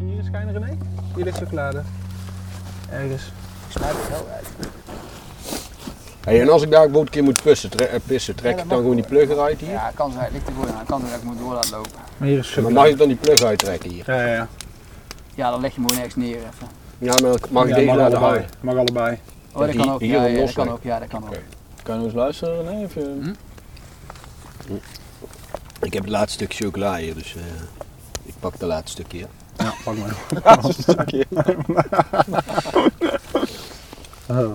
Hier is geen René. Hier ligt chocolade. Ergens. Snuit het wel uit. Hey, en als ik daar bijvoorbeeld een keer moet pissen, tre- eh, pissen trek ik dan gewoon die plug eruit hier? Ja, kan zijn. Ligt er gewoon aan. Kan zijn dat ik moet door laten lopen. Maar hier is Maar mag ik dan die plug uittrekken hier? Ja, ja, ja. Ja, dan leg je hem gewoon ergens neer even. Ja, maar dan mag ik Ja, deze mag laten allebei. Mag allebei. Oh, dat hier- kan ook. hier Ja, dan ja, dat los kan ook. Ja, dat kan ook. Kan je nog eens luisteren, René? Of, eh, Ik heb het laatste stukje chocola hier, dus eh, ik pak het laatste stukje. ja. Ja, pak maar. Oh.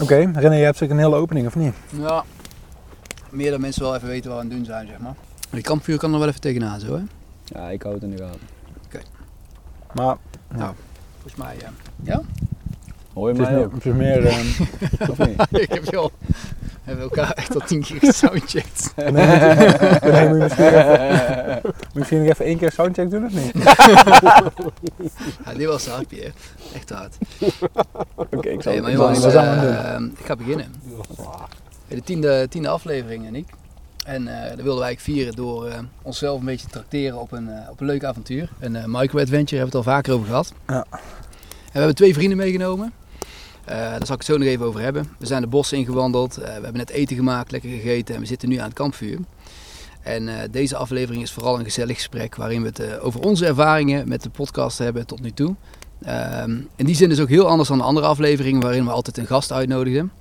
Oké, René, je hebt zeker een hele opening, of niet? Ja. Meer dat mensen wel even weten wat we aan het doen zijn, zeg maar. Die kampvuur kan er wel even tegenaan, zo hè? Ja, ik hou het in de gaten. Maar Volgens mij, ja. Hoor je het is, mij meer, ook? het is meer ehm, Of niet? ik heb wel... We hebben elkaar echt al tien keer gesoundcheckt. Je- René, moet je misschien, even, moet je misschien nog even één keer soundcheck doen, of niet? Ja, dit was hard, Pierre. Echt hard. Oké, ik zal maar ik zal jongens, eh, ik ga beginnen. De tiende, tiende aflevering en ik. En eh dat wilden wij eigenlijk vieren door eh, onszelf een beetje te trakteren op een, eh, op een leuk avontuur. Een micro-adventure hebben we het al vaker over gehad. Ja. En we hebben twee vrienden meegenomen. Daar zal ik het zo nog even over hebben. We zijn de bossen ingewandeld. we hebben net eten gemaakt, lekker gegeten en we zitten nu aan het kampvuur. En deze aflevering is vooral een gezellig gesprek waarin we het over onze ervaringen met de podcast hebben tot nu toe. Ehm, in die zin is het ook heel anders dan de andere afleveringen waarin we altijd een gast uitnodigden.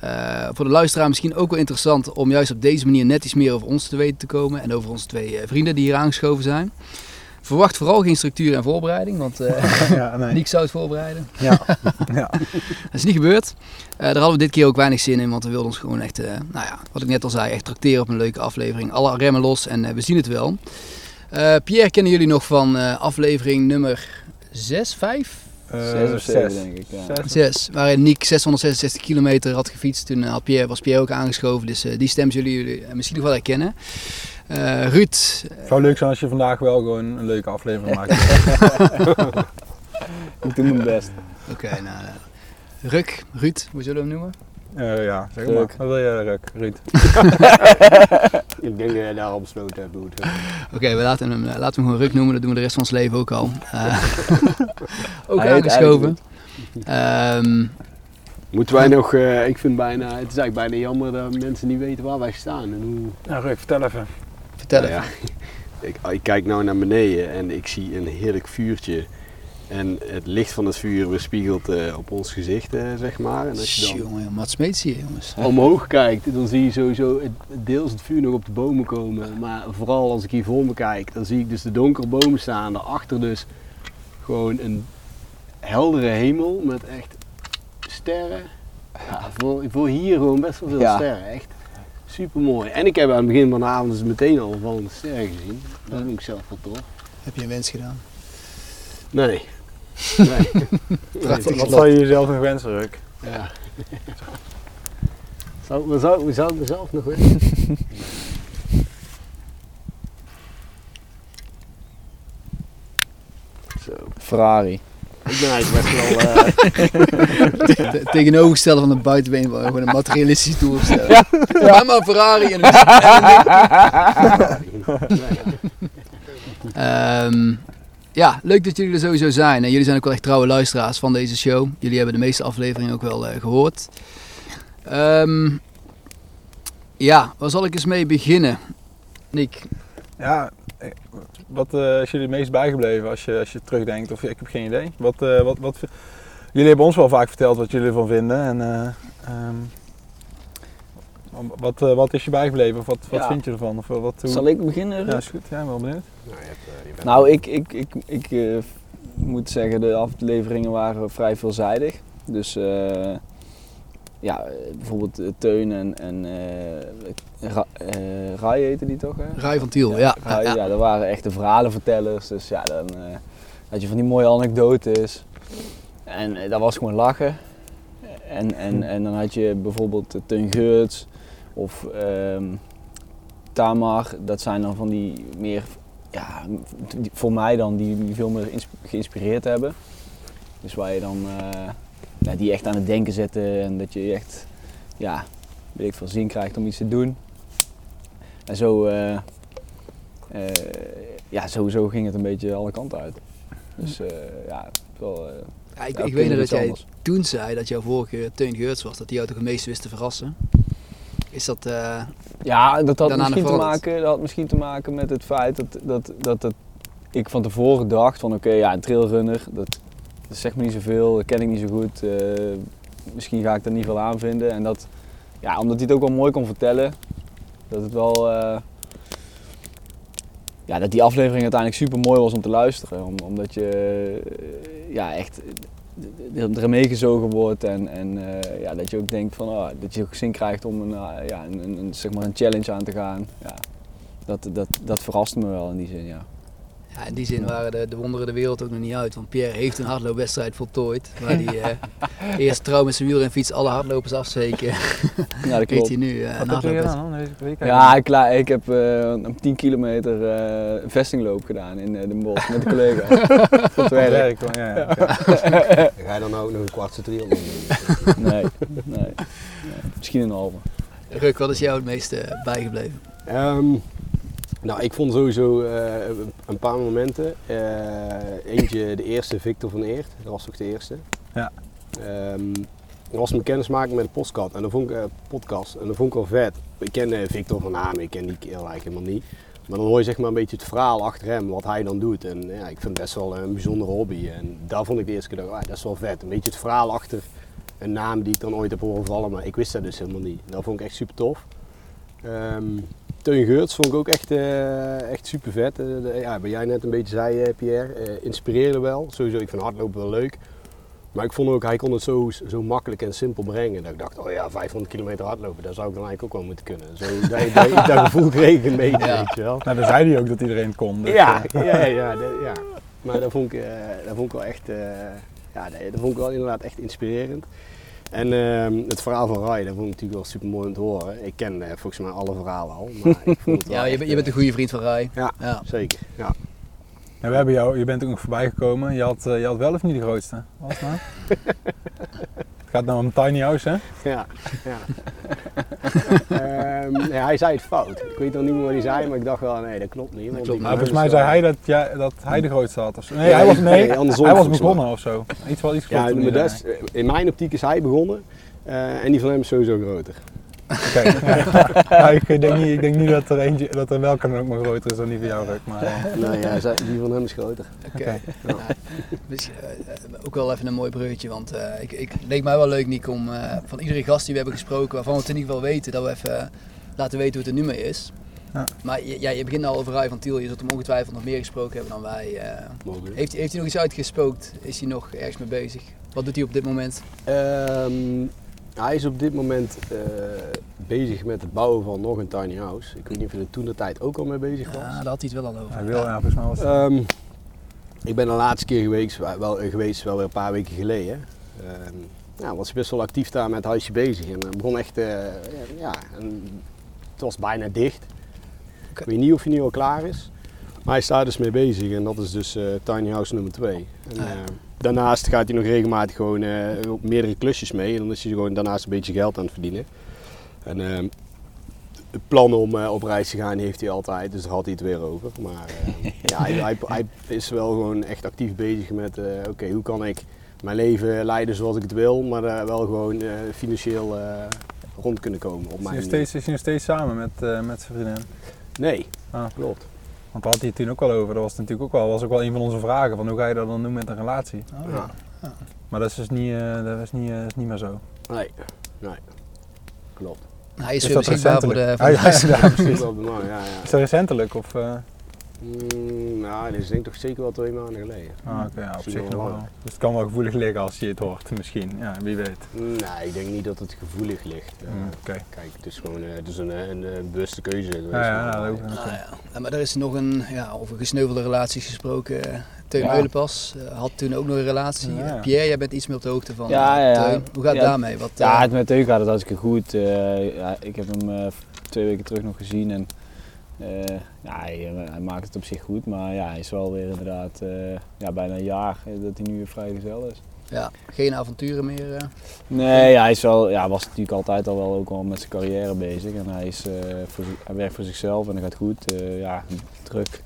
Eh, voor de luisteraar misschien ook wel interessant om juist op deze manier net iets meer over ons te weten te komen en over onze twee eh, vrienden die hier aangeschoven zijn. Verwacht vooral geen structuur en voorbereiding, want eh Ja, nee. Niek zou het voorbereiden. Ja. ja. Dat is niet gebeurd. Daar hadden we dit keer ook weinig zin in, want we wilden ons gewoon echt, nou ja, wat ik net al zei, echt tracteren op een leuke aflevering. Alle remmen los en we zien het wel. Pierre kennen jullie nog van aflevering nummer 6, 5? Eh, Zes of zeven, denk ik. Ja. Zes. 6, waarin Niek 666 kilometer had gefietst. Toen had Pierre, was Pierre ook aangeschoven, dus eh, die stem zullen jullie eh, misschien nog wel herkennen. Eh, Ruud, Het zou leuk zijn als je vandaag wel gewoon een leuke aflevering maakt. Ik doe mijn best. oké, nou, eh, Ruk, Ruud, hoe zullen we hem noemen? Eh, ja, zeg Ruk. maar. Wat wil je, Ruk? Ruud? Ik denk dat je daar al besloten hebt. Oké, we laten hem, eh, laten we hem gewoon Ruk noemen, dat doen we de rest van ons leven ook al. Eh, ook Hij aangeschoven. Ehm, Moeten wij nog, eh, ik vind bijna, het is eigenlijk bijna jammer dat mensen niet weten waar wij staan. En hoe, Ja, Ruk, vertel even. vertel Nou even. ja, ik, ik kijk nou naar beneden en ik zie een heerlijk vuurtje. En het licht van het vuur weerspiegelt eh, op ons gezicht, eh, zeg maar. En als je dan Jongen, Mats Smeets hier, jongens. omhoog kijkt, dan zie je sowieso het, deels het vuur nog op de bomen komen. Maar vooral als ik hier voor me kijk, dan zie ik dus de donkere bomen staan. Daarachter dus gewoon een heldere hemel met echt sterren. Ja, voor, voor hier gewoon best wel veel Ja. sterren, echt super mooi. En ik heb aan het begin van de avond dus meteen al vallende sterren gezien. Dat vind ik zelf wel tof. Heb je een wens gedaan? Nee. Nee. Wat zou je jezelf nog wensen, Ruk? Ja. Zou, wat zou, wat zou ik mezelf nog weten? Zo. Ferrari. Ik ben eigenlijk best wel. eh, Het tegenovergestelde van de buitenbeen, waar gewoon een materialistisch doel op stellen. Ja. Maar Ferrari en een... Ehm, ja, leuk dat jullie er sowieso zijn. En jullie zijn ook wel echt trouwe luisteraars van deze show. Jullie hebben de meeste afleveringen ook wel eh, gehoord. Ehm, ja, waar zal ik eens mee beginnen? Nick, Ja, eh, wat eh, is jullie het meest bijgebleven als je, als je terugdenkt? Of ik heb geen idee. Wat, wat, wat, jullie hebben ons wel vaak verteld wat jullie ervan vinden. En, eh, ehm, wat, eh, wat is je bijgebleven? Of wat, wat Ja. vind je ervan? Of eh, wat, hoe... Zal ik beginnen? Ja, is goed. Ja, ik ben wel benieuwd. nou, je hebt, eh, je bent- Nou, ik, ik, ik, ik eh, moet zeggen, de afleveringen waren vrij veelzijdig. Dus eh, ja, bijvoorbeeld Teun en, en eh, Ra, eh, Rai heette die toch? Hè? Rai van Tiel. Ja, Rai, ja, ja, dat waren echte verhalenvertellers. Dus ja, dan eh, had je van die mooie anekdotes. En dat was gewoon lachen. En, en, en dan had je bijvoorbeeld Teun Geurts of ehm, Tamar. Dat zijn dan van die meer ja, die- voor mij dan, die, die veel meer geïnspireerd hebben. Dus waar je dan, eh, ja, die echt aan het denken zetten en dat je echt, ja, weet ik veel zin krijgt om iets te doen. En zo, eh, eh, ja, sowieso ging het een beetje alle kanten uit. Dus ja, wel, Ja, ik, ik weet nog dat jij anders. toen zei dat jouw vorige Teun Geurts was, dat hij jou toch het meest wist te verrassen. Is dat... eh, Ja, dat had, misschien te maken, dat had misschien te maken met het feit dat, dat, dat, het- ik van tevoren dacht van oké, ja, een trailrunner, dat, dat zegt me niet zoveel, dat ken ik niet zo goed. eh, misschien ga ik er niet veel aan vinden. En dat, ja, omdat hij het ook wel mooi kon vertellen, dat het wel, eh, ja, dat die aflevering uiteindelijk super mooi was om te luisteren. Om- omdat je ja, echt er meegezogen wordt en, en eh, ja, dat je ook denkt van, ah, dat je ook zin krijgt om een, ah, ja, een, een, zeg maar een challenge aan te gaan. Ja, dat, dat, dat verraste me wel in die zin, ja. Ja, in die zin waren de, de wonderen de wereld ook nog niet uit. Want Pierre heeft een hardloopwedstrijd voltooid. Waar hij eh, eerst trouw met zijn wielrenfiets alle hardlopers afzeken. Ja, dat Weet klopt. hij nu eh, Wat heb je gedaan dan? Deze week Ja, ik, la- ik heb eh, een 10 kilometer eh, vestingloop gedaan in eh, Den Bosch met een collega. Voor het werk. werk. hoor, Ja, ja. Ga je dan ook nog een kwartse triathlon doen? Nee, nee, nee. Misschien een halve. Ruk, wat is jou het meeste eh, bijgebleven? Ehm, nou, ik vond sowieso eh, een paar momenten. Eh, eentje, de eerste, Victor van Eert. Dat was toch de eerste? Ja. Ehm, dat was mijn kennismaking met de podcast. En dat vond ik, eh, podcast. En dat vond ik wel vet. Ik ken Victor van naam, ik ken die kerel eigenlijk helemaal niet. Maar dan hoor je zeg maar een beetje het verhaal achter hem, wat hij dan doet. En ja, ik vind het best wel een bijzondere hobby. En daar vond ik de eerste keer, dat, ah, dat is wel vet. Een beetje het verhaal achter een naam die ik dan ooit heb horen vallen. Maar ik wist dat dus helemaal niet. Dat vond ik echt super tof. Ehm, Teun Geurts vond ik ook echt, eh, echt super vet. Eh, de- ja, wat jij net een beetje zei, eh, Pierre, eh, inspireerde wel. Sowieso, ik vind hardlopen wel leuk. Maar ik vond ook, hij kon het zo, zo makkelijk en simpel brengen. Dat ik dacht, oh ja, 500 kilometer hardlopen, dat zou ik dan eigenlijk ook wel moeten kunnen. Zo, dat, dat, dat gevoel kreeg ik Ja. weet je wel. Nou, dan zei hij ook dat iedereen het kon. dus, Ja, ja, ja, dat- ja. Maar dat vond ik, eh, dat vond ik wel echt, eh, ja, dat, dat vond ik wel inderdaad echt inspirerend. En ehm, het verhaal van Rai, dat vond ik natuurlijk wel super mooi om te horen. Ik ken eh, volgens mij alle verhalen al, maar ik vond het wel Ja, je, echt, je bent een eh, goede vriend van Rai. Ja, Ja. zeker. Ja. En we hebben jou, je bent ook nog voorbij gekomen. Je had, eh, je had wel of niet de grootste? Wat was het nou? het gaat nou om tiny house, hè? Ja, ja. Ehm, nee, hij zei het fout. Ik weet nog niet meer wat hij zei, maar ik dacht wel, nee, dat klopt niet. want klopt volgens mij zei hij dat, ja, dat hij de grootste had. Of zo. Nee, Ja, hij was, nee, nee, andersom hij was begonnen of zo. Iets wel iets Ja, maar dat in mijn optiek is hij begonnen eh, en die van hem is sowieso groter. Oké. ja, ik, denk niet, ik denk niet dat er, eentje, dat er welke dan ook maar groter is dan die van jou, Ruk. Maar, eh, Nee, ja, die van hem is groter. Oké. Ja. Dus, eh, ook wel even een mooi bruggetje, want eh, ik, ik leek mij wel leuk, Nick, om eh, van iedere gast die we hebben gesproken, waarvan we het in ieder geval weten, dat we even laten weten hoe het er nu mee is. Ja. Maar je, ja, je begint al over Rai van Tiel, je zult hem ongetwijfeld nog meer gesproken hebben dan wij. eh. Heeft, heeft hij nog iets uitgespookt? Is hij nog ergens mee bezig? Wat doet hij op dit moment? Ehm, hij is op dit moment eh, bezig met het bouwen van nog een tiny house. Ik weet niet of hij er toen de tijd ook al mee bezig was. Ja, daar had hij het wel al over. hij wil, ja, volgens mij was. Ehm, ik ben de laatste keer geweest, wel, geweest, wel weer een paar weken geleden. Ehm, ja, was hij best wel actief daar met het huisje bezig. En het begon echt, eh, ja, en het was bijna dicht. Ik weet niet of hij nu al klaar is. Maar hij staat dus mee bezig en dat is dus eh, tiny house nummer 2. Ah, ja. Daarnaast gaat hij nog regelmatig gewoon eh, op meerdere klusjes mee. En dan is hij gewoon daarnaast een beetje geld aan het verdienen. En ehm, het plan om eh, op reis te gaan heeft hij altijd, dus daar had hij het weer over. Maar eh, ja, hij, hij, hij is wel gewoon echt actief bezig met, eh, oké, hoe kan ik mijn leven leiden zoals ik het wil, maar eh, wel gewoon eh, financieel eh, rond kunnen komen op Is hij mijn steeds, is hij nog steeds samen met, eh, met zijn vriendin? Nee, Ah. klopt. Want daar had hij het toen ook al over. Dat was natuurlijk ook wel, was ook wel een van onze vragen. Van hoe ga je dat dan doen met een relatie? Oh, Ja. Maar dat is dus niet, eh, dat is niet, eh, is niet meer zo. Nee, nee. Klopt. Hij is, Is weer beschikbaar voor de, voor de Ah, ja, ja, man, ja, ja. Is dat recentelijk? Of, eh, Mm, nou, dit is denk ik toch zeker wel twee maanden geleden. ah, oké, ja, op zich wel nog wel. Dus het kan wel gevoelig liggen als je het hoort, misschien. Ja, wie weet. Nee, ik denk niet dat het gevoelig ligt. Eh, Mm, Oké. Kijk, het is gewoon eh, het is een, een, een bewuste keuze. Ja, ja, dat ook. Ah, ja. Maar er is nog een, ja, over gesneuvelde relaties gesproken. eh, Teun Ja. Meulenpas eh, had toen ook nog een relatie. Ja, ja. Pierre, jij bent iets meer op de hoogte van Ja, eh, ja, ja. Teun. Hoe gaat het Ja. daarmee? Wat, Ja, eh, het met Teun gaat het hartstikke goed. Eh, ja, ik heb hem eh, twee weken terug nog gezien en Eh, ja, hij, hij maakt het op zich goed, maar ja, hij is wel weer inderdaad eh, ja, bijna een jaar eh, dat hij nu weer vrijgezel is. Ja, geen avonturen meer. eh. Nee, ja, hij is wel, ja, was natuurlijk altijd al wel ook al met zijn carrière bezig. En hij, is, eh, voor, hij werkt voor zichzelf en dat gaat goed. Eh, ja, druk.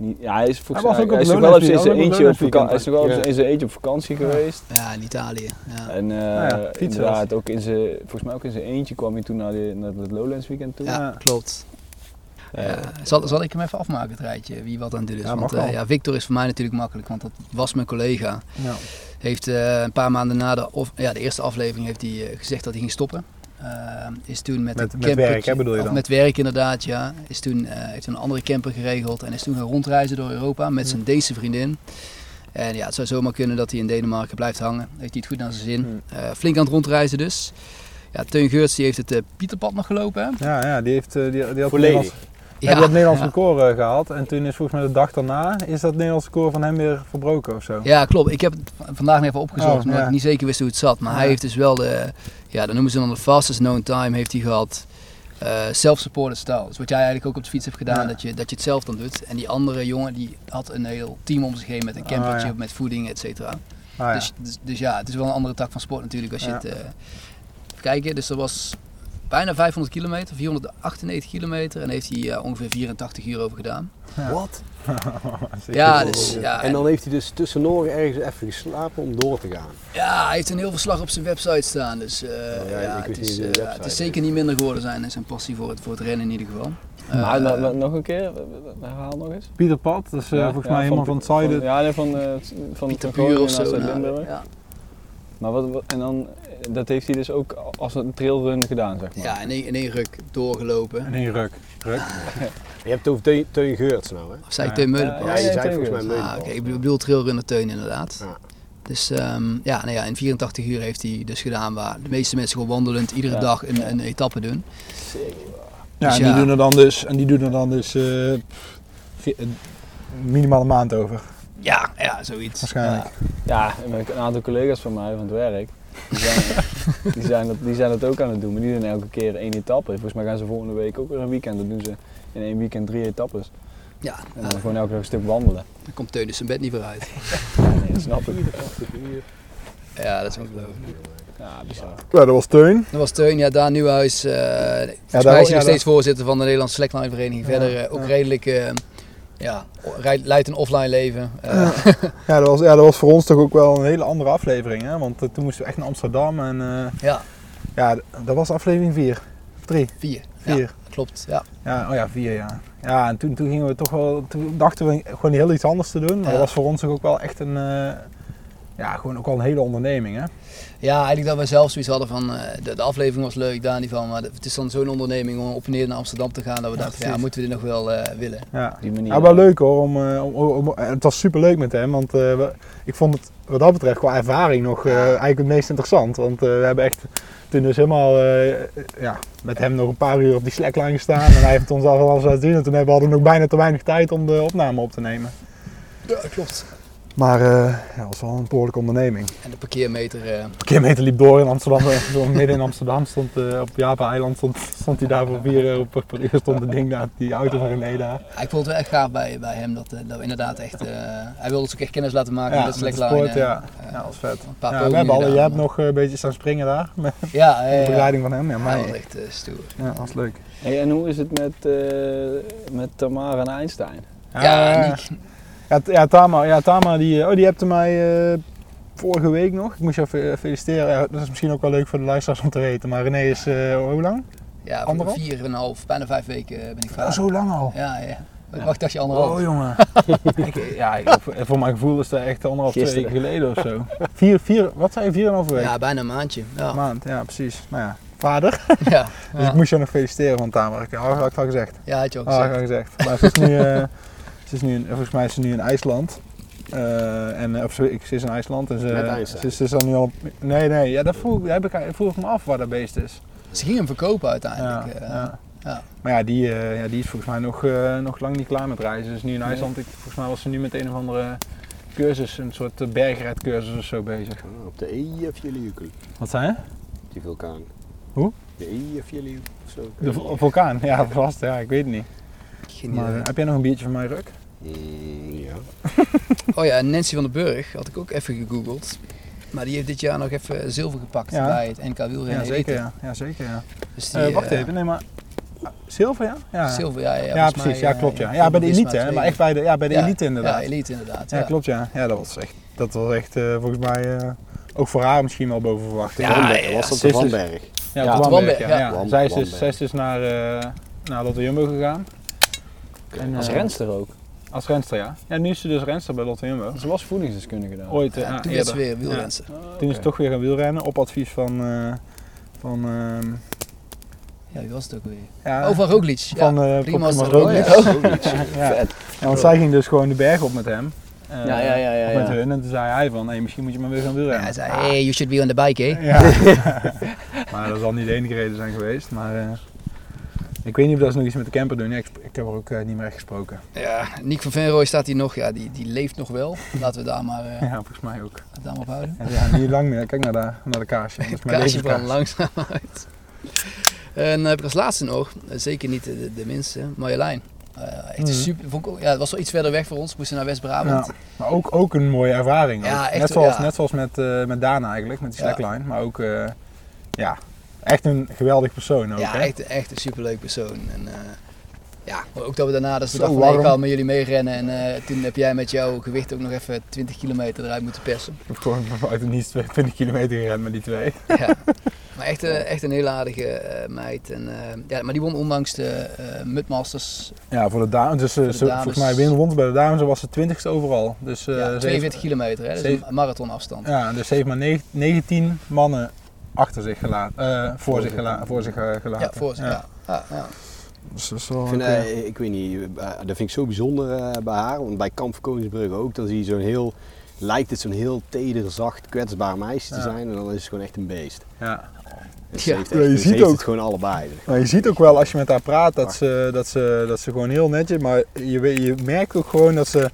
Niet, ja, hij is, volgens was mij- ook op hij is wel op zijn eentje op vakantie. Hij is nog wel in zijn eentje op vakantie geweest. Ja, in Italië. Ja. En eh, ja, fietsen inderdaad, ook in zijn, volgens mij ook in zijn eentje kwam hij toen naar, die, naar het Lowlands weekend toe. Ja, Ja. klopt. Eh, Ja, zal, zal ik hem even afmaken, het rijtje, wie wat aan het doen is? Ja, want eh, ja, Victor is voor mij natuurlijk makkelijk, want dat was mijn collega. Ja. Heeft eh, een paar maanden na de, of, ja, de eerste aflevering heeft hij, gezegd dat hij ging stoppen. Eh, is toen met, Met- een met werk, hè, bedoel je of dan? Met werk inderdaad, ja. Is toen, eh, heeft een andere camper geregeld en is toen gaan rondreizen door Europa met zijn Deense vriendin. En ja, het zou zomaar kunnen dat hij in Denemarken blijft hangen. Heeft hij het goed naar zijn zin. Hm. Eh, flink aan het rondreizen dus. Ja, Teun Geurts die heeft het Pieterpad nog gelopen. Hè? Ja, ja, die heeft, eh, die, die had het Volledig. Nederlands, ja. die had het Nederlands record eh, gehaald. En toen is volgens mij de dag daarna is dat Nederlands record van hem weer verbroken of zo. Ja, klopt. Ik heb het vandaag even opgezocht, Oh, omdat ik niet zeker wist hoe het zat. Maar hij heeft dus wel de, ja, dat noemen ze dan de fastest known time, heeft hij gehad. eh, self-supported style. Dus wat jij eigenlijk ook op de fiets hebt gedaan, Ja. dat, je, dat je het zelf dan doet. En die andere jongen, die had een heel team om zich heen met een Ah, campertje, ja. met voeding, et cetera. Ja. Dus, dus, dus ja, het is wel een andere tak van sport natuurlijk als je het... even kijken, dus dat was bijna 500 kilometer, 498 kilometer. En heeft hij eh, ongeveer 84 uur over gedaan. Wat? Ja, dus ja, En dan heeft hij dus tussendoor ergens even geslapen om door te gaan. Ja, hij heeft een heel verslag op zijn website staan. Dus eh, ja, ja, ik het, is, eh, het is zeker niet minder geworden zijn en zijn passie voor het, voor het rennen in ieder geval. maar Eh, nog een keer, herhaal nog eens. Pieter Pat, dat is eh, Ja, volgens ja, mij helemaal van het zuiden. Ja, nee, van, eh van, Pieter van Buur of zo. nou, ja. Maar wat, wat- en dan, eh, dat heeft hij dus ook als een trailrun gedaan, zeg maar. ja, in één, in één ruk doorgelopen. En één ruk. ruk. Je hebt het over Teun, Geurts nou, hè? Of zei ik Ja. Teun Ja, Meulenpas? Ja, ja, je zei Teun volgens mij. Ah, Meulenpas. oké, ik bedoel trailrunner Teun inderdaad. Ja. Dus ehm, ja, nou ja, in 84 uur heeft hij dus gedaan waar de meeste mensen gewoon wandelend iedere Ja. dag een, een etappe doen. Ja, Dus en die ja. doen er dan dus, en die doen er dan dus eh, ge- eh, minimaal een maand over, Ja, ja, zoiets. waarschijnlijk. Ja, en met een aantal collega's van mij van het werk, die zijn, die, zijn dat, die zijn dat ook aan het doen. Maar die doen elke keer één etappe. Volgens mij gaan ze volgende week ook weer een weekend. Dan doen ze in één weekend drie etappes. Ja, En ja, dan gewoon elke dag een stuk wandelen. dan komt Teun dus zijn bed niet meer uit. Ja, nee, dat snap ik. Ja, dat is ongelooflijk. Ja, bizar. Ja, dat was Teun. Dat was Teun, ja, Daan Nieuwhuis. eh volgens daar- mij is hij ja, nog steeds voorzitter van de Nederlandse Slackline Vereniging. Ja, Verder eh, ook ja. redelijk, eh, ja, leidt een offline leven. Eh, Ja, dat was, ja, dat was voor ons toch ook wel een hele andere aflevering, hè? want eh, toen moesten we echt naar Amsterdam en eh, ja, ja, dat was aflevering 4. 3, vier. 4. Ja, klopt, ja. Ja, oh ja, 4 ja. Ja, en toen, toen gingen we toch wel, toen dachten we gewoon heel iets anders te doen, maar Ja. dat was voor ons toch ook wel echt een, eh, ja, gewoon ook wel een hele onderneming, hè? Ja, eigenlijk dat wij zelf zoiets hadden van, eh, de, de aflevering was leuk, daar niet van, maar het is dan zo'n onderneming om op en neer naar Amsterdam te gaan, dat we Ja, dachten, ja, moeten we dit nog wel eh, willen? Ja. Die manier. Ja, wel leuk hoor. Om, eh, om, het was super leuk met hem, want we- ik vond het wat dat betreft qua ervaring nog eigenlijk het meest interessant. Want we hebben echt toen dus helemaal ja, met hem nog een paar uur op die slackline gestaan en hij heeft ons al alles laten zien. En toen hebben we hadden we nog bijna te weinig tijd om de opname op te nemen. Ja, klopt. Maar eh, ja, dat was wel een behoorlijke onderneming. En de parkeermeter, eh, De kilometer liep door in Amsterdam, eh, zo midden in Amsterdam stond eh, op Java-eiland stond, stond hij daar voor 4 euro per, per uur stond het ding daar, die auto van René daar. ja, ik vond het wel echt gaaf bij, bij hem, dat, dat we inderdaad echt, eh, hij wilde ons ook echt kennis laten maken Ja, met de met de slackline. sport, ja. Ja, dat was vet. Een paar Ja, we hebben al, gedaan, jij hebt nog een beetje staan springen daar, met Ja, ja, de ja. begeleiding van hem. Ja, was echt eh, stoer. ja, dat was leuk. Hey, en hoe is het met, eh, met Tamara en Einstein? Ja, Eh, Niek. Ja, ja, Tama, ja, Tama die, eh, oh, die hebt mij eh, vorige week nog. Ik moest je fe- feliciteren. Ja, dat is misschien ook wel leuk voor de luisteraars om te weten. Maar René is, eh, hoe lang? Ja, voor Anderhalf? vier en een half, bijna vijf weken eh, ben ik Oh, vader. zo lang al. Ja, ja. Ik wacht dacht je anderhalf. Oh jongen. ik, ja, ik- voor, mijn gevoel is dat echt anderhalf, twee Gisteren. weken geleden of zo. Vier, vier, wat zei je? Vier en een halve week? Ja, bijna een maandje. Ja. Maand, ja precies. Nou ja, vader. ja. Dus ik moest je nog feliciteren van Tamara. Ik had ik al gezegd. Ja, had je al Ah, gezegd. had ik al gezegd. Maar ze is nu, eh, ze is nu in- volgens mij is ze nu in IJsland. Eh, en, eh, of ze, ik- ze is in IJsland. En ze, Met ze, is- ze is al nu al op, Nee, nee, ja, dat vroeg, heb ik, vroeg ik me af waar dat beest is. Ze ging hem verkopen Ja, uiteindelijk. eh. ja. ja. Maar ja die, eh, ja, die is volgens mij nog, eh, nog lang niet klaar met reizen. Dus nu in IJsland, ik, volgens mij was ze nu met een of andere cursus, een soort eh, bergrijdcursus of zo bezig. Ah, op de Eyjafjallajökull, Wat zei je? die vulkaan. De Eyjafjallajökull of zo. De vulkaan, ja vast, ja, ik weet het niet. Geen Maar, idee. eh, heb jij nog een biertje van mij, Ruk? Mm, ja. Oh ja, Nancy van den Burg had ik ook even gegoogeld. Maar die heeft dit jaar nog even zilver gepakt Ja. bij het NK wielrennen. Ja, zeker, ja. ja, zeker, ja. Dus die, Eh, wacht eh, even, nee, maar... ah, Zilver, ja? Ja, Zilver, ja. Ja, ja, volgens precies, mij, ja, eh, klopt, ja. Ja, bij de elite, hè, maar echt bij de, ja, bij de Ja, elite inderdaad. Ja, elite inderdaad. Ja, klopt, ja. Ja, dat was echt, dat was echt eh, volgens mij eh, ook voor haar misschien wel boven verwachting. Ja, ja, was dat de Vanberg? Ja, de Wamberg, Wamberg, ja. Zij, is dus, Wamberg. zij is dus naar, eh naar Lotte Jumbo gegaan. En, Als eh, renster ook. Als renster, ja. Ja, nu is ze dus renster bij Lotte Jumbo. Ze was voedingsdeskundige daar. Ooit, eh, Ja, ja, toen werd ze eerder. weer wielrenster. Toen is ze toch weer gaan wielrennen op advies van... eh, van ehm, Ja, wie was het ook weer? ja, Oh, van Roglic. Van Primoz Primoz Roglic. Roglic. Oh, Ja. Vet. Ja, want zij ging dus gewoon de berg op met hem. Eh, Ja, ja, ja, ja, met hun. En toen zei hij van, hey, misschien moet je maar weer gaan Ja, wielrennen. hij zei, hey, you should be on the bike, hè? Ja. maar dat zal niet de enige reden zijn geweest. Maar eh, ik weet niet of dat ze nog iets met de camper doen. Ik, ik heb er ook eh, niet meer echt gesproken. Ja, Nick van Venrooy staat hier nog. Ja, die, die leeft nog wel. Laten we daar maar, eh, Ja, volgens mij ook. daar maar op houden. En ja, niet lang meer. Kijk naar de, naar de kaarsje. Mijn Kaarsje van langzaam uit. En dan heb ik als laatste nog, eh, zeker niet de, de minste, Marjolein. Echt Mhm. super, vond ik ook- ja, het was wel iets verder weg voor ons. We moesten naar West-Brabant. Ja, maar ook, ook een mooie ervaring. Ja, ook. echt, net, zoals, net zoals met, met Dana eigenlijk, met die slackline. Maar ook, ja, echt een geweldig persoon ook. Ja, hè? echt, echt een superleuk persoon. En, eh, ja, ook dat we daarna, is de Zo dag van. EK, met jullie meerennen. En eh, toen heb jij met jouw gewicht ook nog even 20 kilometer eruit moeten persen. Ik heb gewoon uit het niets 20 kilometer gerend met die twee. ja. Maar echt, eh, echt een heel aardige meid. En, ja, maar die won ondanks de Mudmasters Ja, voor de dames. Dus, de dames. volgens mij win won bij de dames, ze was ze 20ste overal. Dus, ja, ze heeft- 42 kilometer, hè, dus een marathonafstand. Ja, dus ze heeft maar negen- 19 mannen achter zich gelaten, eh, voor, zich gela- voor zich eh, gelaten. Ja, voor zich, ja. Ja, ja. Dus dat is wel Ik, vind, eh, ik weet niet, dat vind ik zo bijzonder eh, bij haar. Want bij Kamp van Koningsbrugge ook, dan zie je zo'n heel, lijkt het zo'n heel teder, zacht, kwetsbaar meisje te zijn. En dan is het gewoon echt een beest. ja. Dus echt, je dus ze ziet heeft ook- het gewoon allebei. Maar je ziet ook wel als je met haar praat dat ze, dat ze, dat ze gewoon heel netjes, maar je, weet- je merkt ook gewoon dat ze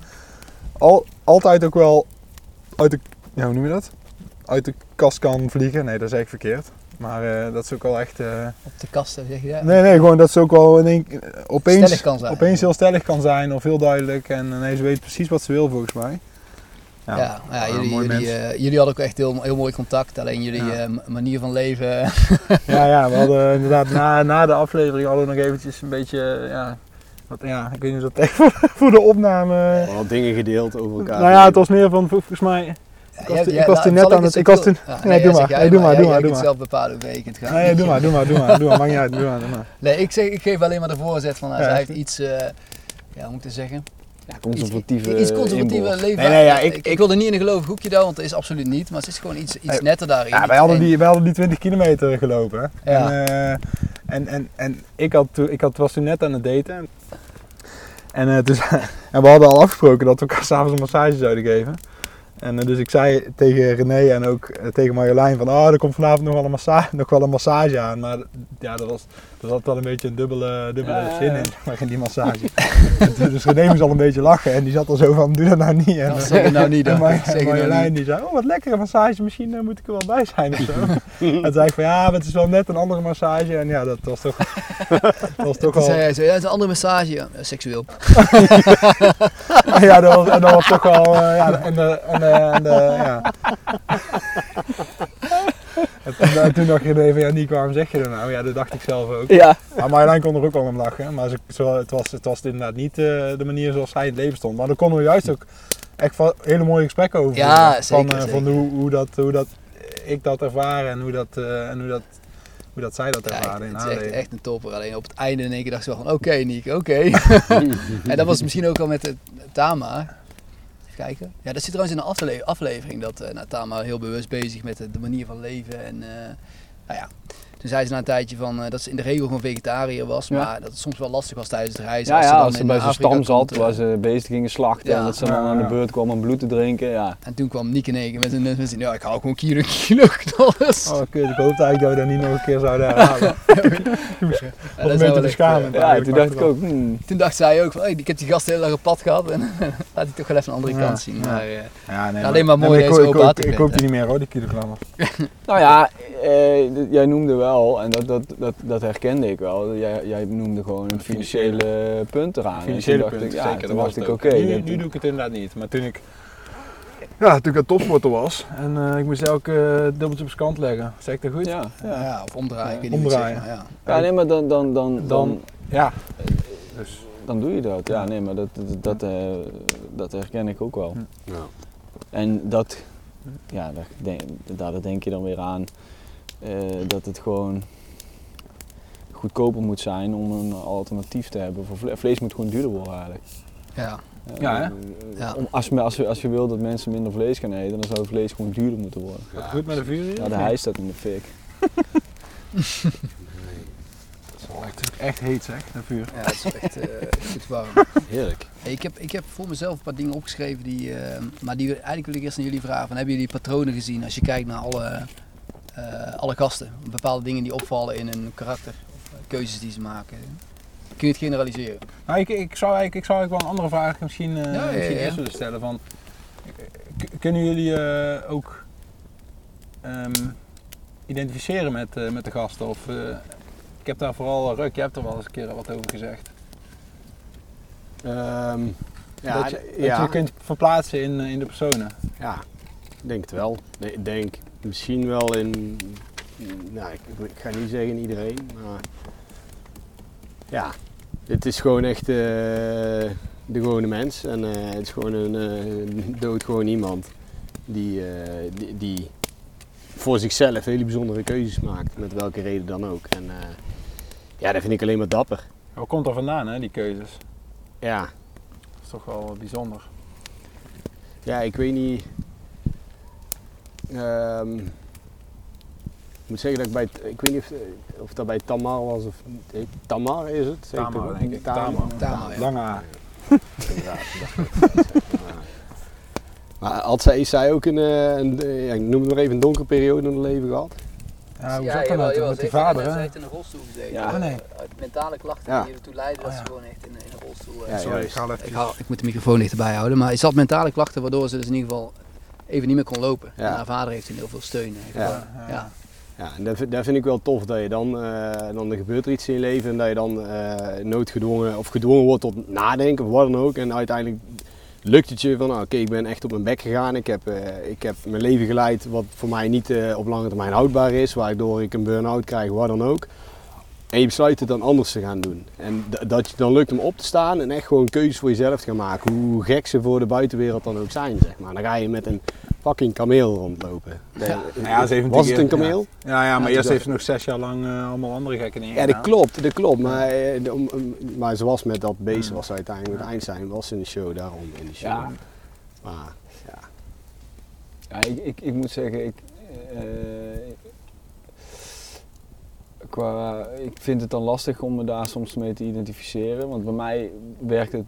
al, altijd ook wel uit de, ja, hoe noem je dat? Uit de kast kan vliegen. Nee, dat is echt verkeerd. Maar eh, dat ze ook wel echt, eh, Op de kasten zeg je dat? nee, nee, gewoon dat ze ook wel in één, opeens, Stellig kan zijn. opeens heel stellig kan zijn of heel duidelijk. En nee, ze weet precies wat ze wil volgens mij. Ja, ja, jullie, jullie, eh, jullie hadden ook echt heel, heel mooi contact. Alleen jullie Ja. eh, manier van leven. Ja, ja, we hadden inderdaad na, na de aflevering hadden we nog eventjes een beetje, ja, wat, ja ik weet niet of dat echt voor, voor de opname... Al dingen gedeeld over elkaar. Nou ja, het was meer van, volgens mij, Ik was nou, toen net aan het- ik was toen- Ja, nee, doe maar, nee, doe maar, doe maar, zelf bepalen hoe kunt gaan. nee, doe maar, doe maar, doe maar, doe maar, maakt niet uit, doe maar, doe maar. Nee, ik, zeg, ik geef alleen maar de voorzet van, nou, Ja. zij heeft iets, eh, ja, hoe moet ik het zeggen? Ja, conservatieve Iets, iets conservatieve leven. Nee, nee, ja, ik, ik- ik, ik- wil er niet in een gelovig hoekje doen, want dat is absoluut niet. Maar het is gewoon iets, iets netter daarin. Ja, wij hadden En- die, wij hadden die 20 kilometer gelopen. Ja. En, eh, en, en, en ik, had, toen- ik had, was toen net aan het daten. En, eh, dus, en we hadden al afgesproken dat we elkaar s'avonds een massage zouden geven. En eh, dus ik zei tegen René en ook eh, tegen Marjolein van, oh, er komt vanavond nog wel een massage, nog wel een massage aan. Maar ja, dat was, er zat wel een beetje een dubbele, dubbele ja, zin in, maar, in die massage. En dus René moest al een beetje lachen en die zat al zo van, doe dat nou niet. En, Dat zeg je nou niet en dan. Mar- Zeg je nou Marjolein niet. die zei, oh wat lekkere massage, misschien eh, moet ik er wel bij zijn of zo. en zei ik van, ja, maar het is wel net een andere massage. En ja, dat was toch, dat was toch wel, hij zo, ja, het is een andere massage. Ja, eh, seksueel. ja, dat was, en dat was toch wel, eh, ja, en de, en de, en de, ja. En toen, en toen dacht je even, ja Nick, waarom zeg je dat nou? Ja, dat dacht ik zelf ook. Ja, Maar Marjolein kon er ook wel om lachen. Maar ze, het, was, het was inderdaad niet eh, de manier zoals zij in het leven stond. Maar daar konden we juist ook echt va- hele mooie gesprekken over Ja, zeker, Van, eh, van hoe, hoe, dat, hoe dat ik dat ervaar en hoe dat, eh, en hoe dat, hoe dat zij dat Ja, ervaren in het is echt, echt een topper. Alleen op het einde in één keer dacht ze wel van, oké Nick, oké. en dat was misschien ook al met de Tama. Kijken. Ja, dat zit trouwens in de afle- aflevering. Dat eh nou, Tama heel bewust bezig met de, de manier van leven. En eh, nou ja, toen zei ze na een tijdje van, eh, dat ze in de regel gewoon vegetariër was. Ja. Maar dat het soms wel lastig was tijdens het reizen. ja, dan als ze in bij zijn stam zat, komt, eh, waar ze beesten gingen slachten Ja. en dat ze dan Ja, aan de beurt kwam om bloed te drinken. Ja. En toen kwam Nick in één keer met zijn, met zijn ja, ik hou gewoon kilo, kilo knollers. Oh, kut, ik hoopte eigenlijk dat we dat niet nog een keer zouden herhalen. Dat een beetje Ja, toen dacht ik ook, hmm, Toen dacht zij ook van, hey, ik heb die gast heel erg op pad gehad. En laat hij toch wel even een andere Ja, kant zien. ja. Maar, eh, Ja, nee, Alleen maar mooi nee, ik, deze koop die niet meer hoor, die kilogrammen. Nou ja, eh, jij noemde wel, en dat, dat, dat, dat herkende ik wel, jij, jij noemde gewoon een financiële punt eraan. Financiële dacht punten, ik, ja, zeker. toen dat was dacht ik, oké. ook. nu, nu doe ik het inderdaad niet. Maar toen ik, ja, toen ik een topsporter was en eh, ik moest elke eh, dubbeltje op zijn kant leggen. Zeg ik dat goed? ja, ja. Ja, of omdraaien. Ja, omdraaien. zegt, maar ja. ja, nee, maar dan, dan, dan, dan, Dan- Ja. Dus, dan doe je dat. Ja, nee, maar dat, dat, dat, eh, dat herken ik ook wel. Ja. En dat, ja, daar denk, daar denk je dan weer aan dat het gewoon goedkoper moet zijn om een alternatief te hebben. Voor vle- vlees moet gewoon duurder worden eigenlijk. Ja. Eh, Ja, hè? eh, Ja. om- als, je- als, je, als je wil dat mensen minder vlees gaan eten, dan zou vlees gewoon duurder moeten worden. het goed met de vuur hier? Ja, de hijs staat in de fik. Echt, echt heet zeg, de vuur. ja, het is echt eh, goed warm. Heerlijk. Hey, ik, heb, ik heb voor mezelf een paar dingen opgeschreven, die, eh, maar die, eigenlijk wil ik eerst aan jullie vragen. Van, hebben jullie patronen gezien als je kijkt naar alle, eh, alle gasten? Bepaalde dingen die opvallen in hun karakter of eh, keuzes die ze maken. Kun je het generaliseren? Nou, ik, ik, zou eigenlijk, ik zou eigenlijk wel een andere vraag misschien, eh, Ja, ja, misschien ja. eerst willen stellen. Van, kunnen jullie eh, ook ehm, identificeren met, eh, met de gasten? Of, eh, ik heb daar vooral, Ruk, je hebt er wel eens een keer wat over gezegd. Ehm, ja, dat, je, dat ja, je kunt verplaatsen in, in de personen. ja, ik denk het wel. Ik denk misschien wel in, nou, ik, ik ga niet zeggen iedereen, maar ja, het is gewoon echt eh, de gewone mens en eh, het is gewoon een eh, doodgewoon iemand die, die, die voor zichzelf hele bijzondere keuzes maakt, met welke reden dan ook. En ja, dat vind ik alleen maar dapper. Waar komt er vandaan, hè, die keuzes? Ja, Dat is toch wel bijzonder. Ja, ik weet niet. Ehm, ik moet zeggen dat ik bij. Ik weet niet of, of dat bij Tamar was of niet. Tamar is het? Zeg Tamar, denk ik. Tamar. Tamar. Ja. Lange. Maar had zij, is zij ook een, eh, een, eh, ja, ik noem het maar even, een donkere periode in het leven gehad? Ja, hoe zat dat nou met die vader, hè? heeft in een rolstoel gezeten. Ja. Oh, nee. Uit mentale klachten Ja. die ertoe leiden dat Oh, ze gewoon echt in, in een rolstoel... eh, Ja, sorry. ik haal even Ik, haal- ik moet de microfoon dichterbij houden, maar hij zat mentale klachten waardoor ze dus in ieder geval even niet meer kon lopen. Ja. En haar vader heeft toen heel veel steun. eh, Ja. ja. Ja, en dat, vind- dat vind ik wel tof dat je dan, eh, dan er gebeurt er iets in je leven en dat je dan eh, noodgedwongen of gedwongen wordt tot nadenken of wat dan ook. En uiteindelijk lukt het je van, nou, oké, ik ben echt op mijn bek gegaan. Ik heb, eh, ik heb mijn leven geleid wat voor mij niet eh, op lange termijn houdbaar is, waardoor ik een burn-out krijg, wat dan ook. En je besluit het dan anders te gaan doen. En dat je dan lukt om op te staan en echt gewoon keuzes voor jezelf te gaan maken. Hoe gek ze voor de buitenwereld dan ook zijn, zeg maar. Dan ga je met een fucking kameel rondlopen. Ja. Nou ja, ze Was het een kameel? Ja, ja, maar Ja, eerst heeft ze nog zes jaar lang eh, allemaal andere gekke dingen Ja, dat klopt, dat klopt. Maar, eh, de- om- om- maar zoals met dat beest was ze uiteindelijk het eind zijn, was in de show daarom in de show. Ja. Maar ja, Ja, ik, ik, ik moet zeggen, ik, eh, qua, ik vind het dan lastig om me daar soms mee te identificeren. Want bij mij werkt het,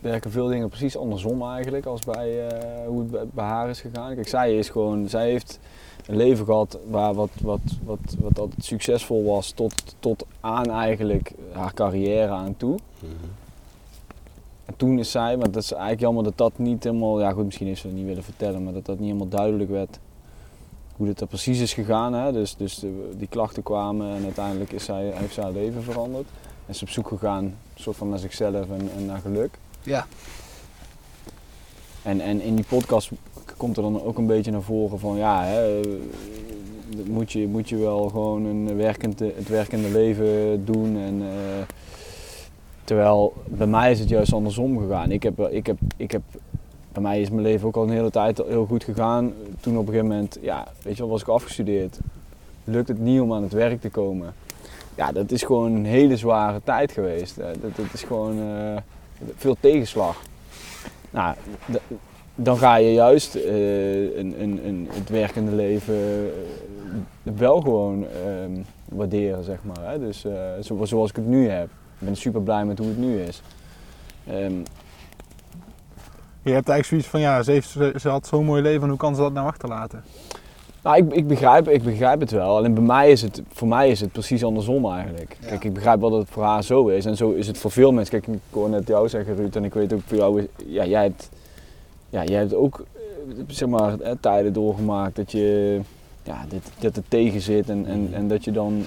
werken veel dingen precies andersom eigenlijk als bij eh, hoe het bij, bij haar is gegaan. Kijk, zij is gewoon, zij heeft een leven gehad waar wat, wat, wat, wat altijd succesvol was tot, tot aan eigenlijk haar carrière aan toe. En toen is zij, maar dat is eigenlijk jammer dat dat niet helemaal, ja goed, misschien heeft ze het niet willen vertellen, maar dat dat niet helemaal duidelijk werd hoe dit er precies is gegaan. Hè? Dus, dus de- die klachten kwamen en uiteindelijk is zij, heeft zij haar leven veranderd. En is op zoek gegaan, soort van naar zichzelf en, en naar geluk. Ja. En, en in die podcast komt er dan ook een beetje naar voren van ja, hè, eh, moet, je, moet je wel gewoon een werkend, het werkende leven doen. En, eh, terwijl bij mij is het juist andersom gegaan. Ik heb, ik heb, ik heb, bij mij is mijn leven ook al een hele tijd heel goed gegaan. Toen op een gegeven moment, ja, weet je wel, was ik afgestudeerd. Lukt het niet om aan het werk te komen. Ja, dat is gewoon een hele zware tijd geweest. Eh, Dat, is gewoon eh, veel tegenslag. Nou, dan ga je juist eh, een, een, een, het werkende leven wel gewoon ehm, waarderen, zeg maar. Hè? Dus zo- zoals ik het nu heb. Ik ben super blij met hoe het nu is. Ehm, Je hebt eigenlijk zoiets van, ja, ze, heeft, ze, had zo'n mooi leven, hoe kan ze dat nou achterlaten? nou, ik, ik, begrijp, ik begrijp het wel. Alleen bij mij is het, voor mij is het precies andersom eigenlijk. Ja. Kijk, ik begrijp wel dat het voor haar zo is. En zo is het voor veel mensen. Kijk, ik hoor net jou zeggen, Ruud, en ik weet ook voor jou, is- ja, jij hebt, ja, jij hebt ook, eh, zeg maar, tijden doorgemaakt dat je ja, dit, dat het tegen zit en, en, en dat je dan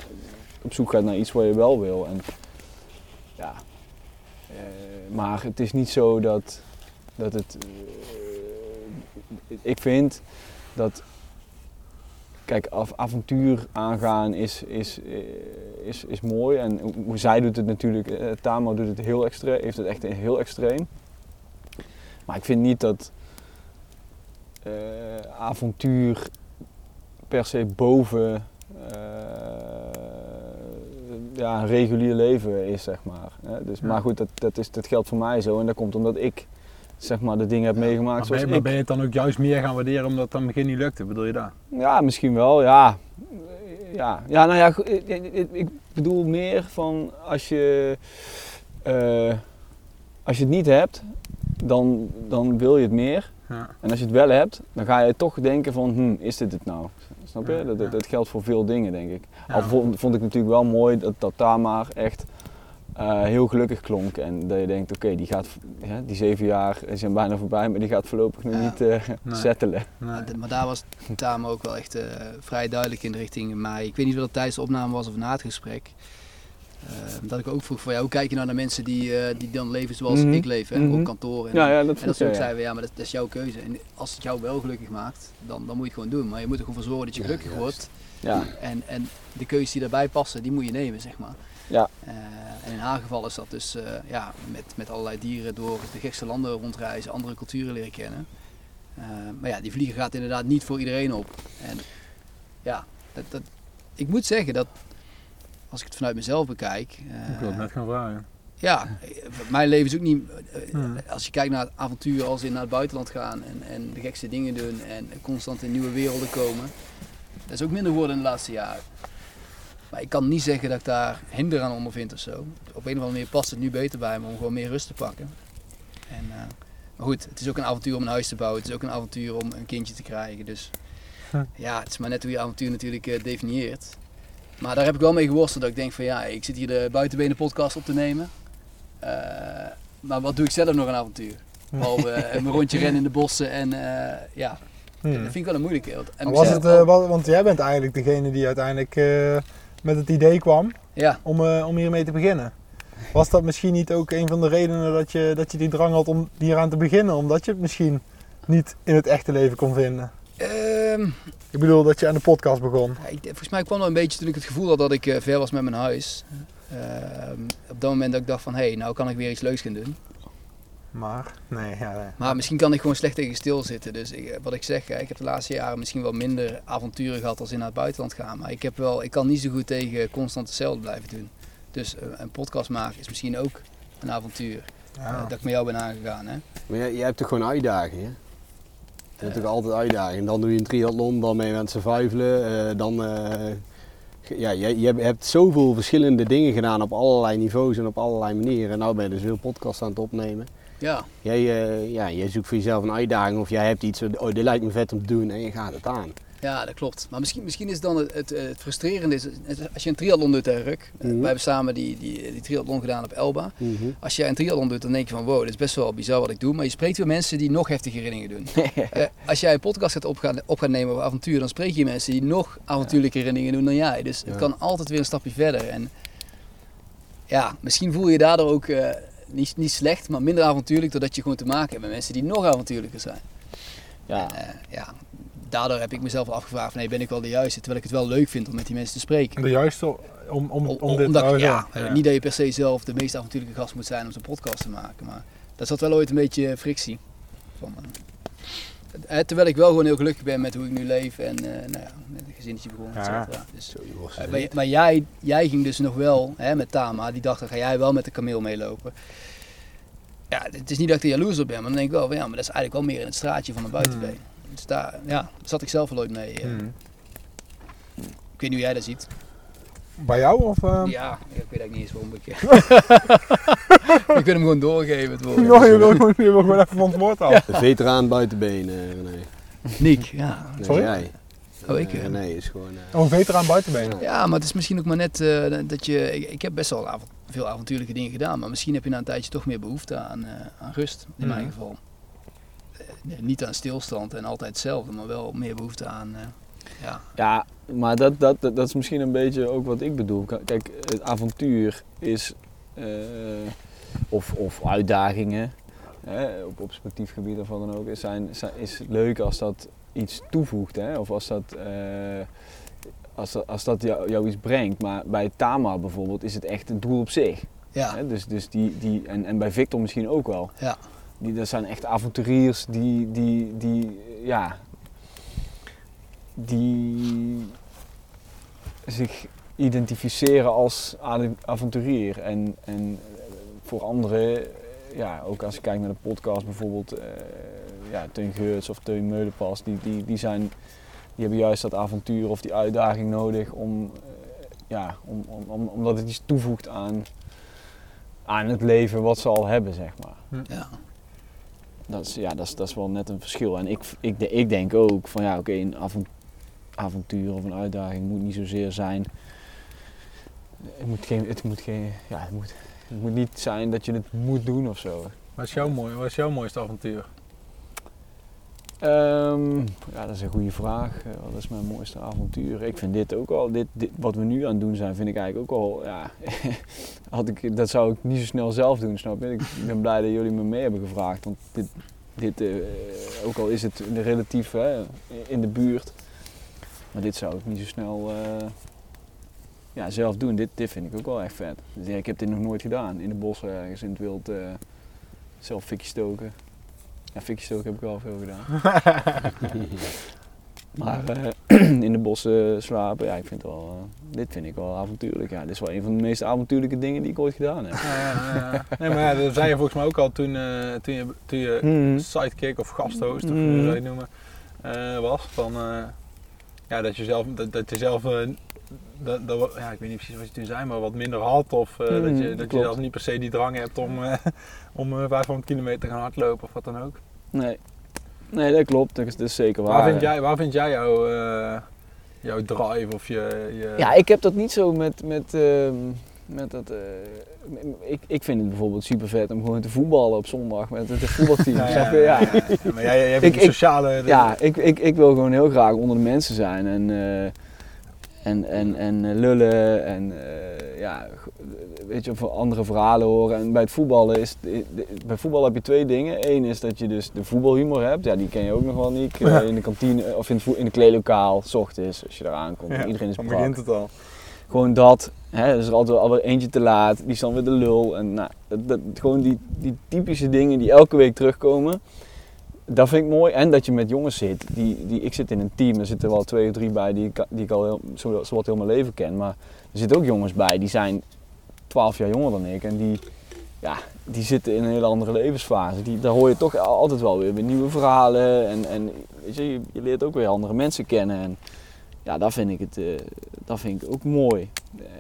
op zoek gaat naar iets wat je wel wil. En, ja, eh, maar het is niet zo dat, dat het. eh, ik vind dat. Kijk, af, avontuur aangaan is, is, eh, is, is mooi. En hoe- zij doet het natuurlijk. eh, Tamo doet het heel extreem, heeft het echt heel extreem. Maar ik vind niet dat avontuur per se boven ja, een regulier leven is, zeg maar. Dus. Maar goed, dat, dat, is, dat geldt voor mij zo. En dat komt omdat ik zeg maar, de dingen heb meegemaakt Maar ben, zoals je, maar ik. ben je het dan ook juist meer gaan waarderen omdat het aan het begin niet lukte? Bedoel je dat? Ja, misschien wel, ja. Ja, ja nou ja, ik, bedoel meer van als je, eh, als je het niet hebt, dan, dan wil je het meer. Ja. En als je het wel hebt, dan ga je toch denken van, hm, is dit het nou? Snap je? Ja, Dat, dat, ja. dat geldt voor veel dingen, denk ik. Al vond, vond ik natuurlijk wel mooi dat, dat Tamar echt eh, heel gelukkig klonk. En dat je denkt, oké, die gaat, ja, die zeven jaar zijn bijna voorbij, maar die gaat voorlopig nog Ja. niet eh Nee. settelen. Nee. Maar, maar daar was Tamo ook wel echt eh, vrij duidelijk in de richting mij. Ik weet niet of dat tijdens de opname was of na het gesprek. Eh, dat ik ook vroeg van ja, hoe kijk je nou naar mensen die, eh, die dan leven zoals Mhm. ik leef, hè, Mhm. op kantoor. En, Ja, ja, dat en vroeg dat ze jij, ook ja. zeiden, ja, maar dat, dat is jouw keuze. En als het jou wel gelukkig maakt, dan, dan moet je het gewoon doen. Maar je moet er gewoon voor zorgen dat je Ja, gelukkig juist. wordt. Ja. En, en de keuzes die daarbij passen, die moet je nemen, zeg maar. Ja. Eh, en in haar geval is dat dus eh, ja, met, met allerlei dieren door de gekste landen rondreizen, andere culturen leren kennen. Eh, maar ja, die vliegen gaat inderdaad niet voor iedereen op. En ja, dat, dat, ik moet zeggen dat als ik het vanuit mezelf bekijk. eh, Ik wil het net gaan vragen. ja, mijn leven is ook niet. Hmm. Als je kijkt naar het avontuur als in naar het buitenland gaan en, en de gekste dingen doen en constant in nieuwe werelden komen. Dat is ook minder geworden in de laatste jaren. Maar ik kan niet zeggen dat ik daar hinder aan ondervind of zo. Op een of andere manier past het nu beter bij me om gewoon meer rust te pakken. En, eh, maar goed, het is ook een avontuur om een huis te bouwen. Het is ook een avontuur om een kindje te krijgen. Dus ja, het is maar net hoe je avontuur natuurlijk eh, definieert. Maar daar heb ik wel mee geworsteld dat ik denk van ja, ik zit hier de buitenbenen podcast op te nemen. Eh, maar wat doe ik zelf nog een avontuur? Behalve eh, mijn rondje rennen in de bossen en eh, ja, Hmm. dat vind ik wel een moeilijke. Want- En was het, eh, want jij bent eigenlijk degene die uiteindelijk eh, met het idee kwam ja, om, eh, om hiermee te beginnen. Was dat misschien niet ook een van de redenen dat je, dat je die drang had om hieraan te beginnen? Omdat je het misschien niet in het echte leven kon vinden? Ehm, Ik bedoel dat je aan de podcast begon. Ik, volgens mij kwam dat een beetje toen ik het gevoel had dat ik eh, ver was met mijn huis. Ehm, op dat moment dat ik dacht van, hé, hey, nou kan ik weer iets leuks gaan doen. Maar, nee, ja, nee. Maar misschien kan ik gewoon slecht tegen stilzitten. Dus ik, wat ik zeg, ik heb de laatste jaren misschien wel minder avonturen gehad als in naar het buitenland gaan. Maar ik, heb wel, ik kan niet zo goed tegen constant hetzelfde blijven doen. Dus eh, een podcast maken is misschien ook een avontuur. eh, dat ik met jou ben aangegaan. Hè? Maar jij, jij hebt toch gewoon uitdagingen? Je hebt toch altijd uitdagingen. Dan doe je een triathlon, dan ben je aan het survivalen. eh, dan, eh, ja, je, je hebt zoveel verschillende dingen gedaan op allerlei niveaus en op allerlei manieren. En nou ben je dus veel podcasts aan het opnemen. Ja, Jij, eh, ja, jij zoekt voor jezelf een uitdaging of jij hebt iets, oh dit lijkt me vet om te doen en je gaat het aan. ja, dat klopt. Maar misschien, misschien is dan het, het, het frustrerende, is, als je een triathlon doet, hè, Ruk. Eh, Mhm. Wij hebben samen die, die, die triathlon gedaan op Elba. Als jij een triathlon doet, dan denk je van wow, dit is best wel bizar wat ik doe. Maar je spreekt weer mensen die nog heftige dingen doen. Eh, als jij een podcast gaat op gaan, op gaan nemen over avontuur, dan spreek je mensen die nog avontuurlijkere dingen doen dan jij. Dus het kan altijd weer een stapje verder. En ja, misschien voel je je daardoor ook eh, niet, niet slecht, maar minder avontuurlijk doordat je gewoon te maken hebt met mensen die nog avontuurlijker zijn. Ja, En, eh, ja, daardoor heb ik mezelf afgevraagd van nee, ben ik wel de juiste? Terwijl ik het wel leuk vind om met die mensen te spreken. De juiste om, om, om, Om- dit omdat, zo. ja, eh, Niet dat je per se zelf de meest avontuurlijke gast moet zijn om zo'n podcast te maken. Maar dat zat wel ooit een beetje frictie. Van, eh, terwijl ik wel gewoon heel gelukkig ben met hoe ik nu leef en eh, nou ja, met een gezinnetje begonnen, Ja. Dus, eh, maar maar jij, jij ging dus nog wel hè, met Tama, die dacht dan ga jij wel met de kameel meelopen. Ja, het is niet dat ik er jaloers op ben, maar dan denk ik wel van ja, maar dat is eigenlijk wel meer in het straatje van een buitenbeen. Dus daar, ja, zat ik zelf wel ooit mee. eh. Hmm. Ik weet niet hoe jij dat ziet. Bij jou of? eh? Ja, ik weet eigenlijk niet eens waarom ik... ik wil hem gewoon doorgeven, het woord. Je wil gewoon- je wil gewoon even van het woord af. De veteraan buitenbeen, eh René. Niek, ja. Nee, Sorry? jij. Oh, ik, Eh, eh. René is gewoon... eh, Oh, een veteraan buitenbeen. Ja, maar het is misschien ook maar net eh, dat je... Ik, ik heb best wel veel avontuurlijke dingen gedaan, maar misschien heb je na een tijdje toch meer behoefte aan, eh, aan rust, in mijn Mhm. geval. Eh, nee, niet aan stilstand en altijd hetzelfde, maar wel meer behoefte aan... Ja. Ja, maar dat, dat, dat, dat is misschien een beetje ook wat ik bedoel. Kijk, het avontuur is, eh, of, of uitdagingen, hè, op, op sportief gebied of wat dan ook, is, zijn, zijn- is leuk als dat iets toevoegt. Hè? Of als dat, eh, als dat, als dat jou, jou iets brengt. Maar bij Tama bijvoorbeeld is het echt een doel op zich. Ja, Hè? Dus, dus die, die, en, en bij Victor misschien ook wel. ja. Die, dat zijn echt avonturiers die, die, die, ja, die zich identificeren als avonturier. En, en voor anderen, ja, ook als je kijkt naar de podcast bijvoorbeeld, eh, ja, Teun Geurts of Teun Meulenpas, die, die, die, zijn, die hebben juist dat avontuur of die uitdaging nodig om, eh, ja, om, om, om, omdat het iets toevoegt aan, aan het leven wat ze al hebben, zeg maar. ja. Dat is, ja, dat is, dat is wel net een verschil. En ik, ik, de- ik denk ook van ja, oké, een avon- avontuur of een uitdaging moet niet zozeer zijn. Het moet, geen, het, moet geen, ja, het, moet, het moet niet zijn dat je het moet doen of zo. Wat is jouw, mooi, wat is jouw mooiste avontuur? Ehm, ja, dat is een goede vraag. Eh, Wat is mijn mooiste avontuur? Ik vind dit ook al, dit, dit, wat we nu aan het doen zijn, vind ik eigenlijk ook al, ja, had ik, dat zou ik niet zo snel zelf doen, snap je? Ik ben blij dat jullie me mee hebben gevraagd, want dit, dit eh, ook al is het relatief hè, in de buurt, maar dit zou ik niet zo snel eh, ja, zelf doen. Dit, dit vind ik ook wel echt vet. Dus ja, ik heb dit nog nooit gedaan, in de bossen ergens in het wild, eh, zelf fikje stoken. Ja, fikje stoken heb ik wel veel gedaan. Maar eh, in de bossen slapen, ja, ik vind het wel, eh, dit vind ik wel avontuurlijk. Ja, dit is wel een van de meest avontuurlijke dingen die ik ooit gedaan heb. Ja, ja, ja. Nee, maar ja, dat zei je volgens mij ook al toen, eh, toen je, toen je Mhm. sidekick of gasthost, of hoe Mhm. zou je het noemen, eh, was. Van, eh, ja, dat je zelf, dat, dat je zelf eh, dat, dat, ja, ik weet niet precies wat je toen zei, maar wat minder had. Of eh, dat je, dat je zelf niet per se die drang hebt om, eh, om eh, 500 kilometer te gaan hardlopen of wat dan ook. Nee. nee, dat klopt. Dat is, dat is zeker waar. Waar vind jij, waar vind jij jouw, jouw drive of je... je Ja, ik heb dat niet zo met, met, ehm, met dat... eh, ik, ik vind het bijvoorbeeld super vet om gewoon te voetballen op zondag met het voetbalteam. Ja. Maar jij, jij hebt Ik- ik- sociale... Ja, ik, ik, ik wil gewoon heel graag onder de mensen zijn en, eh, en, en, en eh, lullen en ja, weet je, andere verhalen horen. En bij het voetballen is, bij voetbal heb je twee dingen. Eén is dat je dus de voetbalhumor hebt, ja, die ken je ook nog wel niet. In de kantine of in het, in de kleedlokaal, s ochtends als je daar aankomt. Iedereen is dan begint het al. Gewoon dat. Hè, is er altijd alweer eentje te laat, die is dan weer de lul. En nou, gewoon die, die typische dingen die elke week terugkomen. Dat vind ik mooi. En dat je met jongens zit. Die, die, ik zit in een team, er zitten wel twee of drie bij die, die ik al heel, zo, zowat heel mijn leven ken. Maar er zitten ook jongens bij die zijn 12 jaar jonger dan ik. En die, ja, die zitten in een hele andere levensfase. Die, daar hoor je toch altijd wel weer, weer nieuwe verhalen. En, en weet je, je leert ook weer andere mensen kennen. En ja, dat vind ik, het, eh, dat vind ik ook mooi.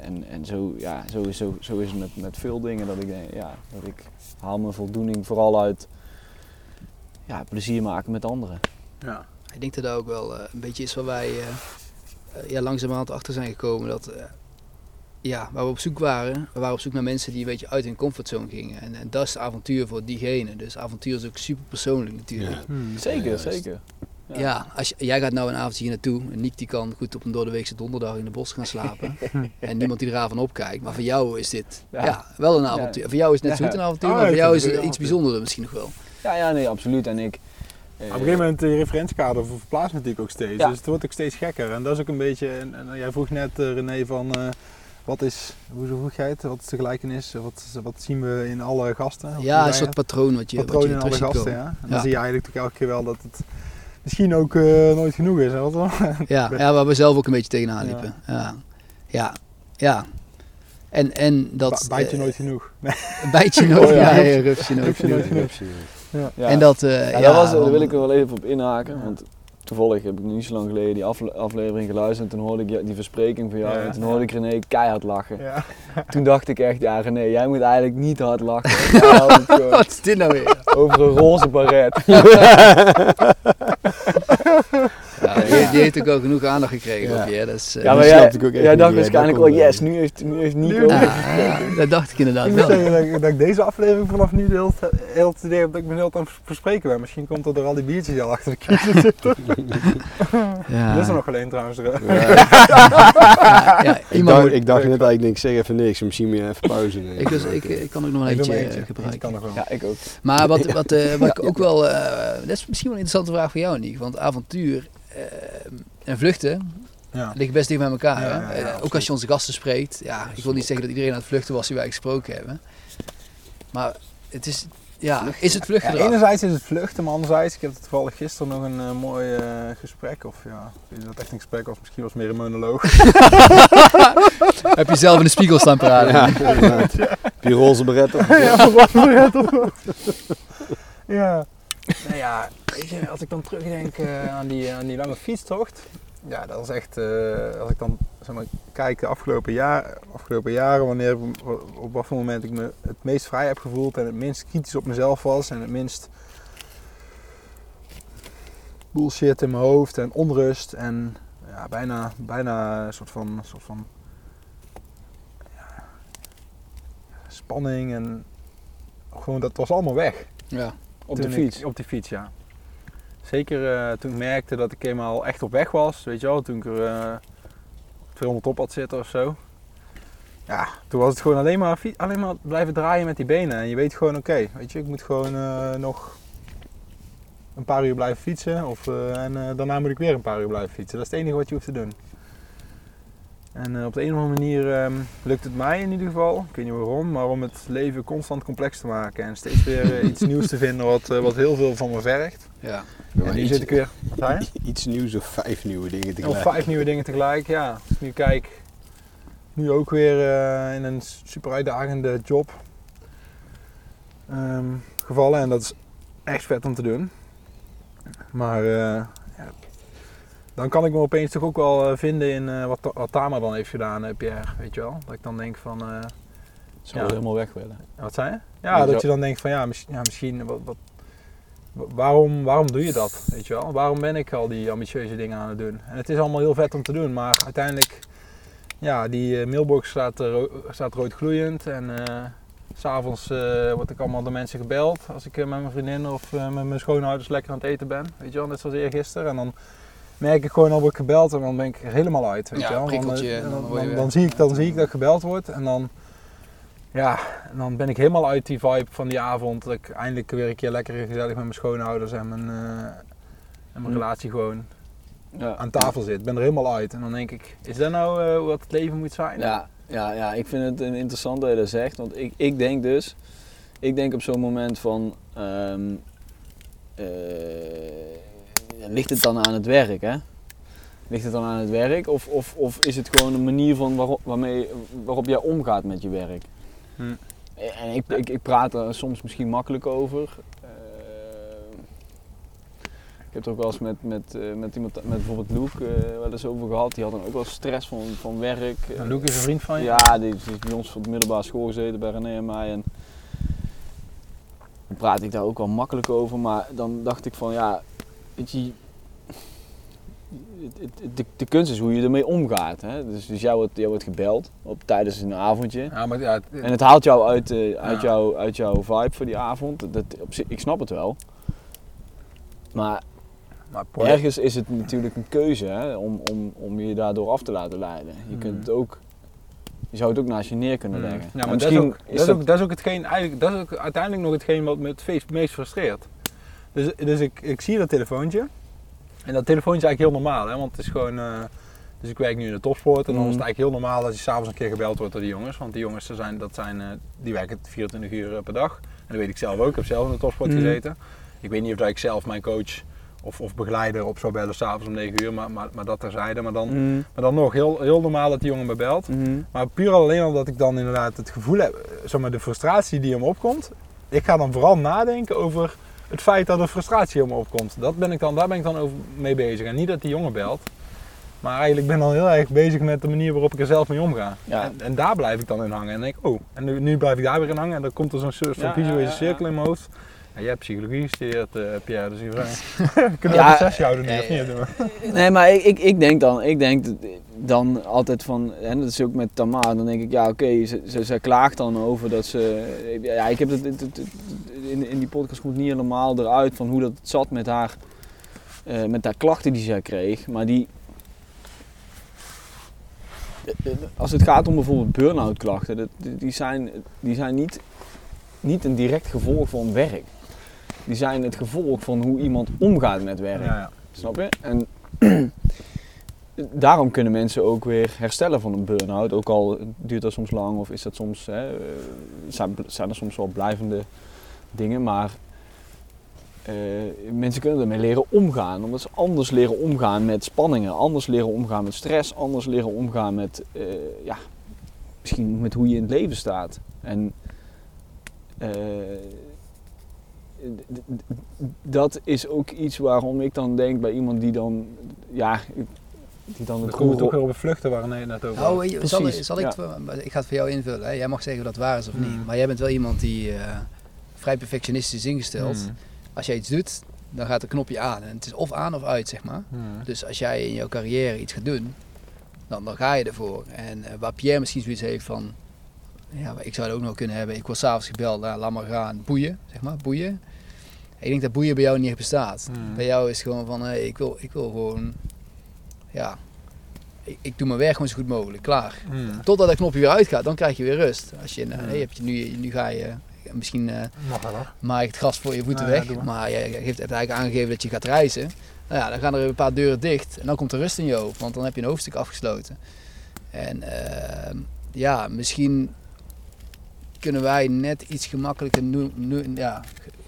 En, en zo, ja, zo, is, zo, zo is het met, met veel dingen dat ik denk, ja, dat ik haal mijn voldoening vooral uit ja, plezier maken met anderen. Ja. Ik denk dat dat ook wel eh, een beetje is waar wij eh, eh, ja, langzamerhand achter zijn gekomen. Dat, eh, ja, waar we op zoek waren, we waren op zoek naar mensen die een beetje uit hun comfortzone gingen. En, en dat is het avontuur voor diegene. Dus avontuur is ook super persoonlijk natuurlijk. Ja. Hmm. Zeker, zeker. Ja, als jij gaat nou een avondje hier naartoe. En Niek die kan goed op een doordeweekse donderdag in de bos gaan slapen. en niemand die eraan op kijkt. Maar voor jou is dit ja. Ja. wel een avontuur. Voor jou is het net zo goed een avontuur. Oh, maar voor jou is het iets bijzonderder misschien nog wel. Ja, ja, nee, absoluut. En ik... eh, Op een gegeven moment, eh, je referentiekader verplaatst natuurlijk ook steeds. Ja. Dus het wordt ook steeds gekker. En dat is ook een beetje, en, en jij vroeg net eh, René van, eh, wat is, hoe vroeg jij het? Wat is de gelijkenis? Wat, wat zien we in alle gasten? Ja, een soort patroon wat je, het? wat je patroon in alle gasten, ja. En dan zie je eigenlijk toch elke keer wel dat het misschien ook eh, nooit genoeg is. Hè, wat wel? Ja, ja, waar we zelf ook een beetje tegenaan liepen. Ja, ja, ja. En, en dat... Ba- bijt je eh, nooit genoeg. Nee. Bijt je nooit, Oh, ja, ja. ja, rups je nooit genoeg. ja. En dat, eh, Ja, ja, dat was, daar wil ik er wel even op inhaken. Want toevallig heb ik niet zo lang geleden die afle- aflevering geluisterd. En toen hoorde ik die verspreking van jou. Ja. En toen hoorde ik René keihard lachen. Ja. Toen dacht ik echt, ja René, jij moet eigenlijk niet hard lachen. Wat is dit nou weer? over een roze baret. Ja, die, die heeft ook al genoeg aandacht gekregen Ja. op je. hè. Dat is, eh, Ja, maar jij, ik ook jij niet, dacht waarschijnlijk, Dat oh yes, nu heeft, nu heeft Nico... Nu- ah, ja, dat dacht ik inderdaad Ik moet wel. zeggen dat, ik- dat ik deze aflevering vanaf nu de hele, tijd- heel het idee heb dat ik me heel aan het verspreken ben. Misschien komt dat door al die biertjes al achter de kiezen zitten. Ja. Er is er nog alleen trouwens. er. Ja, Ja, ja, ik, iemand dacht, moet- ik dacht net eigenlijk, niks, zeg even niks. Misschien moet je even pauze ik, dus, ik, ik kan ook nog wel Ik eentje maar eh, eentje. Gebruiken. kan nog wel. Ja, ik ook. Maar wat, wat, eh, wat ik ook wel, eh, dat is misschien wel een interessante vraag voor jou, Nick. Want avontuur en vluchten Ja. liggen best dicht bij elkaar. Ja, hè? ja, ja, Eh, ook als je onze gasten spreekt. Ja, ik wil niet zeggen dat iedereen aan het vluchten was die wij gesproken hebben. Maar het is, ja, is het vluchten enerzijds is het vluchten, maar anderzijds, ik heb het toevallig gisteren nog een eh, mooi eh, gesprek, of ja, of het echt een gesprek was, misschien was het meer een monoloog. Heb je zelf in de spiegel staan praten? Ja. Heb je roze beretten? ja, het op. Ja. Nou ja, als ik dan terugdenk eh, aan, die, aan die lange fietstocht, ja, dat is echt, eh, als ik dan zeg maar, kijk de afgelopen, jaar, afgelopen jaren, wanneer, op wat voor moment ik me het meest vrij heb gevoeld en het minst kritisch op mezelf was en het minst bullshit in mijn hoofd en onrust en ja, bijna, bijna een soort van, soort van ja, spanning en gewoon dat was allemaal weg. Ja. Op de fiets. ik- op de fiets, ja. Zeker eh, toen ik merkte dat ik eenmaal echt op weg was, weet je wel, toen ik er eh 200 op had zitten of zo. Ja, toen was het gewoon alleen maar, alleen maar blijven draaien met die benen. En je weet gewoon, oké, weet je, ik moet gewoon eh, nog een paar uur blijven fietsen. Of, en daarna moet ik weer een paar uur blijven fietsen. Dat is het enige wat je hoeft te doen. En eh, op de een of andere manier ehm, lukt het mij in ieder geval, ik weet niet waarom, maar om het leven constant complex te maken. En steeds weer eh, iets nieuws te vinden wat, eh, wat heel veel van me vergt. Ja. En nu zit ik weer, wat zei je? Iets nieuws of vijf nieuwe dingen Of tegelijk. vijf nieuwe dingen tegelijk, ja. Als ik nu kijk, nu ook weer in een super uitdagende job ehm, gevallen. En dat is echt vet om te doen. Maar dan kan ik me opeens toch ook wel eh, vinden in eh, wat, wat Tama dan heeft gedaan, eh, Pierre. Weet je wel? Dat ik dan denk van... Zou Ja. helemaal weg willen. wat zei je? Ja, dat je dan denkt van ja, mis- ja misschien, wat, wat, wa- waarom, waarom doe je dat? Weet je wel? Waarom ben ik al die ambitieuze dingen aan het doen? En het is allemaal heel vet om te doen, maar uiteindelijk, ja, die mailbox staat, staat rood gloeiend en s s'avonds eh word ik allemaal door mensen gebeld als ik met mijn vriendin of met mijn schoonouders lekker aan het eten ben. Weet je wel, net zoals eergisteren. En dan merk ik gewoon al word ik gebeld en dan ben ik er helemaal uit. Weet Ja, je wel? Dan, eh, prikkeltje en dan, dan dan, word je dan weer- zie ik, dan zie ik dat ik gebeld word en dan, ja, en dan ben ik helemaal uit die vibe van die avond. Dat ik eindelijk weer een keer lekker gezellig met mijn schoonouders en mijn, eh, en mijn Hm. relatie gewoon Ja. aan tafel zit. Ik ben er helemaal uit. En dan denk ik, is dat nou eh, wat het leven moet zijn? Ja, ja, ja, ik vind het een interessant dat je dat zegt. Want ik, ik denk dus, ik denk op zo'n moment van, ehm, eh, ligt het dan aan het werk, hè? Ligt het dan aan het werk of, of, of is het gewoon een manier van waarop, waarmee, waarop jij omgaat met je werk? Hm. En ik, ik, ik praat er soms misschien makkelijk over. Eh, ik heb het ook wel eens met, met, eh, met iemand, met bijvoorbeeld Luke, eh, wel eens over gehad. Die had dan ook wel stress van, van werk. Eh, Luke is een vriend van je? ja, die is bij ons op de middelbare school gezeten, bij René en mij. En dan praat ik daar ook wel makkelijk over, maar dan dacht ik van ja, weet je, de, de kunst is hoe je ermee omgaat. Hè? Dus, dus jou, wordt, wordt gebeld op, tijdens een avondje. Ja, maar ja, het- En het haalt jou uit, eh, uit, Ja. jou, uit jouw vibe voor die avond. Dat, op ik snap het wel. Maar maar ergens is het natuurlijk een keuze hè, om, om, om je daardoor af te laten leiden. Je, Mm. kunt het ook, je zou het ook naast je neer kunnen leggen. Ja, maar dat is, ook, dat, is dat- ook, dat is ook hetgeen, eigenlijk, dat is ook uiteindelijk nog hetgeen wat me het meest frustreert. Dus, dus ik, ik zie dat telefoontje. En dat telefoontje is eigenlijk heel normaal, hè, want het is gewoon... eh, dus ik werk nu in de topsport en dan is het Mhm. eigenlijk heel normaal als je s'avonds een keer gebeld wordt door die jongens. Want die jongens dat zijn, dat zijn, eh, die werken 24 uur eh, per dag. En dat weet ik zelf ook. Ik heb zelf in de topsport Mhm. gezeten. Ik weet niet of dat ik zelf mijn coach of, of begeleider op zou bellen s'avonds om 9 uur, maar, maar, maar dat terzijde. Maar dan, Mhm, maar dan nog, heel, heel normaal dat die jongen me belt. Maar puur alleen omdat ik dan inderdaad het gevoel heb, zeg maar de frustratie die hem opkomt. Ik ga dan vooral nadenken over het feit dat er frustratie om me opkomt. Dat ben ik dan, daar ben ik dan over mee bezig. En niet dat die jongen belt. Maar eigenlijk ben ik dan heel erg bezig met de manier waarop ik er zelf mee omga. Ja. En, en daar blijf ik dan in hangen. En denk ik, oh, en nu, nu blijf ik daar weer in hangen. En dan komt er zo'n soort van Ja, visuele cirkel in mijn hoofd. Ja, jij hebt psychologie gestudeerd, eh, Pierre, dus je kunnen we Ja, een sessie houden of ja. niet? Nee, maar ik, ik, ik denk dan, ik denk dan altijd van, en dat is ook met Tamar, dan denk ik, ja oké, ze, ze, ze klaagt dan over dat ze, ja ik heb het, het- het- het- in, in die podcast komt niet helemaal eruit van hoe dat zat met haar, eh, met haar klachten die zij kreeg, maar die, als het gaat om bijvoorbeeld burn-out klachten, die zijn, die zijn niet, niet een direct gevolg van werk. Die zijn het gevolg van hoe iemand omgaat met werk. Ja, ja. Snap je? En daarom kunnen mensen ook weer herstellen van een burn-out. Ook al duurt dat soms lang of is dat soms, hè, eh, zijn, zijn er soms wel blijvende dingen. Maar eh, mensen kunnen ermee leren omgaan. Omdat ze anders leren omgaan met spanningen. Anders leren omgaan met stress. Anders leren omgaan met, eh, ja, misschien met hoe je in het leven staat. En dat is ook iets waarom ik dan denk bij iemand die dan, ja, die dan het komen we toch weer op vluchten waar René het net over Nou, had. weet je, zal, zal ik, ja. ik ga het voor jou invullen. Hè? Jij mag zeggen of dat waar is of niet. Maar jij bent wel iemand die eh, vrij perfectionistisch is ingesteld. Hmm. Als jij iets doet, dan gaat het knopje aan. En het is of aan of uit, zeg maar. Hmm. Dus als jij in jouw carrière iets gaat doen, dan, dan ga je ervoor. En eh, waar Pierre misschien zoiets heeft van, ja, ik zou het ook nog kunnen hebben. Ik word s'avonds gebeld, nou, laat maar gaan, boeien, zeg maar, boeien. Ik denk dat boeien bij jou niet echt bestaat. Hmm. Bij jou is het gewoon van, hey, ik, wil, ik wil gewoon, ja, ik, ik doe mijn werk gewoon zo goed mogelijk, klaar. Hmm. Totdat dat knopje weer uitgaat, dan krijg je weer rust. Als je, nou, Hmm. hey, heb je nu, nu ga je, misschien eh, wel hoor. maak ik het gras voor je voeten Nou weg. maar. maar je, heeft hebt eigenlijk aangegeven dat je gaat reizen. Nou ja, dan gaan er een paar deuren dicht en dan komt er rust in je hoofd, want dan heb je een hoofdstuk afgesloten. En ehm, ja, misschien kunnen wij net iets gemakkelijker, nu, nu- ja,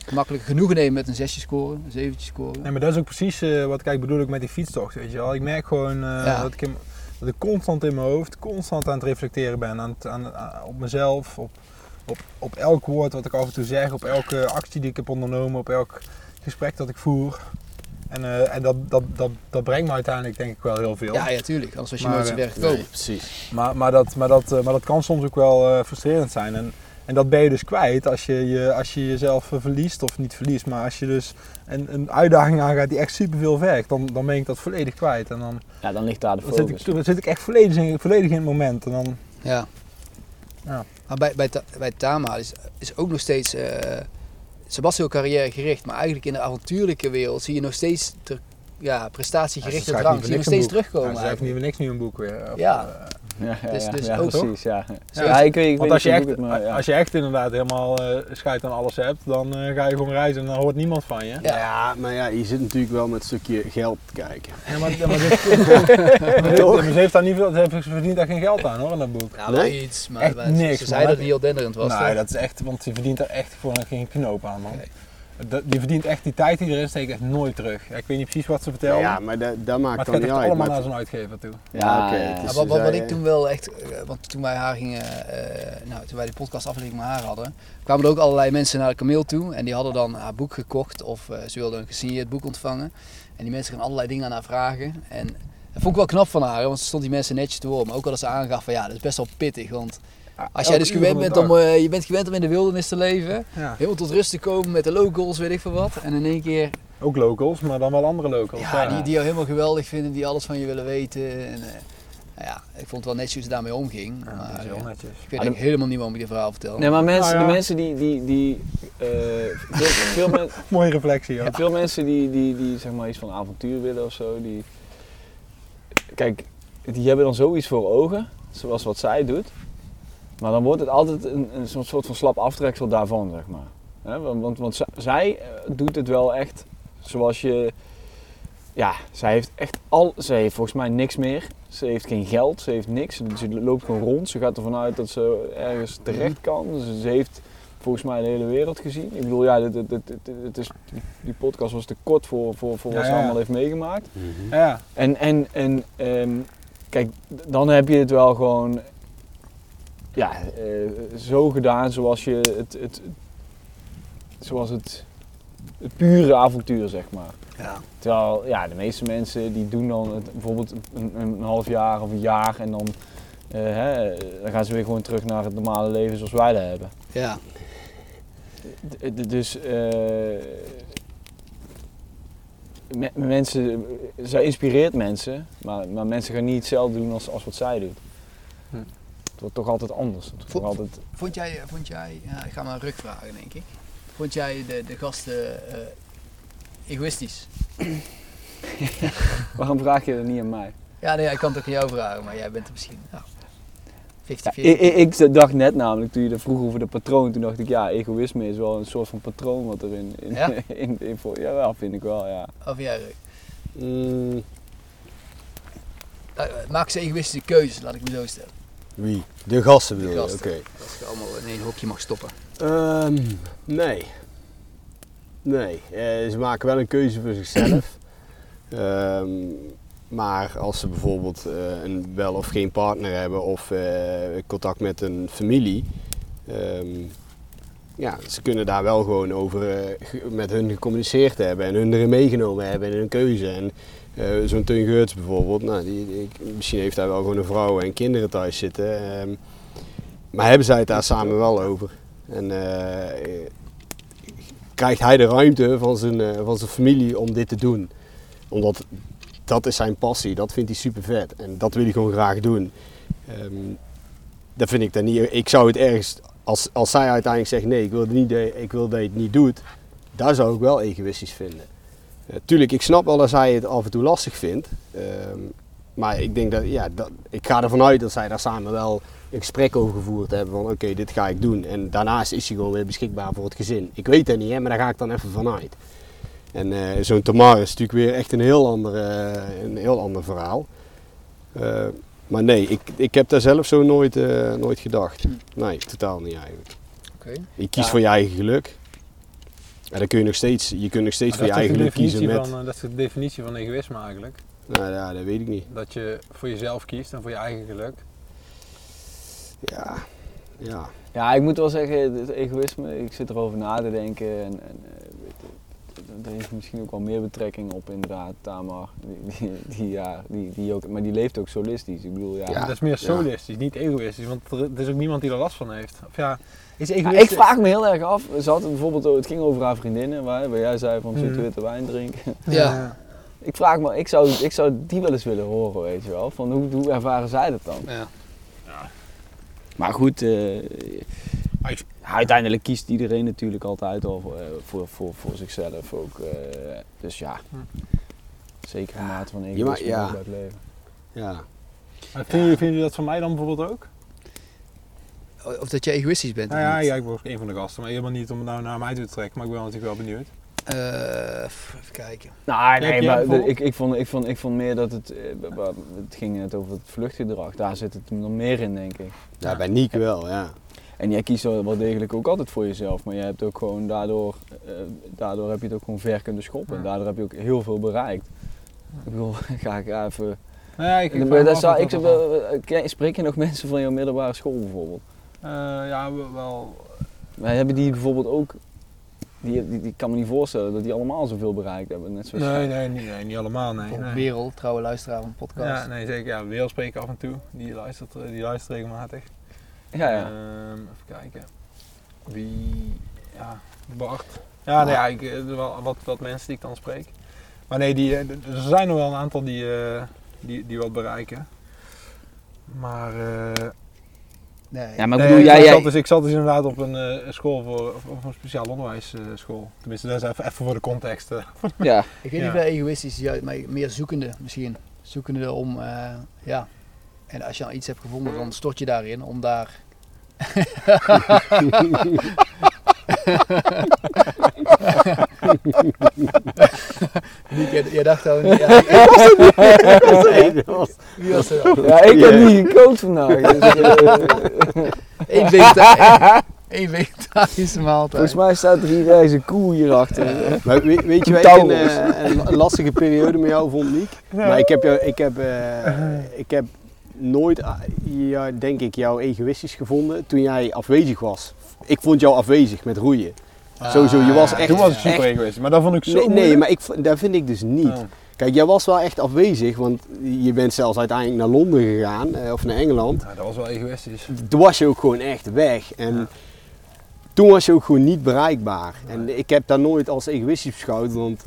gemakkelijker genoegen nemen met een zesje scoren, een zeventje scoren. Nee, maar dat is ook precies eh, wat ik bedoel ook met die fietstocht, weet je wel. Ik merk gewoon eh, Ja. dat, ik in- dat ik constant in mijn hoofd, constant aan het reflecteren ben. Aan het, aan, aan- op mezelf, op, op, op elk woord wat ik af en toe zeg, op elke actie die ik heb ondernomen, op elk gesprek dat ik voer. En, eh, en dat, dat, dat, dat brengt me uiteindelijk denk ik wel heel veel. Ja, ja, tuurlijk, anders was je Maar, nooit zo eh. Nee, precies. Maar, maar, dat, maar, dat, eh, maar dat kan soms ook wel eh, frustrerend zijn. En, en dat ben je dus kwijt als je, je, als je jezelf verliest, of niet verliest, maar als je dus een, een uitdaging aangaat die echt superveel vergt, dan, dan ben ik dat volledig kwijt. En dan, Ja, dan ligt daar de dan, zit, focus. ik, dan zit ik echt volledig in, volledig in het moment. En dan, Ja. Ja. Maar bij, bij, bij Tama is, is ook nog steeds. eh ze was heel carrièregericht, maar eigenlijk in de avontuurlijke wereld zie je nog steeds ter, ja, prestatiegerichte Ja, drang. Zie je nog steeds terugkomen. ja, ze heeft niet voor niks nu een boek weer. Of, Ja. Ja, ja, Dus- dus ook- precies, ja. Zo Ja, ik, weet- ik want als je, echt, hoe het, maar ja. als je echt inderdaad helemaal eh scheid aan alles hebt, dan eh, ga je gewoon reizen en dan hoort niemand van je. Ja. Ja. maar ja, je zit natuurlijk wel met een stukje geld te kijken. Ja, maar, ze heeft daar niet veel, ze verdient daar geen geld aan hoor, in dat boek. Ja, wel Nee? iets, maar Echt maar niks, ze zei dat het heel denderend was. nee, dat is echt, want ze verdient er echt gewoon geen knoop aan man. Die verdient echt die tijd die erin steekt echt nooit terug. Ja, ik weet niet precies wat ze vertelde, Ja, maar dat, dat maakt maar het dan gaat niet echt uit. allemaal maar naar zo'n uitgever toe. Ja, oké. Ja, ze wat, wat, ik eh, toen wel echt, eh, want toen wij haar gingen, eh, nou toen wij die podcastaflevering met haar hadden, kwamen er ook allerlei mensen naar de kameel toe en die hadden dan haar boek gekocht of eh, ze wilden een gesigneerd boek ontvangen. En die mensen gaan allerlei dingen aan haar vragen. En dat vond ik wel knap van haar, want ze stond die mensen netjes te horen, maar ook al dat ze aangaf van ja, dat is best wel pittig, want als jij dus gewend bent om, eh, je bent gewend om in de wildernis te leven, Ja. helemaal tot rust te komen met de locals, weet ik veel wat, en in één keer Ook locals, maar dan wel andere locals. ja, die, die jou helemaal geweldig vinden, die alles van je willen weten. En, eh, nou ja, ik vond het wel netjes hoe ze daarmee omging. Ja, maar dat is heel eh, netjes. ik weet eigenlijk helemaal niet waarom ik dit verhaal vertel. Nee, maar mensen, Nou ja. de mensen die, die, die eh, veel, veel, men- Mooie reflectie hoor. veel mensen die, die, die zeg maar iets van avontuur willen of zo, die, kijk, die hebben dan zoiets voor ogen, zoals wat zij doet. Maar dan wordt het altijd een, een soort soort van slap aftreksel daarvan, zeg maar. Hè, want, want, zij eh, doet het wel echt zoals je. Ja, zij heeft echt al. Ze heeft volgens mij niks meer. Ze heeft geen geld, ze heeft niks. Ze, loopt gewoon rond. Ze gaat ervan uit dat ze ergens terecht kan. Ze, ze heeft volgens mij de hele wereld gezien. Ik bedoel, ja, dit, dit, dit, dit- dit is, die podcast was te kort voor, voor, voor wat Ja, ze ja. allemaal heeft meegemaakt. Mhm. Ja, En, en, en ehm, kijk, dan heb je het wel gewoon ja, eh, zo gedaan zoals je het, het, zoals het, het pure avontuur, zeg maar. Ja. Terwijl, ja, de meeste mensen die doen dan het, bijvoorbeeld een, een half jaar of een jaar en dan, eh, hè, dan gaan ze weer gewoon terug naar het normale leven zoals wij dat hebben. Ja. D- Dus eh, me- mensen, zij inspireert mensen, maar, maar mensen gaan niet hetzelfde doen als, als wat zij doet. Hm. Het wordt toch altijd anders. Het wordt Vo- toch altijd, Vond jij, vond jij ja, ik ga maar rug vragen denk ik. Vond jij de, de gasten eh, egoïstisch? waarom vraag je dat niet aan mij? Ja, nee, ik kan het ook aan jou vragen, maar jij bent er misschien nou, 50-50. Ja, ik, ik, ik dacht net namelijk, toen je er vroeg over de patroon, toen dacht ik, ja, egoïsme is wel een soort van patroon wat er in, in, Ja? in, in, voor, ja, wel, vind ik wel, ja. Of jij rug? Mm, Eh, maak ze egoïstische keuzes, laat ik me zo stellen. Wie? De gasten bedoel je? Oké. Als je allemaal in één hokje mag stoppen. Ehm, nee. Nee. Eh, ze maken wel een keuze voor zichzelf. Ehm, maar als ze bijvoorbeeld eh, een wel of geen partner hebben of eh, contact met een familie, ehm, ja, ze kunnen daar wel gewoon over met hun gecommuniceerd hebben en hun erin meegenomen hebben in hun keuze. En eh, zo'n Teun Geurts bijvoorbeeld, nou, die, misschien heeft hij wel gewoon een vrouw en kinderen thuis zitten. ehm, maar hebben zij het daar samen wel over? En eh, krijgt hij de ruimte van zijn, eh, van zijn familie om dit te doen? Omdat dat is zijn passie, dat vindt hij super vet en dat wil hij gewoon graag doen. Ehm, dat vind ik dan niet. Ik zou het ergens, als, als zij uiteindelijk zegt nee, ik wil, niet, ik wil dat je het niet doet, daar zou ik wel egoïstisch vinden. Eh, tuurlijk, ik snap wel dat zij het af en toe lastig vindt. Ehm, maar ik denk dat, ja, dat, ik ga ervan uit dat zij daar samen wel een gesprek over gevoerd hebben van oké, dit ga ik doen. En daarnaast is hij gewoon weer beschikbaar voor het gezin. Ik weet het niet, hè, maar daar ga ik dan even vanuit. En eh, zo'n Tamar is natuurlijk weer echt een heel ander, eh, een heel ander verhaal. Eh, maar nee, ik, ik heb daar zelf zo nooit, eh, nooit gedacht. Nee, totaal niet eigenlijk. Oké. Je kiest Ja. voor je eigen geluk. En dan kun je nog steeds, je kunt nog steeds voor je eigen geluk kiezen met... Van, eh, dat is de definitie van egoïsme eigenlijk. Nou ja, dat weet ik niet. Dat je voor jezelf kiest en voor je eigen geluk. Ja, ja. Ja, ik moet wel zeggen, het egoïsme, ik zit erover na te denken en, en eh, dat heeft misschien ook wel meer betrekking op inderdaad Tamar, die, die, die, ja, die, die ook, maar die leeft ook solistisch, ik bedoel ja. Ja. dat is meer solistisch, niet egoïstisch. Want er, er is ook niemand die er last van heeft. Of ja, is Ja, ik vraag me heel erg af, ze had het bijvoorbeeld, het ging over haar vriendinnen, waar, waar jij zei van Mhm. witte wijn drinken. Ja. Ik vraag me, ik zou, ik zou die wel eens willen horen, weet je wel, van hoe, hoe ervaren zij dat dan? Ja. Maar goed, eh, uiteindelijk kiest iedereen natuurlijk altijd al voor, eh, voor, voor, voor zichzelf ook. eh, dus ja, zeker een mate van Ja, egoïsme ja. het leven. ja. Maar vinden, jullie, vinden jullie dat van mij dan bijvoorbeeld ook? Of dat je egoïstisch bent. Nou ja, ja, ik ben ook een van de gasten. Maar helemaal niet om het nou naar mij toe te trekken. Maar ik ben natuurlijk wel benieuwd. Eh, even kijken. Nou, nee, maar ik, ik, vond, ik, vond, ik vond meer dat het, eh, het ging net over het vluchtgedrag, daar zit het nog meer in denk ik. ja, bij Niek wel, ja. En jij kiest wel degelijk ook altijd voor jezelf, maar je hebt ook gewoon daardoor, eh, daardoor heb je het ook gewoon ver kunnen schoppen. Ja. daardoor heb je ook heel veel bereikt. Ik bedoel, ga ik even... Nou ja, ik, ik zou, ik dat zou, ken- spreek je nog mensen van jouw middelbare school bijvoorbeeld? Eh, ja, wel- wel... Maar hebben die bijvoorbeeld ook, die, die, die kan me niet voorstellen dat die allemaal zoveel bereikt hebben. Net zoals Nee, nee, niet, nee, niet allemaal, nee. Nee. Wereld, trouwe luisteraar van de podcast. Ja, nee, zeker. Ja, Wereld spreken af en toe. Die luistert, eh, die luistert regelmatig. Ja, ja. Ehm, even kijken. Wie... Ja, Bart. Ja, nee, ja, ik, eh, wel wat, wat mensen die ik dan spreek. Maar nee, die, er zijn nog wel een aantal die, eh, die, die wat bereiken. Maar... eh, Nee. ja, maar ik nee, bedoel, ik, jij, zat jij, dus, ik zat dus inderdaad op een eh, school voor, op een speciaal onderwijsschool. Tenminste, dat is even, even voor de context. eh. ja. Ik weet niet dat egoïstisch maar meer zoekende misschien. Zoekende om, eh, ja. En als je al iets hebt gevonden, dan stort je daarin om daar... Niet, jij, dacht al... Ja, wie was er dan? ja, ik heb niet gekookt vandaag. Dus, eh, Eén vegetarische maaltijd. volgens mij staat er hier ergens een koe hierachter. Maar weet, weet je, Een wat ik een, eh, een lastige periode met jou vond, Niek? Maar ik heb, jou, ik, heb, eh, ik heb nooit, ah, ja, denk ik, jou egoïstisch gevonden toen jij afwezig was. Ik vond jou afwezig met roeien. Sowieso, je was echt... Toen was ik super echt- egoïstisch, maar dat vond ik zo Nee, nee, maar ik, dat vind ik dus niet. Oh. Kijk, jij was wel echt afwezig, want je bent zelfs uiteindelijk naar Londen gegaan, eh, of naar Engeland. Ja, dat was wel egoïstisch. Toen was je ook gewoon echt weg. En Ja. toen was je ook gewoon niet bereikbaar. En ik heb dat nooit als egoïstisch beschouwd, want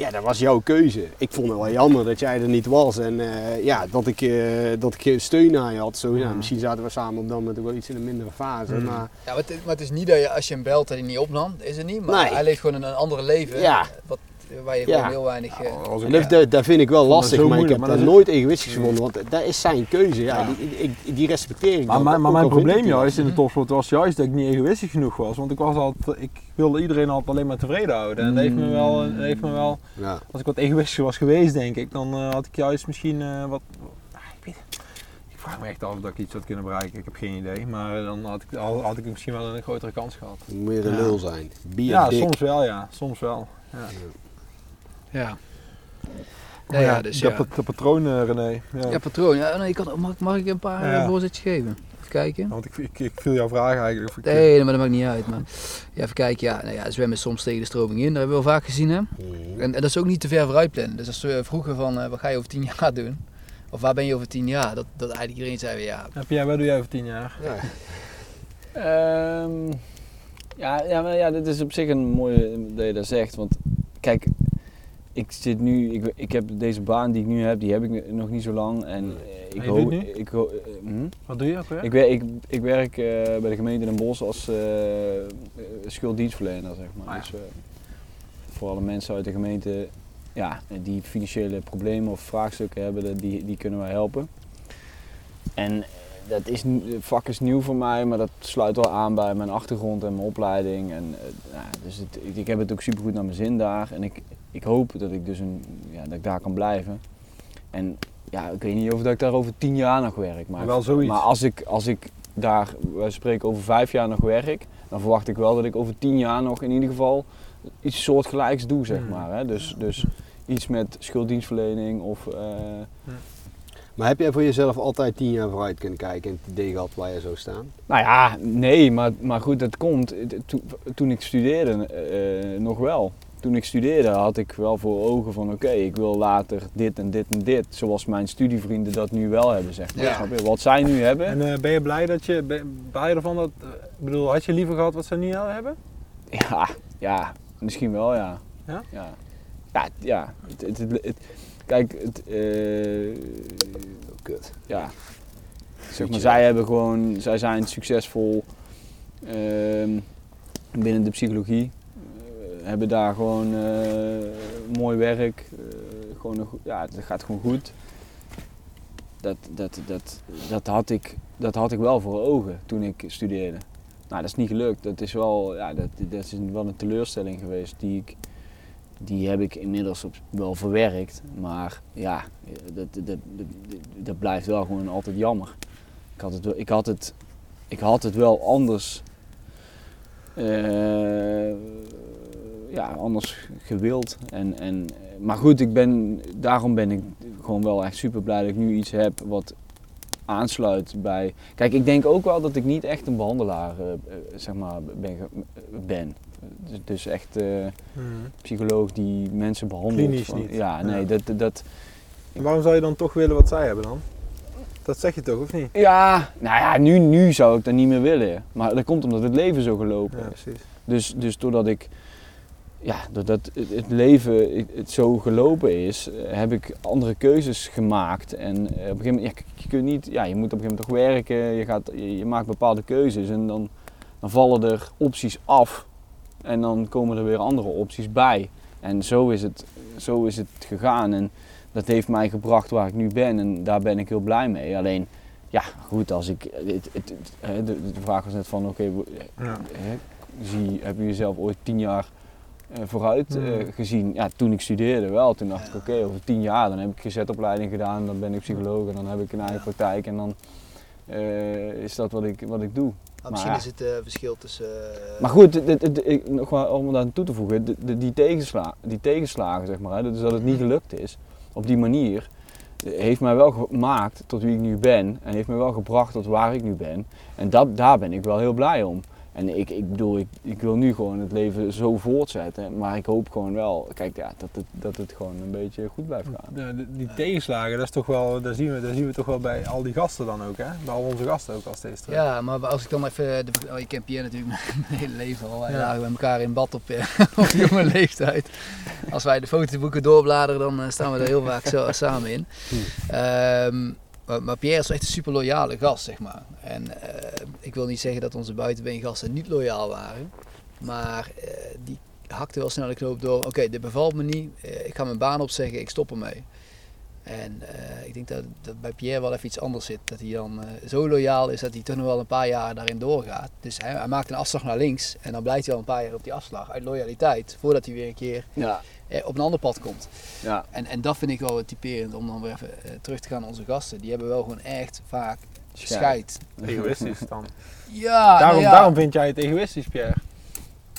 ja, dat was jouw keuze. Ik vond het wel jammer dat jij er niet was en eh, ja, dat ik, eh, dat ik geen steun aan je had. Zo, ja, misschien zaten we samen op dat moment ook wel iets in een mindere fase. Mm. Maar Ja, maar het, maar het is niet dat je als je hem belt dat hij niet opnam, is het niet. Maar Nee. hij leeft gewoon een, een andere leven. Ja. Wat, waar je Ja. gewoon heel weinig... eh, en ik- dat, vind ik wel lastig, maar ik heb maar dat nooit egoïstisch gevonden, want dat is zijn keuze. Ja, Ja. Die, ik, die respecteer ik Maar, maar mijn probleem juist in de topsport was juist dat ik niet egoïstisch genoeg was. Want ik, was altijd, ik wilde iedereen altijd alleen maar tevreden houden. En dat heeft me wel, dat heeft me wel Ja. als ik wat egoïstisch was geweest, denk ik, dan eh, had ik juist misschien eh, wat. ah, ik, weet, ik vraag me echt af dat ik iets had kunnen bereiken. Ik heb geen idee. Maar eh, dan had ik, had, had ik misschien wel een grotere kans gehad. Meer een Ja. lul zijn. Bier Ja, dik. soms wel, ja. Soms wel. Ja. Ja. Oh Nee, ja, dus dat, ja. dat patroon, eh, René. Ja. Ja, patroon. Ja, nee, ik had, mag, mag ik een paar Ja. eh, voorzetjes geven? Even kijken. Want ik, ik, ik viel jouw vraag eigenlijk. Of ik, Nee, maar dat maakt niet uit. Maar ja, even kijken. Ja, nou ja, zwemmen soms tegen de stroming in. Dat hebben we wel vaak gezien. Hè? Mhm. En, en dat is ook niet te ver vooruit plannen. Dus als we vroegen van, eh, wat ga je over tien jaar doen? Of waar ben je over tien jaar? Dat, dat eigenlijk iedereen zei, weer, ja, Heb jij, wat doe jij over tien jaar? Ja. Ehm, ja, ja, maar ja, dit is op zich een mooie dat je dat zegt. Want kijk, ik zit nu, ik, ik heb deze baan die ik nu heb, die heb ik nog niet zo lang. En eh, ik doet nu? Eh, hm? Wat doe je ook weer? ik, ik, ik werk eh, bij de gemeente Den Bosch als schulddienstverlener, zeg maar. Ah, ja. Dus voor alle mensen uit de gemeente ja, die financiële problemen of vraagstukken hebben, die, die kunnen wij helpen. En dat is, het vak is nieuw voor mij, maar dat sluit wel aan bij mijn achtergrond en mijn opleiding. En, ja, dus het, ik, ik heb het ook supergoed naar mijn zin daar. En ik, ik hoop dat ik, dus een, ja, dat ik daar kan blijven. En ja, ik weet niet of dat ik daar over tien jaar nog werk. Maar, Maar wel zoiets. maar als ik, als ik daar, wij spreken over vijf jaar nog werk, dan verwacht ik wel dat ik over tien jaar nog in ieder geval iets soortgelijks doe, zeg Hmm. maar. Hè? Dus, dus iets met schulddienstverlening of... eh, Maar heb jij voor jezelf altijd tien jaar vooruit kunnen kijken en het idee gehad waar je zou staan? Nou ja, nee, maar, maar goed, dat komt. eh, Toen, toen ik studeerde eh, nog wel. Toen ik studeerde had ik wel voor ogen van oké, ik wil later dit en dit en dit. Zoals mijn studievrienden dat nu wel hebben, zeg maar. Ja. Wat zij nu hebben. En eh, ben je blij dat je, ben, ben je ervan dat, ik bedoel, had je liever gehad wat ze nu al hebben? Ja, ja, misschien wel, ja. Ja? Ja, ja. ja. Het, het, het- het- kijk, het, eh, Kut. ja. Zeg maar, zij hebben gewoon, zij zijn succesvol ehm, binnen de psychologie. Hebben daar gewoon eh, mooi werk. eh, gewoon ja, het gaat gewoon goed. Dat, dat, dat, dat, had ik, dat had ik wel voor ogen toen ik studeerde. Nou, dat is niet gelukt. Dat is wel, ja, dat, dat is wel een teleurstelling geweest die ik, die heb ik inmiddels wel verwerkt. Maar ja, dat, dat, dat, blijft wel gewoon altijd jammer. Ik had het, wel- ik had het, ik had het wel anders, eh, ja, anders gewild. En, en, maar goed, ik ben, daarom ben ik gewoon wel echt super blij dat ik nu iets heb wat aansluit bij. Kijk, ik denk ook wel dat ik niet echt een behandelaar eh, eh, zeg maar, ben. ben. Dus, dus echt eh, psycholoog die mensen behandelt. Klinisch van- niet. Ja, nee, Ja. dat, dat, En waarom zou je dan toch willen wat zij hebben dan? Dat zeg je toch, of niet? ja, nou ja, nu, nu zou ik dat niet meer willen. Maar dat komt omdat het leven zo gelopen Ja, is. precies. Dus, dus doordat ik, ja, doordat het, leven zo gelopen is, heb ik andere keuzes gemaakt. En eh, op een gegeven moment, ja, je kunt niet, ja, je moet op een gegeven moment toch werken, je, gaat, je, maakt bepaalde keuzes en dan, dan vallen er opties af. En dan komen er weer andere opties bij. En zo is het, zo is het gegaan. En dat heeft mij gebracht waar ik nu ben. En daar ben ik heel blij mee. Alleen, ja, goed, als ik. Het, het, het- hè, de, vraag was net van: oké, Ja. zie, heb je jezelf ooit tien jaar vooruit eh, Hmm. gezien? Ja, toen ik studeerde wel. Toen dacht ik: oké, over tien jaar dan heb ik gezetopleiding gedaan. Dan ben ik psycholoog en dan heb ik een eigen praktijk. En dan eh, is dat wat ik, wat ik doe. Misschien Maar- is het eh, verschil tussen... eh, Maar goed, dit- dit- dit- ik- nog wel om daar aan toe te voegen, de- de- die, tegensla, die tegenslagen, zeg maar, hè, dus dat het niet gelukt is op die manier, eh, heeft mij wel gemaakt tot wie ik nu ben en heeft mij wel gebracht tot waar ik nu ben. En dat, daar ben ik wel heel blij om. En ik, ik bedoel, ik, ik wil nu gewoon het leven zo voortzetten. Maar ik hoop gewoon wel, kijk, ja, dat, het, dat het gewoon een beetje goed blijft gaan. De, de- die tegenslagen, dat is toch wel, daar zien, we, daar zien we toch wel bij al die gasten dan ook, hè? Bij al onze gasten ook als deze terug. Ja, maar als ik dan even, de, oh, je kent Pierre natuurlijk mijn, hele leven al. Wij Ja. lagen met elkaar in bad op, eh, op jonge leeftijd. Als wij de fotoboeken doorbladeren, dan eh, staan we er heel vaak zo, samen in. Ehm, maar, Pierre is echt een super loyale gast, zeg maar. En eh, ik wil niet zeggen dat onze buitenbeengasten niet loyaal waren. Maar eh, die hakte wel snel de knoop door. Oké, dit bevalt me niet. Eh, ik ga mijn baan opzeggen. Ik stop ermee. En ik denk dat, dat bij Pierre wel even iets anders zit. Dat hij dan zo loyaal is dat hij toch nog wel een paar jaar daarin doorgaat. Dus hij, hij maakt een afslag naar links. En dan blijft hij al een paar jaar op die afslag. Uit loyaliteit. Voordat hij weer een keer Ja, op een ander pad komt. ja. En, en dat vind ik wel typerend om dan weer even eh, terug te gaan naar onze gasten. Die hebben wel gewoon echt vaak scheid. Egoïstisch dan. Ja, daarom, nou ja. daarom vind jij het egoïstisch, Pierre.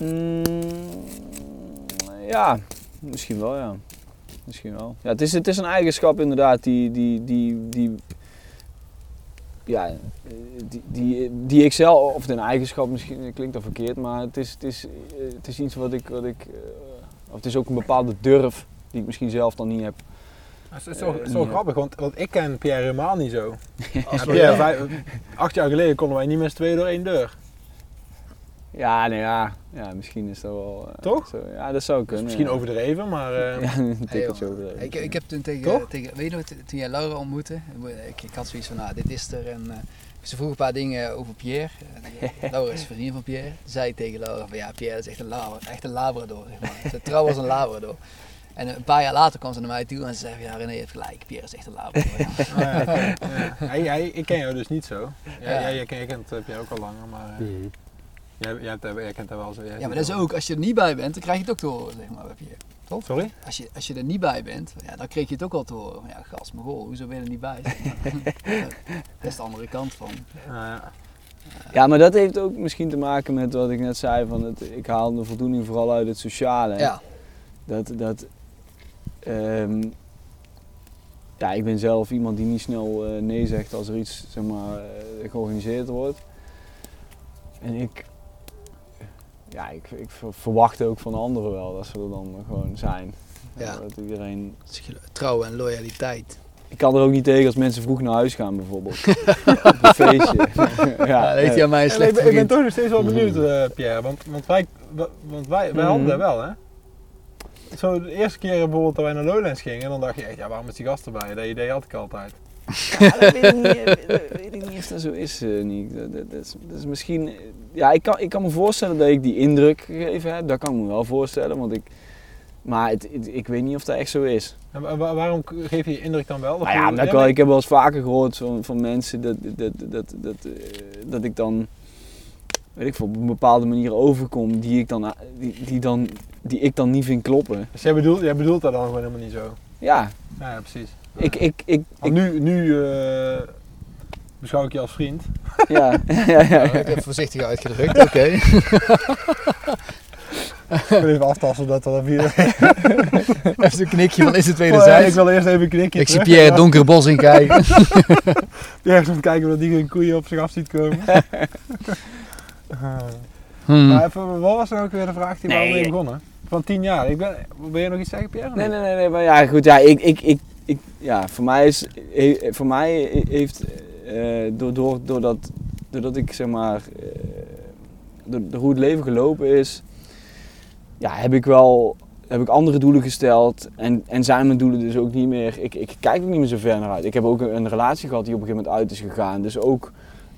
Mm, ja, misschien wel, ja. Misschien wel. Ja, het, is, het is een eigenschap inderdaad die, die, die, die, ja, eh, die, die, die ik zelf, of een eigenschap misschien klinkt dat verkeerd, maar het is, het is, eh, het is iets wat ik, wat ik eh, of het is ook een bepaalde durf die ik misschien zelf dan niet heb. Dat is zo, Eh, zo grappig, want, want ik ken Pierre helemaal niet zo. Als Ja, we- Pierre, vijf- acht jaar geleden konden wij niet met z'n tweeën door één deur. Ja, nee, ja, ja misschien is dat wel... eh, Toch? Zo, ja, dat zou kunnen. Misschien ja. overdreven, maar... eh, Ja, een tikkeltje overdreven. Ik, ik heb toen tegen, Toch? tegen weet je nog, toen jij Laura ontmoette, ik, ik had zoiets van, nou, dit is er. En, eh, ze vroeg een paar dingen over Pierre. Laura is vriendin van Pierre. Zei tegen Laura van, ja, Pierre is echt een, labra, echt een labrador. Zeg maar. Ze trouw als een labrador. En een paar jaar later kwam ze naar mij toe en ze zei van, ja, René heeft gelijk, Pierre is echt een labrador. oh ja, ja. Hij- hij- ik ken jou dus niet zo. Ja, Ja. Jij, jij, ken- jij kent Pierre ook al langer, maar eh, Mhm. jij, jij, hebt- jij kent hem wel zo. ja, maar dat is ook, als je er niet bij bent, dan krijg je het ook te horen, zeg maar, bij Pierre. Sorry? Als je, als je er niet bij bent, ja, dan kreeg je het ook al te horen. Ja, gast, maar goh, hoezo ben je er niet bij? dat is de andere kant van. Ja. Ja, maar dat heeft ook misschien te maken met wat ik net zei. Van het, ik haal de voldoening vooral uit het sociale. Ja, Dat, dat, ehm, ja, ik ben zelf iemand die niet snel eh, nee zegt als er iets zeg maar, eh, georganiseerd wordt. En ik, ja, ik, ik ver- verwacht ook van anderen wel dat ze er dan gewoon zijn. Ja. Dat iedereen... trouw en loyaliteit. Ik kan er ook niet tegen als mensen vroeg naar huis gaan bijvoorbeeld. Op een feestje. ja, Ja, dat heeft hij aan mij slecht ik, ben, ik ben toch nog steeds wel benieuwd, eh, Pierre, want, want wij, want wij, wij hadden Mhm. dat wel, hè? Zo de eerste keer bijvoorbeeld dat wij naar Lowlands gingen, dan dacht je echt, ja, waarom is die gast erbij? Dat idee had ik altijd. Ja, dat weet ik niet, eh, dat weet ik niet of dat zo is, eh. Dat, dat, is, dat is misschien... eh, Ja, ik kan, ik kan me voorstellen dat ik die indruk gegeven heb. Dat kan ik me wel voorstellen, want ik... Maar het, het- ik weet niet of dat echt zo is. En waarom geef je je indruk dan wel? Nou ja, omdat ik, wel, ik heb wel eens vaker gehoord van, van mensen dat, dat, dat, dat, dat ik dan... Weet ik veel, op een bepaalde manier overkom die ik dan, die, die dan, die ik dan niet vind kloppen. Dus jij bedoelt, jij bedoelt dat dan gewoon helemaal niet zo? Ja, Ja, ja precies. Ik... ik, ik, ik nu nu eh, beschouw ik je als vriend. ja, ja, ja, Ja, ja. ik heb voorzichtig uitgedrukt, oké. Ik wil even aftasten dat al vier. Even een knikje van is het ik wederzijds. wil eerst even een knikje Ik zie. Pierre het donkere bos in kijken. Pierre het kijken of die geen koeien op zich af ziet komen. Eh, Hmm. Maar even, wat was nou ook weer de vraag die we Nee. mee begonnen? Van tien jaar. Ik ben, wil je nog iets zeggen, Pierre? Nee, nee, nee, nee, maar ja, goed, ja, ik, ik, ik, ik, ja, voor mij is, voor mij heeft, eh, door, door, doordat, doordat ik zeg maar, eh, door hoe het leven gelopen is, ja, heb ik wel, heb ik andere doelen gesteld en, en zijn mijn doelen dus ook niet meer, ik, ik kijk ook niet meer zo ver naar uit. Ik heb ook een, een relatie gehad die op een gegeven moment uit is gegaan, dus ook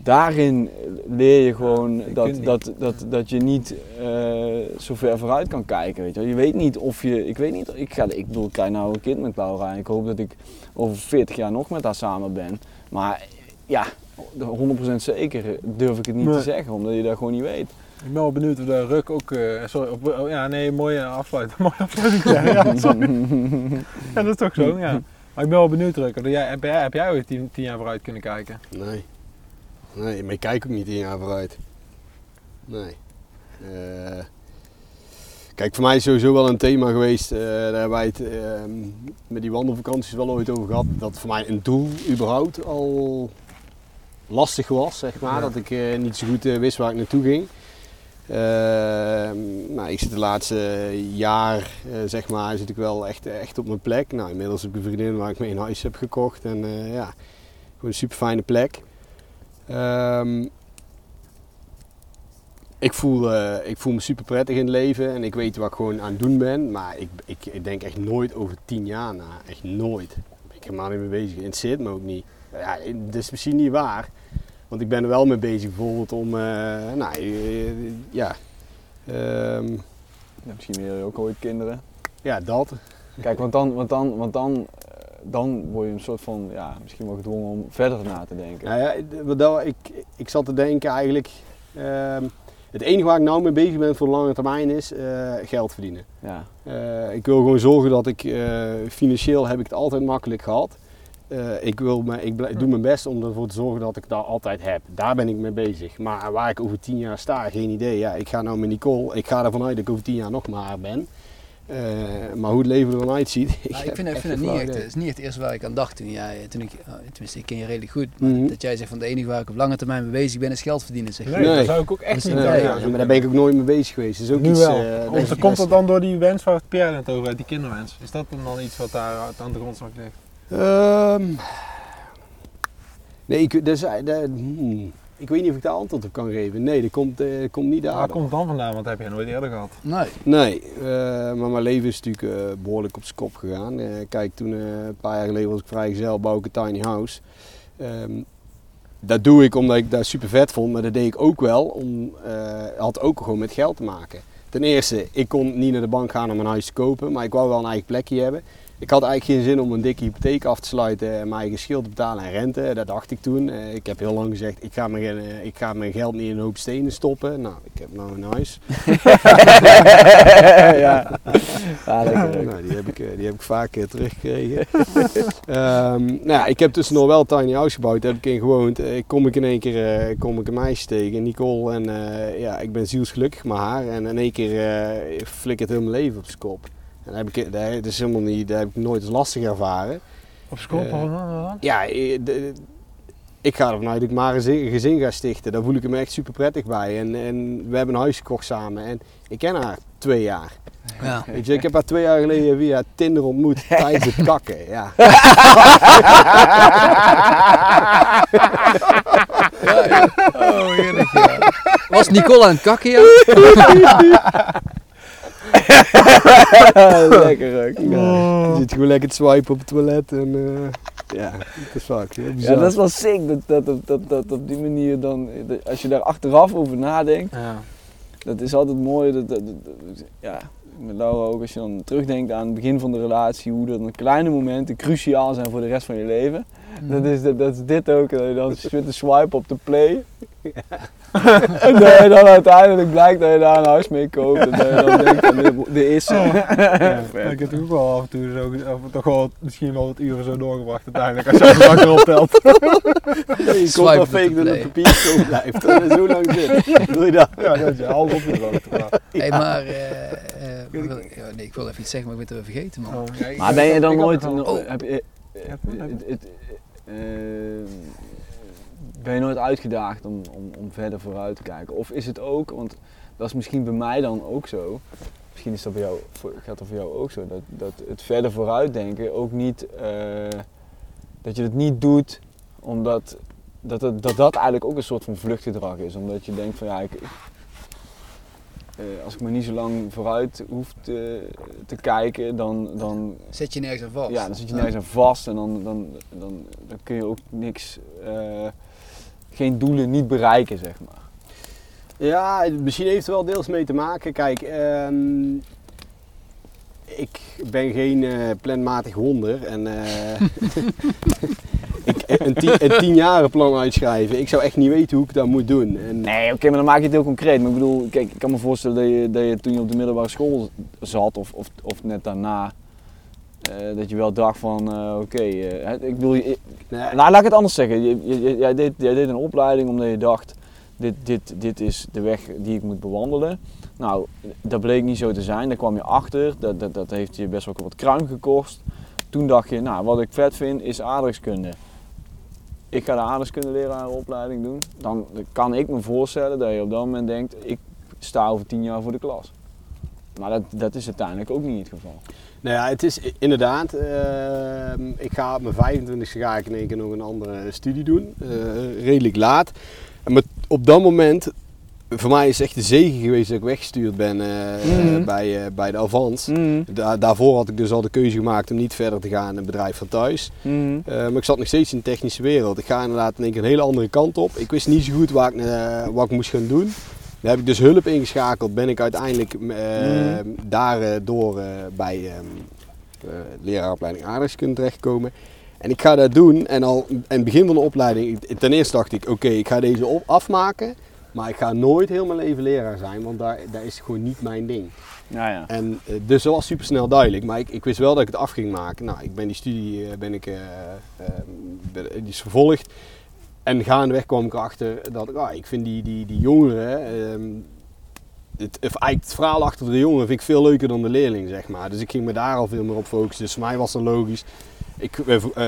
daarin leer je gewoon dat, dat, dat, dat je niet eh, zo ver vooruit kan kijken. Weet je. wel. je weet niet of je. Ik weet niet. Ik, ga, ik bedoel, ik krijg nou een kind met Laura. En ik hoop dat ik over 40 jaar nog met haar samen ben. Maar ja, 100% zeker durf ik het niet Nee. te zeggen, omdat je dat gewoon niet weet. Ik ben wel benieuwd of de Ruk ook... eh, sorry, op, oh, ja, nee, mooie afsluiting. Mooie afsluiting. Ja, ja, sorry. ja, dat is toch zo, ja. Maar ik ben wel benieuwd, Ruk. Heb, jij, heb jij ooit tien, tien jaar vooruit kunnen kijken? Nee. Nee, maar ik kijk ook niet tien jaar vooruit. Nee. Eh, kijk, voor mij is sowieso wel een thema geweest. eh, daar hebben wij het ehm, met die wandelvakanties wel ooit over gehad. Dat voor mij een doel überhaupt al lastig was, zeg maar. Ja. Dat ik eh, niet zo goed wist waar ik naartoe ging. Ehm, nou, ik zit de laatste jaar, zeg maar, zit ik wel echt, echt op mijn plek. Nou, inmiddels heb ik een vriendin waar ik mee een huis heb gekocht. En ja, gewoon een super fijne plek. Ehm, ik, voel, eh, ik voel me super prettig in het leven en ik weet wat ik gewoon aan het doen ben. Maar ik, ik, ik denk echt nooit over tien jaar na. Echt nooit. Daar ben ik helemaal niet mee bezig. Het interesseert me ook niet. Ja, dat is misschien niet waar. Want ik ben er wel mee bezig bijvoorbeeld om, eh, nou, eh, ja, ehm, Ja, misschien wil je ook ooit kinderen. ja, dat. Kijk, want dan, want dan, want dan, dan word je een soort van, ja, misschien wel gedwongen om verder na te denken. Nou ja, ik, ik zat te denken eigenlijk, ehm, het enige waar ik nou mee bezig ben voor de lange termijn is eh, geld verdienen. Ja. Eh, ik wil gewoon zorgen dat ik, eh, financieel heb ik het altijd makkelijk gehad. Eh, ik, wil me, ik, blij- doe mijn best om ervoor te zorgen dat ik dat altijd heb. Daar ben ik mee bezig. Maar waar ik over tien jaar sta, geen idee. Ja, ik ga nou met Nicole, ik ga ervan uit dat ik over tien jaar nog maar ben. Eh, maar hoe het leven er dan uitziet. Nou, ik vind, ik echt vind het niet echt, het is niet echt het eerste waar ik aan dacht toen jij, toen ik, oh, tenminste ik ken je redelijk goed, maar Mhm. dat jij zegt van de enige waar ik op lange termijn mee bezig ben is geld verdienen. Zeg. Nee, Nee. daar zou ik ook echt Dus niet nee, aan Ja, maar daar ben ik ook nooit mee bezig geweest. Dat is ook Nu iets, wel. eh, Of komt dat dan door die wens waar Pierre net over had, die kinderwens. Is dat dan iets wat daar aan de grondslag ligt? Ehm, nee, ik, dus, eh, dat- hmm, ik weet niet of ik daar antwoord op kan geven. Nee, dat komt, eh, komt niet daar. Waar komt het dan vandaan? Want dat heb je nooit eerder gehad. Nee. Nee, eh, maar mijn leven is natuurlijk eh, behoorlijk op zijn kop gegaan. Eh, kijk, toen eh, een paar jaar geleden was ik vrijgezel, bouw ik een tiny house. Ehm, dat doe ik omdat ik dat super vet vond, maar dat deed ik ook wel om, eh, had ook gewoon met geld te maken. Ten eerste, ik kon niet naar de bank gaan om een huis te kopen, maar ik wou wel een eigen plekje hebben. Ik had eigenlijk geen zin om een dikke hypotheek af te sluiten en mijn eigen te betalen en rente. Dat dacht ik toen. Eh, ik heb heel lang gezegd, ik ga, mijn, eh, ik ga mijn geld niet in een hoop stenen stoppen. Nou, ik heb nou een huis. ja. ja. Nou, die heb ik, eh, die heb ik vaak teruggekregen. Ehm, nou ja, ik heb tussendoor wel een tiny house gebouwd, daar heb ik in gewoond. Kom ik in één keer kom ik een meisje tegen, Nicole. En ja, ik ben zielsgelukkig met haar. En in één keer eh flikkert heel mijn leven op zijn kop. En heb ik, dat is helemaal niet, daar heb ik nooit als lastig ervaren. Op school? Dan? Ja, eh, de- ik ga ervan uit dat ik maar een gezin, ga stichten. Daar voel ik me echt super prettig bij. En, en we hebben een huis gekocht samen. En ik ken haar twee jaar. Ja. Weet je, ik heb haar twee jaar geleden via Tinder ontmoet tijdens het kakken. Ja. Oh, heerlijk. Ja. Was Nicole aan het kakken, ja? lekker leuk. Je zit gewoon lekker te swipen op het toilet. En, eh, ja, dat is vaak heel Ja, dat is wel sick. Dat, dat, dat, dat, dat op die manier dan, dat- als je daar achteraf over nadenkt, Ja. dat is altijd mooi. Dat, dat, dat- dat- ja, met Laura ook, als je dan terugdenkt aan het begin van de relatie, hoe dat een kleine momenten cruciaal zijn voor de rest van je leven. Dat, is, dat, dat is dit ook, dat je dan zit te swipen op de play. en dat je dan uiteindelijk blijkt dat je daar een huis mee koopt. En dat je dan denkt, van, dit, dit is. Ja, ik heb het ook wel af en toe zo, of toch wel misschien wel wat uren zo doorgebracht uiteindelijk als je het lang erop telt. je komt Swipe wel op de fake dat het papier zo blijft. En zo lang zit. Doe je dat? Ja, dat je alles opgedroogd. Hey, maar, eh, eh, ik wil- ja, nee, ik wil even iets zeggen, maar ik ben het weer vergeten, man. Maar ben je dan nooit, Oh. heb je, ben je nooit uitgedaagd om, om, om verder vooruit te kijken? Of is het ook, want dat is misschien bij mij dan ook zo, misschien is dat bij jou, gaat dat voor jou ook zo, dat, dat het verder vooruitdenken ook niet, eh, dat je het niet doet omdat dat, het, dat dat eigenlijk ook een soort van vluchtgedrag is. Omdat je denkt van ja, ik, eh, als ik maar niet zo lang vooruit hoef te, te kijken, dan, dan, Zet je nergens aan vast. ja, dan zit je nergens aan vast en dan, dan, dan, dan kun je ook niks, eh, geen doelen niet bereiken, zeg maar. Ja, misschien heeft het wel deels mee te maken. Kijk, ehm, ik ben geen eh, planmatig wonder. En eh, een, tien, een tienjarenplan uitschrijven, ik zou echt niet weten hoe ik dat moet doen. En, Nee, oké, maar dan maak je het heel concreet. Maar ik bedoel, kijk, ik kan me voorstellen dat je, dat je toen je op de middelbare school zat, of, of, of net daarna, eh, dat je wel dacht van, eh, oké, eh, ik bedoel, je- nee, nou laat ik het anders zeggen. Je, je- je- jij, deed, jij deed een opleiding omdat je dacht, dit, dit, dit is de weg die ik moet bewandelen. Nou, dat bleek niet zo te zijn, daar kwam je achter, dat, dat, dat heeft je best wel wat kruim gekost. Toen dacht je, nou, wat ik vet vind is aardrijkskunde. Ik ga de aardrijkskunde lerarenopleiding doen. Dan kan ik me voorstellen dat je op dat moment denkt, ik sta over tien jaar voor de klas. Maar dat, dat is uiteindelijk ook niet het geval. Nou ja, het is inderdaad. ehm, ik ga op mijn 25e ga ik in één keer nog een andere studie doen. eh, redelijk laat. Met, op dat moment, voor mij is het echt de zegen geweest dat ik weggestuurd ben eh, Mhm. bij, eh, bij de Avans. Da- daarvoor had ik dus al de keuze gemaakt om niet verder te gaan in het bedrijf van thuis. Mhm. Eh, maar ik zat nog steeds in de technische wereld. Ik ga inderdaad in één keer een hele andere kant op. Ik wist niet zo goed waar ik, wat ik moest gaan doen. Daar heb ik dus hulp ingeschakeld. Ben ik uiteindelijk Mhm. daardoor bij ehm eh, leraaropleiding aardrijkskunde terechtgekomen. En ik ga dat doen en al in het begin van de opleiding, ten eerste dacht ik, oké, ik ga deze op, afmaken. Maar ik ga nooit heel mijn leven leraar zijn, want daar, dat is gewoon niet mijn ding. Ja, ja. En eh, dus dat was super snel duidelijk. Maar ik, ik wist wel dat ik het af ging maken. Nou, ik ben die studie eh, ben ik, eh, ben- die is vervolgd. En gaandeweg kwam ik erachter dat ik, ah, ik vind die, die, die jongeren, ehm, het, het verhaal achter de jongeren vind ik veel leuker dan de leerling, zeg maar. Dus ik ging me daar al veel meer op focussen. Dus voor mij was het logisch. Ik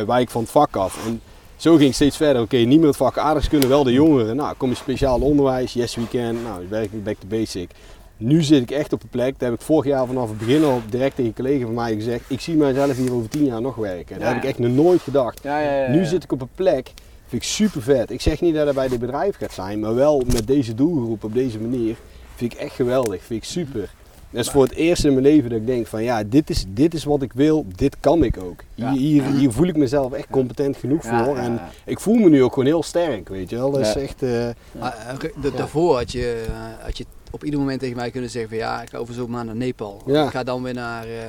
wijk van het vak af. En zo ging ik steeds verder. Oké, niet meer het vak aardrijkskunde, wel de jongeren. Nou, kom je speciaal onderwijs, yes weekend. Nou, werk ik back to basic. Nu zit ik echt op de plek. Dat heb ik vorig jaar vanaf het begin al direct tegen een collega van mij gezegd. Ik zie mijzelf hier over tien jaar nog werken. Dat Ja, heb ik echt nog nooit gedacht. Ja, ja, ja, Nu zit ik op een plek, vind ik super vet. Ik zeg niet dat het bij dit bedrijf gaat zijn, maar wel met deze doelgroep op deze manier vind ik echt geweldig. Vind ik super. Dat is voor het eerst in mijn leven dat ik denk van ja, dit is, dit is wat ik wil, dit kan ik ook. Hier, Ja. hier, hier voel ik mezelf echt competent genoeg Ja, voor. ja, En ik voel me nu ook gewoon heel sterk, weet je wel. Dat is echt... eh, Maar, eh, da- Daarvoor had je, eh, had je op ieder moment tegen mij kunnen zeggen van ja, ik ga over zo'n maand naar Nepal. Ik ga dan weer naar eh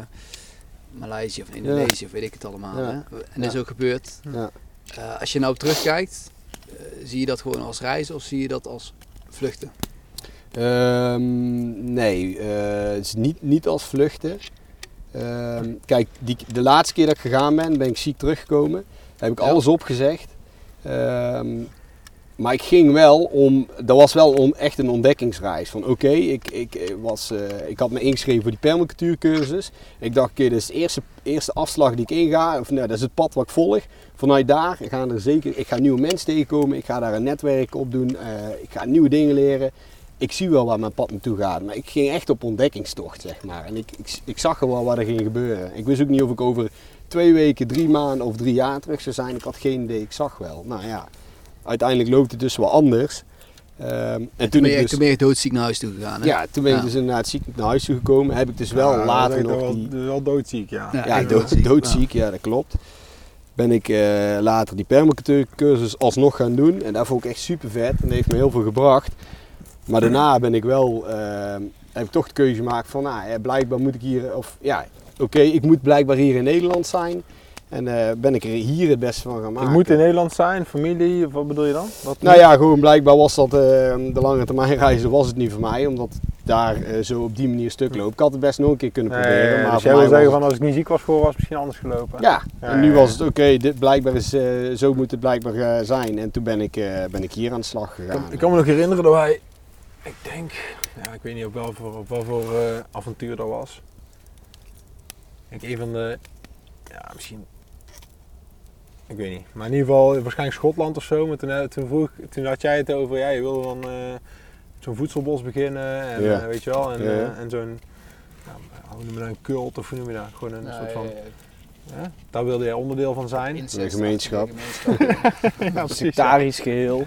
Maleisië of Indonesië of weet ik het allemaal. Ja. Hè? En dat is ook gebeurd. ja. Eh, als je nou terugkijkt, zie je dat gewoon als reizen of zie je dat als vluchten? Ehm, nee, eh, het is niet, niet als vluchten. Ehm, kijk, die, de laatste keer dat ik gegaan ben, ben ik ziek teruggekomen. Daar heb ik Ja. alles opgezegd. Ehm, maar ik ging wel om, dat was wel om, echt een ontdekkingsreis. Van oké, ik, ik, eh, was, eh, ik had me ingeschreven voor die permacultuurcursus. Ik dacht, oké, dit is de eerste, eerste afslag die ik inga. Of nou, dat is het pad wat ik volg. Vanuit daar gaan er zeker, ik ga nieuwe mensen tegenkomen. Ik ga daar een netwerk op doen. ik ga nieuwe dingen leren ik zie wel waar mijn pad naartoe gaat, maar ik ging echt op ontdekkingstocht, zeg maar. En ik, ik, ik zag er wel wat er ging gebeuren. Ik wist ook niet of ik over twee weken, drie maanden of drie jaar terug zou zijn. Ik had geen idee, ik zag wel. Nou ja, uiteindelijk loopt het dus wel anders. Ehm, en toen, Toen ben, ik je, dus, toen ben je doodziek naar huis toe gegaan. Hè? ja, toen ben ik Ja. dus inderdaad ziek naar huis toe gekomen. Heb ik dus wel Ja, later nog wel, die... wel doodziek, ja. Ja, doodziek. doodziek, ja dat klopt. Ben ik eh, later die permacultuurcursus alsnog gaan doen. En dat vond ik echt super vet en dat heeft me heel veel gebracht. Maar daarna ben ik wel, eh, heb ik toch de keuze gemaakt van, nou, ja, blijkbaar moet ik hier, of ja, oké, ik moet blijkbaar hier in Nederland zijn. En eh, ben ik er hier het beste van gaan maken. Ik moet in Nederland zijn, familie, of wat bedoel je dan? Wat Nou ja, gewoon blijkbaar was dat eh, de lange termijn reizen was het niet voor mij, omdat daar eh, zo op die manier stuk loopt. Ik had het best nog een keer kunnen Nee, proberen. maar dus jij wil zeggen van als ik niet ziek was geworden, was het misschien anders gelopen. Ja, Ja, en nu ja, was het oké, dit blijkbaar is, eh, zo moet het blijkbaar eh, zijn. En toen ben ik, eh, ben ik hier aan de slag Ik gegaan. kan, ik kan me nog herinneren dat wij, ik denk, ja, ik weet niet op wel voor, op wel voor eh, avontuur dat was. Ik denk een van de, ja misschien, ik weet niet, maar in ieder geval waarschijnlijk Schotland of zo. Maar toen, eh, toen, vroeg, toen had jij het over, ja, je wilde dan eh, zo'n voedselbos beginnen en Ja. eh, weet je wel, en, eh, en zo'n, nou, hoe noem je dat, een cult of hoe noem je dat? Gewoon een soort van, hè? daar wilde jij onderdeel van zijn. Een gemeenschap. Ja, precies, ja. Sectarisch geheel.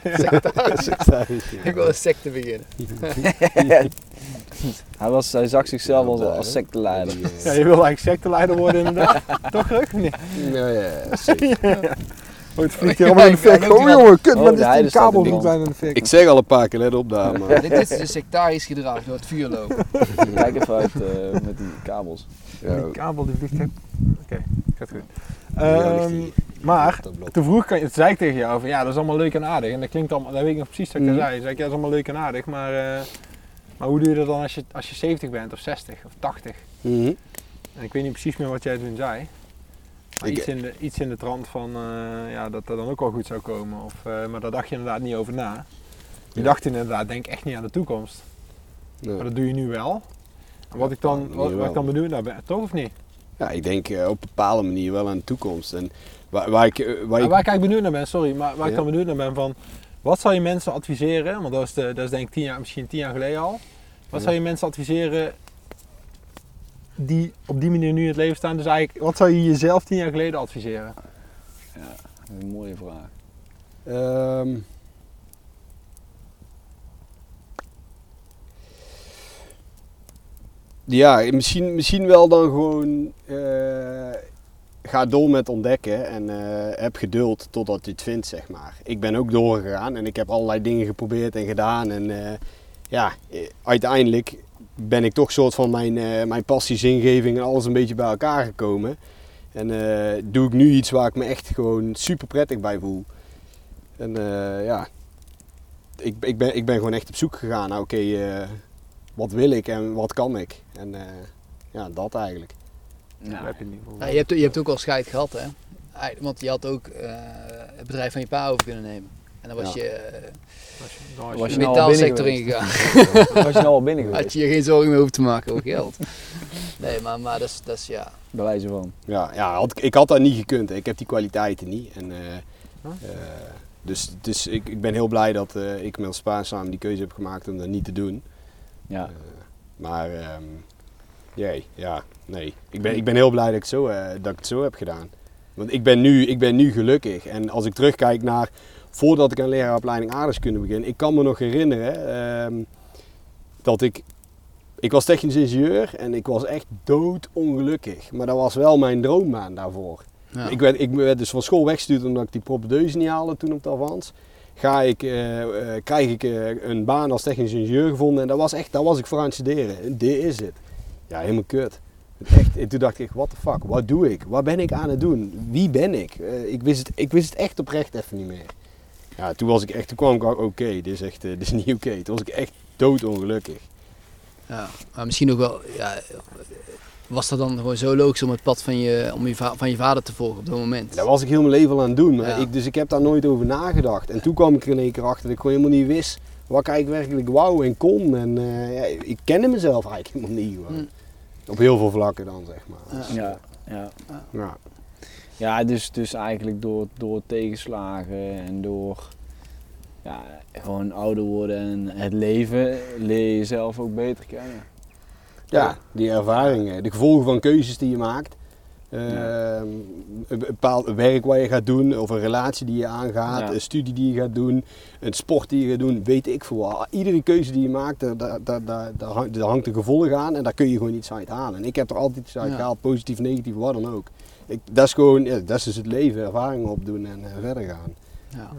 Ik wil een secte beginnen. Hij, was, hij zag zichzelf als, Ja, als secteleider. Ja, je wil eigenlijk secteleider worden inderdaad. Toch Ruk? Nee. Ja, ja, zeker. Oh, het vliegt hier allemaal in de fik. Ja, Oh jongen, kut, Oh, maar de dit staat kabel brand. zijn in de fik. Ik zeg al een paar keer, let op daar, man. dit, dit is dus sectarisch gedrag door het vuur lopen. Kijk even uit eh, met die kabels. Ja, die kabel die vliegt. Oké, gaat goed. Ehm, maar toen vroeg ik, toen zei ik tegen jou van ja, dat is allemaal leuk en aardig. En dat klinkt allemaal, dat weet ik nog precies wat ik dat zei. Zei ik ja, dat is allemaal leuk en aardig, maar, eh, maar hoe doe je dat dan als je, als je 70 bent of 60 of 80? Mhm. En ik weet niet precies meer wat jij toen zei. Ik- iets, in de, iets in de trant van eh, ja, dat dat dan ook wel goed zou komen. Of, eh, maar daar dacht je inderdaad niet over na. Je Ja. dacht inderdaad, denk echt niet aan de toekomst. Maar dat doe je nu wel. En wat ik dan, wat, ik dan benieuwd naar ben, toch of niet? Ja, ik denk eh, op een bepaalde manier wel aan de toekomst. En waar, waar ik, waar ik waar ik eigenlijk benieuwd naar ben, sorry, maar waar ik Ja. dan benieuwd naar ben van, wat zou je mensen adviseren, want dat is, de, dat is denk ik tien jaar, misschien tien jaar geleden al. Wat zou je mensen adviseren die op die manier nu in het leven staan? Dus eigenlijk, wat zou je jezelf tien jaar geleden adviseren? Ja, dat is een mooie vraag. Ehm. ja, misschien, misschien wel dan gewoon eh, ga door met ontdekken en eh, heb geduld totdat je het vindt, zeg maar. Ik ben ook doorgegaan en ik heb allerlei dingen geprobeerd en gedaan. En eh, ja, uiteindelijk ben ik toch soort van mijn, eh, mijn passie, zingeving en alles een beetje bij elkaar gekomen. En eh, doe ik nu iets waar ik me echt gewoon super prettig bij voel. En eh, ja, ik, ik, ben, ik ben gewoon echt op zoek gegaan naar, oké, eh, wat wil ik en wat kan ik? En eh, ja, dat eigenlijk. Nou, heb je. Ja, je, hebt, je hebt ook al scheid gehad, hè? Want je had ook eh, het bedrijf van je pa over kunnen nemen. En dan was Ja. je Dan was Was de je nou al metaalsector ingegaan. was je nou al binnen Had geweest? je je geen zorgen meer hoeven te maken over geld. Nee, maar, maar dat, is, dat is ja. Bij wijze van. Ja, ja had, ik- ik had dat niet gekund. Ik heb die kwaliteiten niet. En, eh, Huh? eh, dus dus ik, ik ben heel blij dat eh, ik met Spaan samen die keuze heb gemaakt om dat niet te doen. Ja. Maar ehm, jee, ja, nee. Ik ben, ik ben heel blij dat ik, zo, eh, dat ik het zo heb gedaan. Want ik ben, nu, ik ben nu gelukkig. En als ik terugkijk naar voordat ik aan leraaropleiding aardrijkskunde begin, ik kan me nog herinneren ehm, dat ik. Ik was technisch ingenieur en ik was echt doodongelukkig. Maar dat was wel mijn droombaan daarvoor. ja. Ik, werd, ik werd dus van school weggestuurd omdat ik die propedeuse niet haalde toen op de avans. Ga ik, eh, eh, krijg ik eh, een baan als technisch ingenieur gevonden en dat was echt, daar was ik voor aan het studeren. En dit is het. Ja, helemaal kut. Echt, en toen dacht ik, what the fuck, wat doe ik? Wat ben ik aan het doen? Wie ben ik? Ik, wist het, ik wist het echt oprecht even niet meer. Ja, toen was ik echt, toen kwam ik ook, oké, dit is echt, eh, dit is niet oké. Toen was ik echt doodongelukkig. Ja, maar misschien ook wel, ja, was dat dan gewoon zo logisch om het pad van je, om je, va- van je vader te volgen op dat moment? Dat was ik heel mijn leven al aan het doen. Maar Ja. ik, dus ik heb daar nooit over nagedacht. En toen kwam ik er in één keer achter dat ik gewoon helemaal niet wist wat ik eigenlijk werkelijk wou en kon. En eh, ja, ik kende mezelf eigenlijk helemaal niet. Gewoon. Hm. Op heel veel vlakken dan, zeg maar. Dus, Ja, ja. ja. Ja dus, dus eigenlijk door, door tegenslagen en door ja, gewoon ouder worden en het leven leer je jezelf ook beter kennen. Ja, die ervaringen, de gevolgen van keuzes die je maakt. Ehm, een bepaald werk wat je gaat doen, of een relatie die je aangaat, Ja. een studie die je gaat doen, een sport die je gaat doen, weet ik veel. Iedere keuze die je maakt, daar, daar, daar, daar, hangt- daar hangt een gevolg aan en daar kun je gewoon iets uit halen. En ik heb er altijd iets uit Ja. gehaald, positief, negatief, wat dan ook. Ik, dat is gewoon, ja, dat is dus het leven, ervaringen opdoen en eh, verder gaan. Ja.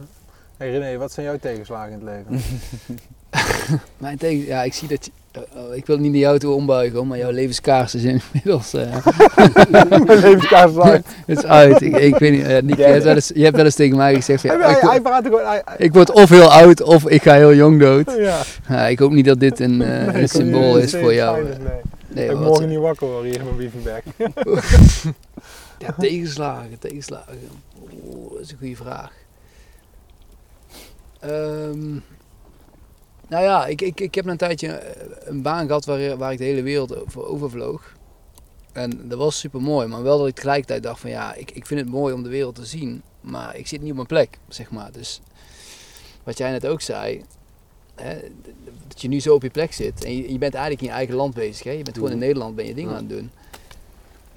Hey René, wat zijn jouw tegenslagen in het leven? Mijn tegen, ja, ik zie dat je, oh, ik wil niet naar jou toe ombuigen, maar jouw levenskaarsen zijn inmiddels eh, Mijn levenskaart is uit. het is uit. Ik, ik weet niet, eh, Nick, je, hebt wel eens, je hebt wel eens tegen mij gezegd, ja, hij, ik, hij word- praat gewoon... hij- hij- ik word of heel oud of ik ga heel jong dood. ja. Ik hoop niet dat dit een, Nee, een symbool is voor jou. is. Nee. Nee, ik morgen niet wakker word hier in mijn Wievenberg. Ja, tegenslagen, tegenslagen. Oeh, dat is een goede vraag. Ehm, nou ja, ik, ik, ik heb een tijdje eh, een baan gehad waar, waar ik de hele wereld over overvloog. En dat was super mooi, maar wel dat ik tegelijkertijd dacht van ja, ik, ik vind het mooi om de wereld te zien, maar ik zit niet op mijn plek, zeg maar. Dus wat jij net ook zei, hè, dat je nu zo op je plek zit en je, je bent eigenlijk in je eigen land bezig. Hè? Je bent gewoon in Nederland, ben je dingen aan het doen.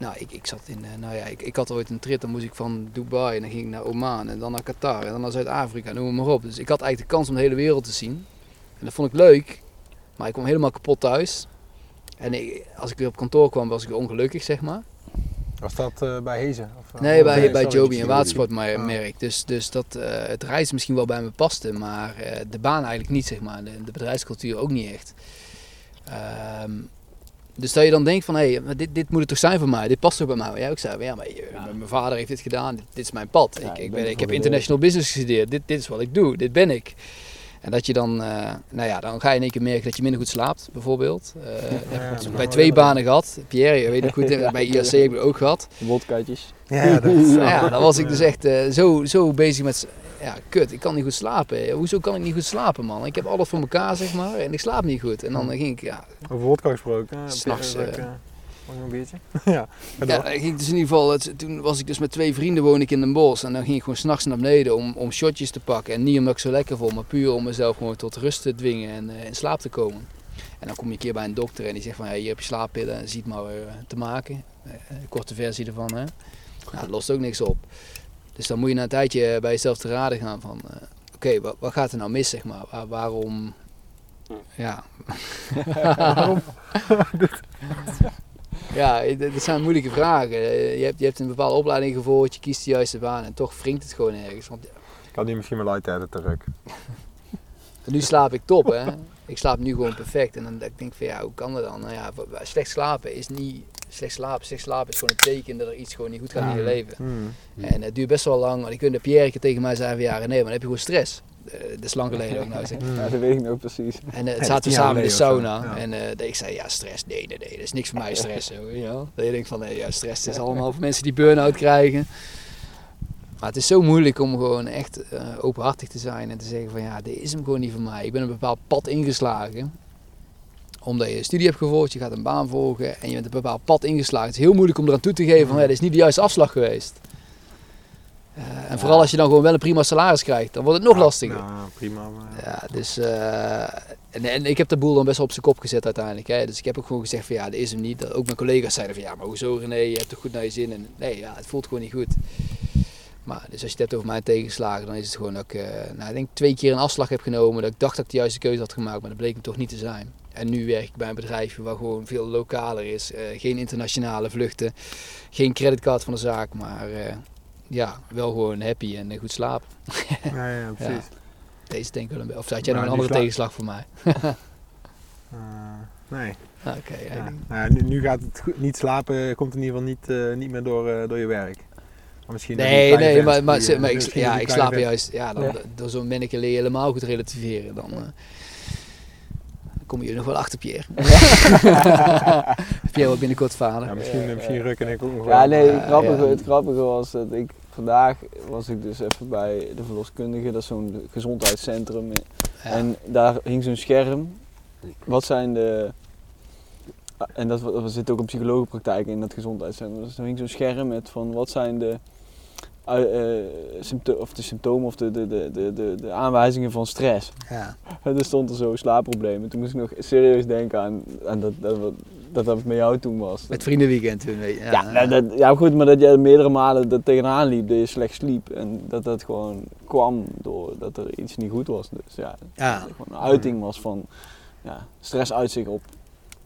Nou, ik, ik zat in, eh, nou ja, ik, ik had ooit een trip, dan moest ik van Dubai en dan ging ik naar Oman en dan naar Qatar en dan naar Zuid-Afrika, noem maar op. Dus ik had eigenlijk de kans om de hele wereld te zien. En dat vond ik leuk, maar ik kwam helemaal kapot thuis. En ik- als ik weer op kantoor kwam, was ik ongelukkig, zeg maar. Was dat eh, bij Hezen? Of, eh, Nee, bij, bij. Joby, een Joby. watersportmerk. Dus, dus dat, het reizen misschien wel bij me paste, maar de baan eigenlijk niet, zeg maar. De, de bedrijfscultuur ook niet echt. Ehm, dus dat je dan denkt van, hé, hey, dit, dit moet het toch zijn voor mij? Dit past toch bij mij? Maar jij ook zei, ja, maar Ja. mijn vader heeft dit gedaan, dit, dit is mijn pad. Ja, ik, ik ben ik heb de international business gestudeerd, dit, dit is wat ik doe, dit ben ik. En dat je dan, eh, nou ja, dan ga je in één keer merken dat je minder goed slaapt, bijvoorbeeld. Eh, dat heb ik Ja, bij twee wel banen gehad. Pierre, je weet nog goed, eh, bij IRC heb ik het ook gehad. Wodkaatjes. Ja, dat ja, dan was ik dus echt eh, zo, zo bezig met... Ja, kut, ik kan niet goed slapen. Hoezo kan ik niet goed slapen, man? Ik heb alles voor elkaar, zeg maar, en ik slaap niet goed. En dan eh, ging ik, ja... Over wodka gesproken. hè. S'nachts, Heb je- eh, eh, Mag nog een biertje? ja, ja ging dus in ieder geval, het- toen was ik dus met twee vrienden woon ik in Den Bosch. En dan ging ik gewoon s'nachts naar beneden om, om shotjes te pakken. En niet omdat ik zo lekker vond, maar puur om mezelf gewoon tot rust te dwingen en eh, in slaap te komen. En dan kom je een keer bij een dokter en die zegt van ja, hier heb je slaappillen en ziet maar weer te maken. Eh, Een korte versie ervan. Hè. Nou, dat lost ook niks op. Dus dan moet je na een tijdje bij jezelf te raden gaan van eh, oké, wat, wat gaat er nou mis zeg maar? Waar- waarom? Ja. Waarom? Ja, dat zijn moeilijke vragen. Eh, Je hebt, je hebt een bepaalde opleiding gevolgd, je kiest de juiste baan en toch wringt het gewoon ergens. Want Ik had die misschien wel light editen terug. nu slaap ik top, hè. Ik slaap nu gewoon perfect. En dan denk ik van, ja, hoe kan dat dan? Nou ja, slecht slapen is niet... Slecht slapen, slecht slapen is gewoon een teken dat er iets gewoon niet goed gaat in je leven. Hmm. En het duurt best wel lang. Want ik weet dat Pierre tegen mij zei van, ja, nee, maar dan heb je gewoon stress. Eh, dat is lang geleden ook nou. zeg. Ja, dat weet ik nog precies. En eh, dat zaten we samen in de sauna. ja. En eh, ik zei, ja, stress, nee, nee, nee, dat is niks voor mij, stress. Dat je denkt van, nee, ja, stress is allemaal voor mensen die burn-out krijgen. Maar het is zo moeilijk om gewoon echt eh, openhartig te zijn en te zeggen van, ja, dit is hem gewoon niet voor mij. Ik ben een bepaald pad ingeslagen. Omdat je een studie hebt gevolgd, je gaat een baan volgen en je bent een bepaald pad ingeslagen. Het is heel moeilijk om eraan toe te geven van, ja, dit is niet de juiste afslag geweest. Eh, en vooral als je dan gewoon wel een prima salaris krijgt, dan wordt het nog lastiger. Nou, prima. Maar... Ja, dus eh, en, en ik heb de boel dan best wel op zijn kop gezet uiteindelijk. Hè. Dus ik heb ook gewoon gezegd van ja, dat is hem niet. Dat ook mijn collega's zeiden van ja, maar hoezo René, je hebt toch goed naar je zin. En nee, ja, het voelt gewoon niet goed. Maar dus als je het hebt over mijn tegenslagen, dan is het gewoon dat ik, eh, nou, ik denk twee keer een afslag heb genomen. Dat ik dacht dat ik de juiste keuze had gemaakt, maar dat bleek hem toch niet te zijn. En nu werk ik bij een bedrijf waar gewoon veel lokaler is. eh, geen internationale vluchten, geen creditcard van de zaak, maar eh, ja, wel gewoon happy en goed slapen. Ja, ja, precies. Deze denk ik wel een beetje. Of had jij nog een andere sla- tegenslag voor mij? Nee. Oké, Ja. Nou nu, nu gaat het goed. Niet slapen komt in ieder geval niet, niet meer door, door je werk. Misschien Nee, nee, maar, maar, die, eh, maar ik, ja, ik slaap vent. juist. Ja, dan, Ja. door zo'n minneke leer je helemaal goed relativeren. Dan, eh, dan kom je er nog wel achter, Pierre. Pierre wordt binnenkort vader. Ja, misschien, Ja, misschien ja. Ruk en ik ook nog Ja, wel. nee, Ja, het grappige, ja. het grappige was dat ik vandaag was ik dus even bij de verloskundige, dat is zo'n gezondheidscentrum. Ja. En daar hing zo'n scherm. Wat zijn de. En dat, er zit ook een psychologenpraktijk in dat gezondheidscentrum. Dus er hing zo'n scherm met van wat zijn de, sympto of de symptomen of de, de, de, de, de, aanwijzingen van stress. ja. En er stond er zo slaapproblemen. Toen moest ik nog serieus denken aan, aan dat, dat, dat, dat dat met jou toen was. Met vriendenweekend toen, weet je. Ja, nou, dat, ja, goed, maar dat jij meerdere malen er tegenaan liep, dat je slecht sliep. En dat dat gewoon kwam doordat er iets niet goed was. Dus ja, Ja. dat het gewoon een uiting was van ja, stress uit zich op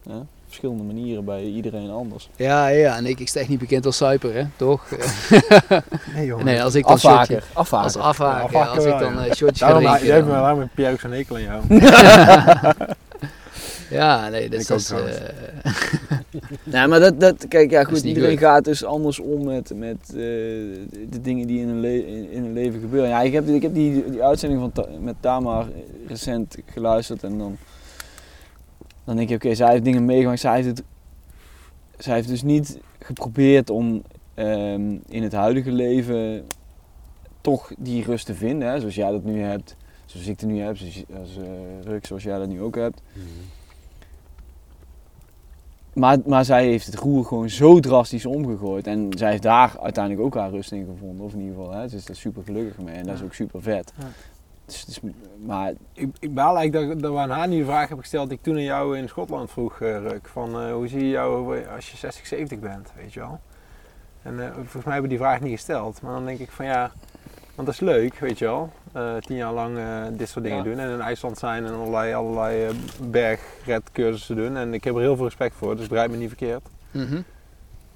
ja, verschillende manieren bij iedereen anders. Ja, ja, en ik, ik sta echt niet bekend als suiper, hè, toch? Nee, jongen. nee, als ik dan Afhaker, afhaker. als afhaker, Ja, afhaker als ik dan ja. shortje ga Daarom, jij drinken. hebt me dan- daarom ook zo'n hekel aan jou. Ja, nee, dat Ik is... is, trouwens. eh, Nee, maar dat, dat, kijk, ja goed, iedereen gaat dus anders om met, met eh, de, de dingen die in een, le- in, in een leven gebeuren. Ja, ik heb, ik heb die, die uitzending van Ta- met Tamar recent geluisterd en dan, dan denk je, oké, zij heeft dingen meegemaakt. Zij heeft, het, zij heeft dus niet geprobeerd om ehm, in het huidige leven toch die rust te vinden, hè, zoals jij dat nu hebt. Zoals ik het nu heb, zoals, als, eh, Ruk, zoals jij dat nu ook hebt. Maar, maar zij heeft het roer gewoon zo drastisch omgegooid. En zij heeft daar uiteindelijk ook haar rust in gevonden. Of in ieder geval, hè, ze is er super gelukkig mee. En dat is ook super vet. Ja. Dus, dus, maar Ik, ik baal eigenlijk dat, dat we aan haar niet de vraag hebben gesteld die ik toen aan jou in Schotland vroeg, eh, Ruk. Van eh, hoe zie je jou als je 60, 70 bent, weet je wel? En eh, volgens mij hebben we die vraag niet gesteld. Maar dan denk ik van ja, want dat is leuk, weet je wel. Tien jaar lang dit soort dingen Ja. doen en in IJsland zijn en allerlei, allerlei bergredcursussen doen. En ik heb er heel veel respect voor, dus begrijp me niet verkeerd. mhm.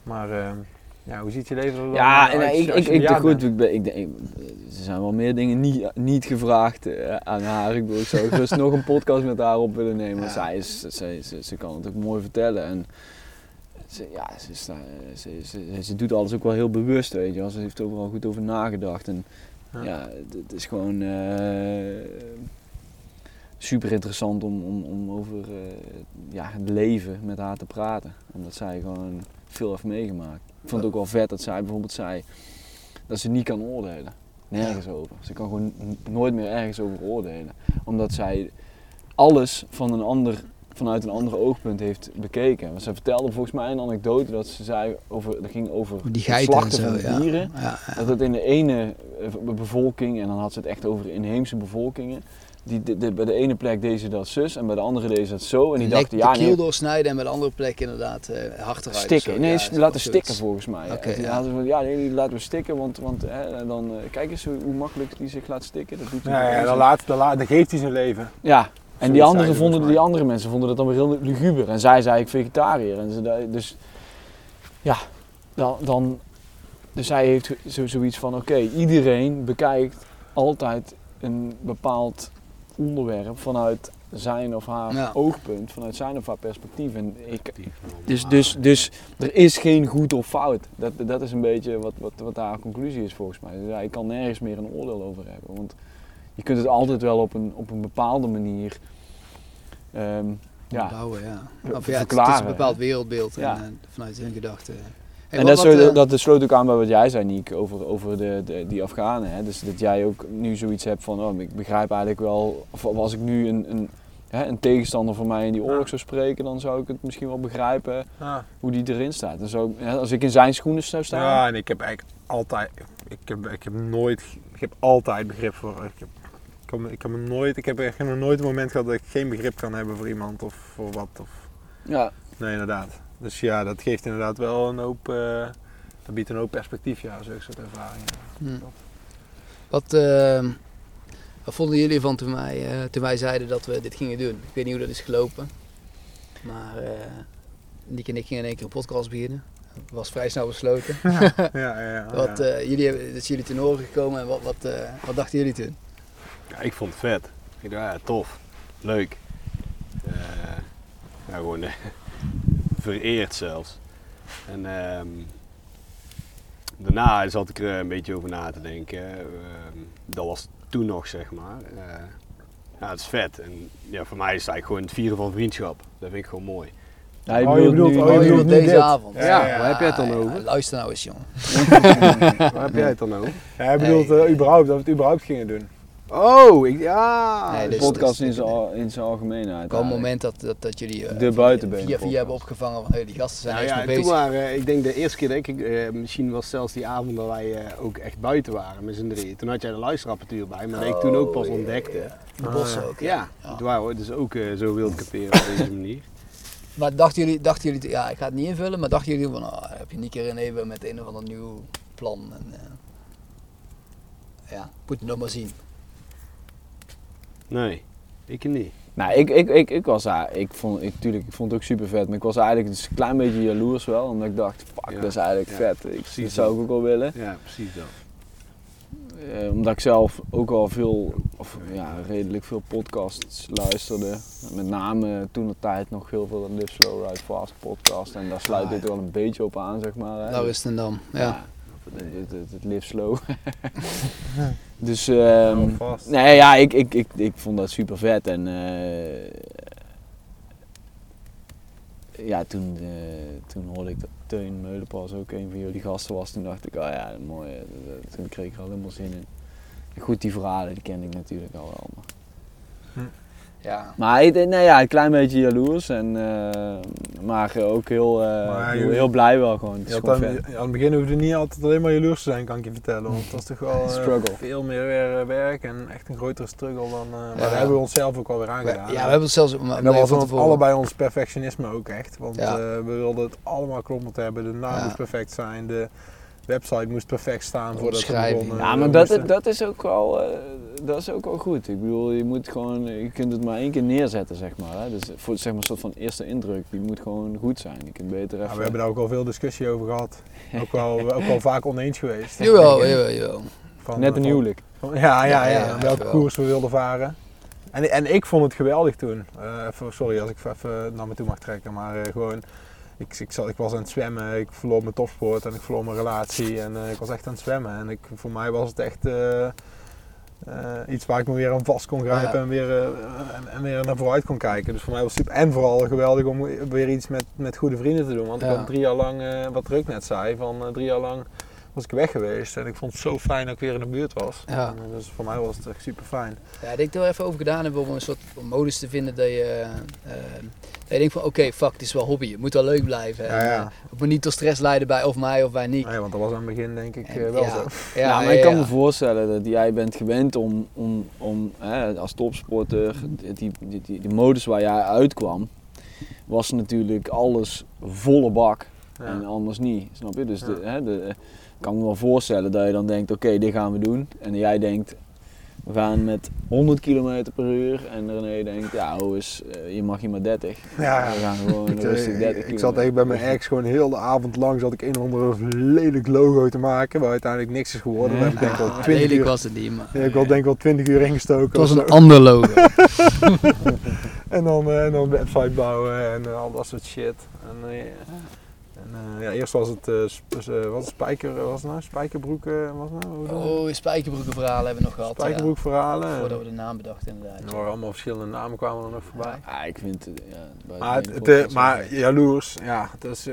Maar eh, ja, hoe ziet je leven er dan ja, uit en, ik, ik, ik, goed, ik, ben- ik, denk- er zijn wel meer dingen niet, niet gevraagd eh, aan haar. Ik, bedoel, ik zou dus nog een podcast met haar op willen nemen. Want Ja. zij is, ze, ze, ze kan het ook mooi vertellen. En ze, ja, ze, ze, ze, doet alles ook wel heel bewust, weet je wel. Ze heeft overal goed over nagedacht. En Ja. ja, het, het is gewoon eh, super interessant om, om, om over eh, ja, het leven met haar te praten. Omdat zij gewoon veel heeft meegemaakt. Ik vond het ook wel vet dat zij bijvoorbeeld zei dat ze niet kan oordelen. Nergens over. Ze kan gewoon nooit meer ergens over oordelen. Omdat zij alles van een ander, vanuit een ander oogpunt heeft bekeken. Want ze vertelde volgens mij een anekdote dat ze zei over, dat ging over Die geiten zo, van dieren. Ja, ja. Dat het in de ene eh, be- bevolking, en dan had ze het echt over de inheemse bevolkingen, die, de, de- bij de ene plek deed ze dat zus en bij de andere deed ze dat zo. En die dachten, de ja, keel nee, doorsnijden en bij de andere plek inderdaad eh hard eruit. of stikken. Nee, Ja, laten zoiets. stikken volgens mij. Toen ja. hadden ze van, ja, nee, die laten we stikken, want, want hè, dan, eh, kijk eens hoe, hoe makkelijk die zich laat stikken. Dat doet hij Ja, dan, laat, dan, laat, dan geeft hij zijn leven. Ja, en die, andere vonden, die andere mensen vonden dat dan weer heel luguber. En zij zei ik vegetariër. En ze, dus ja, dan, dan dus zij heeft zo, zoiets van oké, iedereen bekijkt altijd een bepaald onderwerp vanuit zijn of haar Ja. oogpunt, vanuit zijn of haar perspectief. En ik, dus, dus, dus er is geen goed of fout. Dat, dat is een beetje wat, wat, wat haar conclusie is volgens mij. Dus ja, ik kan nergens meer een oordeel over hebben. Want je kunt het altijd wel op een, op een bepaalde manier ehm, ja, Bouwen, ja. Of ja, het, het is een bepaald wereldbeeld en Ja. eh, vanuit hun gedachten. Hey, en wat- dat, wat, zo, eh, dat sloot ook aan bij wat jij zei, Niek, over, over de, de, die Afghanen. Hè? Dus dat jij ook nu zoiets hebt van, oh, ik begrijp eigenlijk wel, of als ik nu een, een, hè, een tegenstander van mij in die oorlog zou spreken, dan zou ik het misschien wel begrijpen Ja. hoe die erin staat. Als ik in zijn schoenen zou staan, Ja, en ik heb eigenlijk altijd, ik heb, ik heb nooit, ik heb altijd begrip voor. Ik heb, ik heb, ik heb nooit, ik heb echt nog nooit een moment gehad dat ik geen begrip kan hebben voor iemand of voor wat. Of, ja, nee, inderdaad. Dus ja, dat geeft inderdaad wel een hoop, eh, dat biedt een hoop perspectief, ja, zulke soort ervaringen. Hm. Wat, eh, wat vonden jullie van toen wij, eh, toen wij zeiden dat we dit gingen doen? Ik weet niet hoe dat is gelopen. Maar eh Nick en ik gingen in één keer een podcast beginnen. Was vrij snel besloten. Ja, ja, ja. Wat, eh, jullie hebben, is jullie ten oren gekomen en wat, wat, eh, wat dachten jullie toen? Ja, ik vond het vet. Ik dacht, ja, tof. Leuk. Eh, ja, gewoon eh, vereerd zelfs. En ehm, daarna zat ik er een beetje over na te denken. Ehm, dat was toen nog, zeg maar. Eh, ja, het is vet. En ja, voor mij is het eigenlijk gewoon het vieren van vriendschap. Dat vind ik gewoon mooi. Ja, je Oh, je bedoelt bedoelt- nu- oh, je je bedoelt bedoelt nu deze dit? avond. Ja, Ja, waar heb jij het dan ja, over? luister nou eens, jongen. Waar heb jij het dan over? Ja, hij bedoelt eh, überhaupt, dat we het überhaupt gingen doen. Oh, ik, ja. Nee, de dus- podcast dus- in zijn al- in zijn algemeenheid. Op het moment dat, dat, dat jullie eh, De buitenbenen via, hebben opgevangen van hey, die gasten zijn Nou echt ja, mee toen bezig. waren, ik denk de eerste keer denk ik, eh, misschien was zelfs die avond dat wij eh, ook echt buiten waren met z'n drieën. Toen had jij de luisterapparatuur bij, maar dat ik toen ook pas Oh, ontdekte. ja, ja. De Ah, bossen ja. ook. Ja, Ja. we dus ook eh, zo wild op deze manier. Maar dachten jullie, dachten jullie, ja, ik ga het niet invullen, maar dachten jullie van, oh, heb je niet keer in even met een of ander nieuw plan? En, eh, ja, moet je nog maar zien. Nee, ik niet. Nou, ik, ik, ik, ik was daar, ik vond, ik, tuurlijk, ik vond het ook super vet, maar ik was eigenlijk dus een klein beetje jaloers wel, omdat ik dacht, fuck, Ja, dat is eigenlijk ja, vet. Ik, precies dat zou ik ook wel willen. Ja, precies dat. Eh, omdat ik zelf ook al veel, of ja, redelijk veel podcasts luisterde. Met name toen de tijd nog heel veel de Live Slow Ride Fast podcast. En daar sluit Ah, dit ja. wel een beetje op aan, zeg maar. Hè. Nou is het dan. Ja. het, het, het, het Live Slow. dus, ehm, Oh, vast. nee, ja, ik, ik, ik, ik vond dat super vet. En eh, ja, toen, eh, toen hoorde ik dat Teun Meulenpas ook een van jullie gasten was. Toen dacht ik, oh ja, mooi. eh, Toen kreeg ik er al helemaal zin in. En goed, die verhalen die kende ik natuurlijk al wel. Maar, ja. maar nee, ja, een klein beetje jaloers. En, eh, maar ook heel, eh, Maar heel, blij wel gewoon. Het vet. aan het begin hoefde niet altijd alleen maar jaloers te zijn, kan ik je vertellen. Want het was toch wel eh, veel meer weer, werk en echt een grotere struggle dan... eh, maar Ja. daar hebben we onszelf ook alweer We, ja, aangedaan. we hebben het zelfs... En dat was ons, allebei ons perfectionisme ook echt. Want Ja. eh, we wilden het allemaal kloppend hebben. De naam Ja. moest perfect zijn. De website moest perfect staan voordat we Omschrijving. begonnen. Ja, maar dat, moesten- dat, is ook wel, eh, dat is ook wel goed. Ik bedoel, je moet gewoon, je kunt het maar één keer neerzetten, zeg maar. Hè. Dus voor zeg maar, een soort van eerste indruk, die moet gewoon goed zijn. Je kunt beter even... Ja, we hebben daar ook al veel discussie over gehad. Ook wel, ook wel vaak oneens geweest. Jawel, jawel, jawel. Van, Net eh, een huwelijk. van- Ja, ja, ja. Ja, ja, welke wel. koers we wilden varen. En, en ik vond het geweldig toen. Eh, sorry als ik even naar me toe mag trekken, maar eh, gewoon... Ik, ik, zat, ik was aan het zwemmen, ik verloor mijn topsport en ik verloor mijn relatie en eh, ik was echt aan het zwemmen. En ik, voor mij was het echt eh, eh, iets waar ik me weer aan vast kon grijpen Ja. en, weer, en, en weer naar vooruit kon kijken. Dus voor mij was het super. En vooral geweldig om weer iets met, met goede vrienden te doen. Want ik had drie jaar lang, wat Ruk net zei, van drie jaar lang was ik weg geweest. En ik vond het zo fijn dat ik weer in de buurt was. Ja. En, eh, dus voor mij was het echt super fijn. Ja, ik denk we even over gedaan hebben om een soort modus te vinden dat je, eh, eh, dat je denkt van oké, fuck, het is wel hobby. Het moet wel leuk blijven. Ja, En, ja. het moet niet tot stress leiden bij of mij of bij Nick. Nee, want dat was aan het begin denk ik En wel ja, zo. Ja, Ja, maar ik kan ja. me voorstellen dat jij bent gewend om, om, om hè, als topsporter, die, die, die, die modus waar jij uitkwam, was natuurlijk alles volle bak en anders niet, snap je? Dus Ja. de, hè, de, kan me wel voorstellen dat je dan denkt, oké, dit gaan we doen. En jij denkt, we gaan met 100 km per uur. En René denkt, ja, hoe is, eh, je mag hier maar 30. Ja, We gaan gewoon Ik, eh, rustig 30 ik zat echt bij mijn ex gewoon heel de avond lang zat ik een of andere lelijk logo te maken, waar uiteindelijk niks is geworden. Ik denk wel Ah, 20 lelijk uur, was het niet, maar... ja, ik wel denk ik wel 20 uur ingestoken. Het was een ander logo. En dan, eh, en dan website bouwen en eh, al dat soort shit. En, eh, eh, ja, eerst was het, eh, sp- eh, wat spijker, wat was het nou? Spijkerbroek, wat was het nou? Het? Oh, spijkerbroeken verhalen hebben we nog gehad. Spijkerbroek verhalen. Ja, En, voordat we de naam bedachten inderdaad. er waren allemaal verschillende namen kwamen er nog voorbij. Ja, ik vind het, ja, Maar, het, maar jaloers, ja, het, is,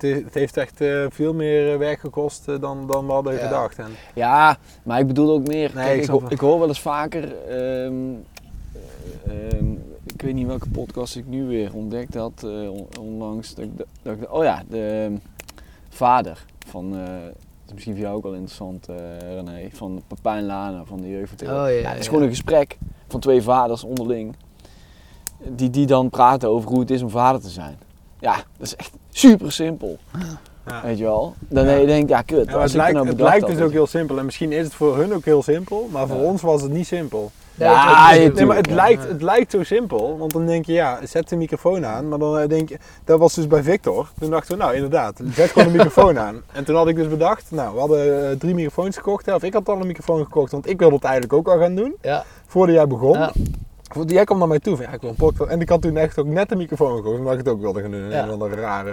het, heeft echt eh, veel meer werk gekost dan, dan we hadden Ja. gedacht. En, Ja, maar ik bedoel ook meer. Nee, kijk, ik ik, hoor, het. ik hoor wel eens vaker. ehm, eh, ehm, weet niet welke podcast ik nu weer ontdekt had eh, on- onlangs. Dat ik, dat ik oh ja, de ehm, vader van. eh, dat is misschien voor jou ook wel interessant, eh, René. Van Papa en Lana van de jeugd. Oh, ja, het is ja. gewoon een gesprek van twee vaders onderling. Die, die dan praten over hoe het is om vader te zijn. Ja, dat is echt super simpel. ja. Weet je wel? Dan Ja. je denkt, ja kut. Ja, het ik er lijkt, nou het lijkt dus ook heel simpel. En misschien is het voor hun ook heel simpel, maar voor Ja. ons was het niet simpel. Nee, Ja, het- Nee, maar het Ja. lijkt, het lijkt zo simpel, want dan denk je, ja, zet de microfoon aan. Maar dan eh, denk je, dat was dus bij Victor. Toen dachten we, nou inderdaad, zet gewoon de microfoon aan. En toen had ik dus bedacht, nou, we hadden eh, drie microfoons gekocht. Hè, of ik had al een microfoon gekocht, want ik wilde het eigenlijk ook al gaan doen. Ja, Voordat jij begon. Ja. Jij kwam naar mij toe van, ja, ik wil een podcast. En ik had toen echt ook net een microfoon gekocht, omdat ik het ook wilde gaan doen. Ja. Een van de rare,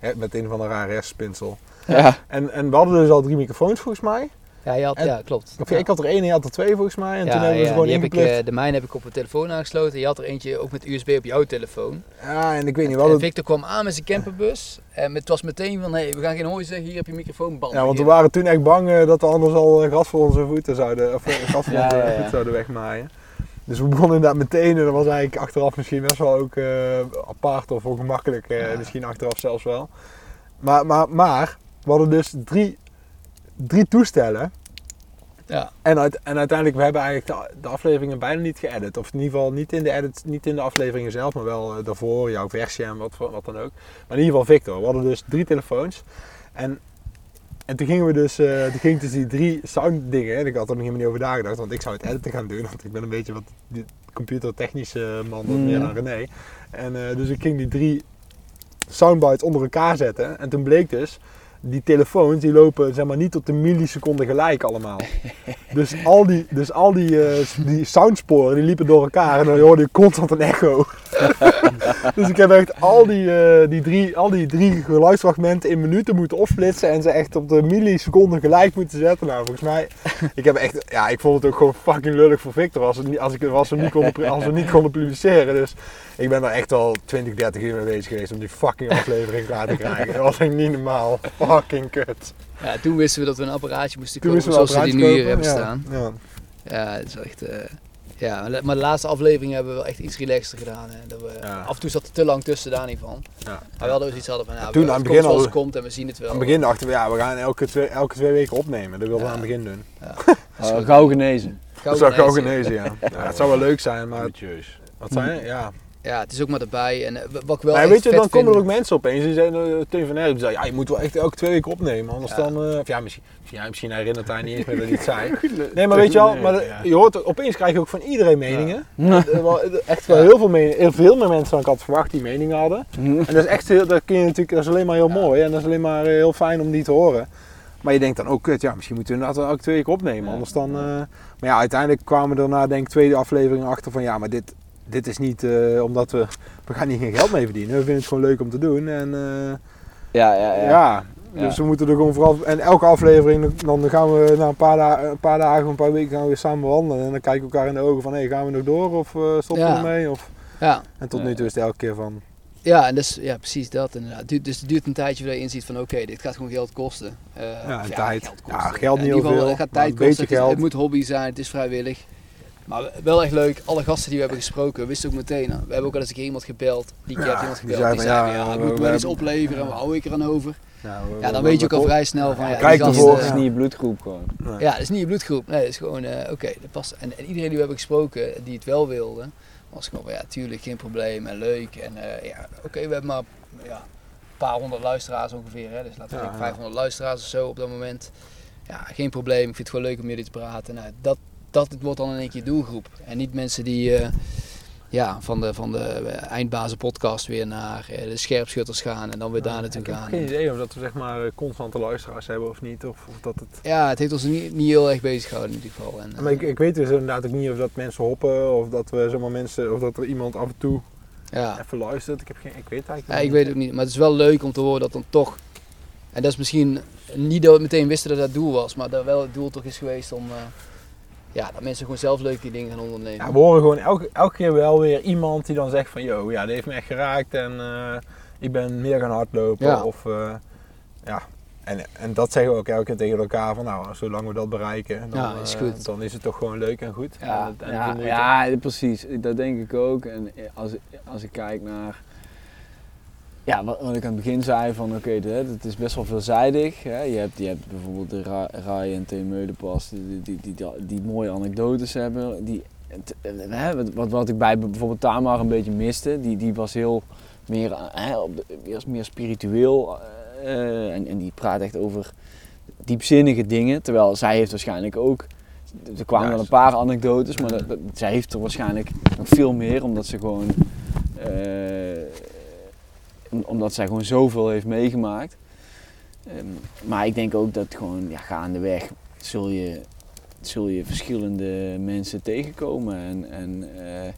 eh, met een van de rare hersenspinsel. Ja. En, en we hadden dus al drie microfoons volgens mij. Ja, je had, En- ja klopt. Of ja. ik had er één en je had er twee volgens mij. En ja, toen hebben we ze gewoon heb ik, eh, de mijne heb ik op mijn telefoon aangesloten. Je had er eentje ook met USB op jouw telefoon. Ja, en ik weet niet, En wat het... Victor kwam aan met zijn camperbus. En het was meteen van, hey, we gaan geen hooi zeggen, hier heb je microfoonband. Ja, want we waren toen echt bang eh, dat we anders al eh, gras voor onze voeten zouden, of gras voor onze voeten zouden wegmaaien. Dus we begonnen inderdaad meteen en dat was eigenlijk achteraf misschien best wel ook apart of ongemakkelijk, misschien achteraf zelfs wel. Maar, maar, maar we hadden dus drie, drie toestellen Ja, en, uit, en uiteindelijk, we hebben eigenlijk de, de afleveringen bijna niet geëdit. Of in ieder geval niet in de, edit, niet in de afleveringen zelf, maar wel eh, daarvoor, jouw versie en wat, wat dan ook. Maar in ieder geval Victor. We hadden dus drie telefoons. En, en toen gingen we dus, eh toen ging ik dus die drie sound dingen. En ik had er nog helemaal niet over nagedacht, want ik zou het editen gaan doen. Want ik ben een beetje wat die computertechnische man, wat meer Mm. dan René. En eh, dus ik ging die drie soundbites onder elkaar zetten. En toen bleek dus, die telefoons die lopen zeg maar niet op de milliseconde gelijk allemaal. Dus al die, dus al die, eh, die soundsporen die liepen door elkaar en dan hoorde je constant een echo. dus ik heb echt al die, eh, die, drie, al die drie geluidsfragmenten in minuten moeten opsplitsen en ze echt op de milliseconde gelijk moeten zetten. Nou, volgens mij, ik heb echt, ja, ik vond het ook gewoon fucking lullig voor Victor als, het niet, als, ik, als, we, niet konden, als we niet konden publiceren. Dus ik ben er echt al 20, 30 uur mee bezig geweest om die fucking aflevering klaar te krijgen. Dat was echt niet normaal. Fucking kut. ja, toen wisten we dat we een apparaatje moesten Toen kopen we zoals we die nu hier hebben Ja, staan. Ja. Ja, het is echt... eh, ja, maar de laatste aflevering hebben we wel echt iets relaxter gedaan. Hè. Dat we, Ja. Af en toe zat er te lang tussen, daar niet van. Ja. Maar we hadden dus iets hadden van, ja, Toen we- aan het begin komt zoals al- het komt en we zien het wel. Aan het begin dachten we, ja, we gaan elke twee, elke twee weken opnemen. Dat wilden we Ja. aan het begin doen. Uh, gauw genezen. Gauw Dat zou ineens, genezen, ja. ja. Het zou wel leuk zijn, maar Ambitieus. wat zijn Ja. Ja, het is ook maar erbij. En eh, wat ik wel Maar echt weet je, vet dan komen er ook mensen opeens die zijn uh, Teun van Erp, die zei, ja, je moet wel echt elke twee weken opnemen, anders Ja. dan, eh, of ja, misschien, ja, misschien herinnert hij niet eens meer dat hij het zei. Nee, maar weet je wel, maar je hoort, opeens krijg je ook van iedereen meningen. Eh, wel, eh, echt wel heel veel meningen, heel veel meer mensen dan ik had verwacht die meningen hadden. En dat is echt heel, dat kun je natuurlijk, dat is alleen maar heel mooi en dat is alleen maar eh, heel fijn om die te horen. Maar je denkt dan ook, kut, ja, misschien moeten we inderdaad wel elke twee weken opnemen, Ja. anders dan... eh, maar ja, uiteindelijk kwamen we er na denk ik tweede aflevering achter van, ja, maar dit, dit is niet eh, omdat we, we gaan hier geen geld mee verdienen. We vinden het gewoon leuk om te doen en eh, Ja, ja, ja. ja. Dus Ja. we moeten er gewoon vooral, en elke aflevering, dan gaan we na een paar, dagen, een paar dagen, een paar weken gaan we weer samen wandelen. En dan kijken we elkaar in de ogen van, hé, gaan we nog door of eh, stoppen we Ja. ermee? Of, Ja, en tot nu toe is het elke keer van, Ja, en dus, ja, precies dat inderdaad. Dus het duurt een tijdje voordat je inziet van oké, dit gaat gewoon geld kosten. Eh, Ja, tijd. Geld Ja, geld in niet ieder heel geval, veel, Het gaat tijd kosten, het, is- geld. het moet hobby zijn, het is vrijwillig. Maar wel echt leuk, alle gasten die we hebben gesproken, wisten ook meteen. We hebben ook al eens een keer iemand gebeld, die keer Ja, iemand die gebeld, die zei zei ja, ja, we- moet we wel iets hebben- opleveren, wat hou ik er aan over? Ja, we- Ja, dan we- weet je ook we- al vrij snel van, ja, die Kijk ervoor. Het is eh, niet je bloedgroep gewoon. Nee. Ja, het is niet je bloedgroep. Nee, het is gewoon, eh, oké, dat past. En, en iedereen die we hebben gesproken, die het wel wilde, was gewoon van, ja, tuurlijk, geen probleem en leuk. En eh, ja, oké, we hebben maar ja, een paar honderd luisteraars ongeveer, hè. Dus laten we zeggen ja. 500 luisteraars of zo op dat moment. Ja, geen probleem. Ik vind het gewoon leuk om jullie te praten. Nou, dat, dat wordt dan in één keer doelgroep. En niet mensen die eh, ja, van de, van de eh, eindbazen podcast weer naar eh, de scherpschutters gaan en dan weer daar naartoe Ik heb gaan. geen idee of dat we zeg maar constante luisteraars hebben of niet. Of, of dat het... Ja, het heeft ons niet, niet heel erg bezig gehouden in ieder geval. En, Maar ik, ik weet dus inderdaad ook niet of dat mensen hoppen of dat we zomaar mensen of dat er iemand af en toe ja. even luistert. Ik, heb geen, ik weet het eigenlijk Ja, ik niet. weet het ook niet, maar het is wel leuk om te horen dat dan toch. En dat is misschien niet dat we meteen wisten dat dat het doel was, maar dat wel het doel toch is geweest om. Ja, dat mensen gewoon zelf leuke dingen gaan ondernemen. Ja, we horen gewoon elke, elke keer wel weer iemand die dan zegt van yo, ja, dit heeft me echt geraakt en eh, ik ben meer gaan hardlopen. Ja. Of, eh, ja. En, en dat zeggen we ook elke keer tegen elkaar van nou, zolang we dat bereiken, dan, Ja, is eh, goed. dan is het toch gewoon leuk en goed. Ja, En- en ja, ja, precies. Dat denk ik ook. En als, als ik kijk naar ja, wat, wat ik aan het begin zei van oké, het het is best wel veelzijdig. Hè. Je, hebt, je hebt bijvoorbeeld de Ra Rai en T. Meulenpas die, die, die, die, mooie anekdotes hebben. Die, eh, wat- wat, ik bij bijvoorbeeld Tamar een beetje miste, die, die was heel meer, eh, hè, meer, meer spiritueel eh, en, en die praat echt over diepzinnige dingen. Terwijl zij heeft waarschijnlijk ook, er kwamen Ja, wel een paar anekdotes, maar dat, dat- zij heeft er waarschijnlijk nog veel meer omdat ze gewoon, eh, omdat zij gewoon zoveel heeft meegemaakt. Ehm, maar ik denk ook dat gewoon ja, gaandeweg zul je, zul je verschillende mensen tegenkomen. En, en eh,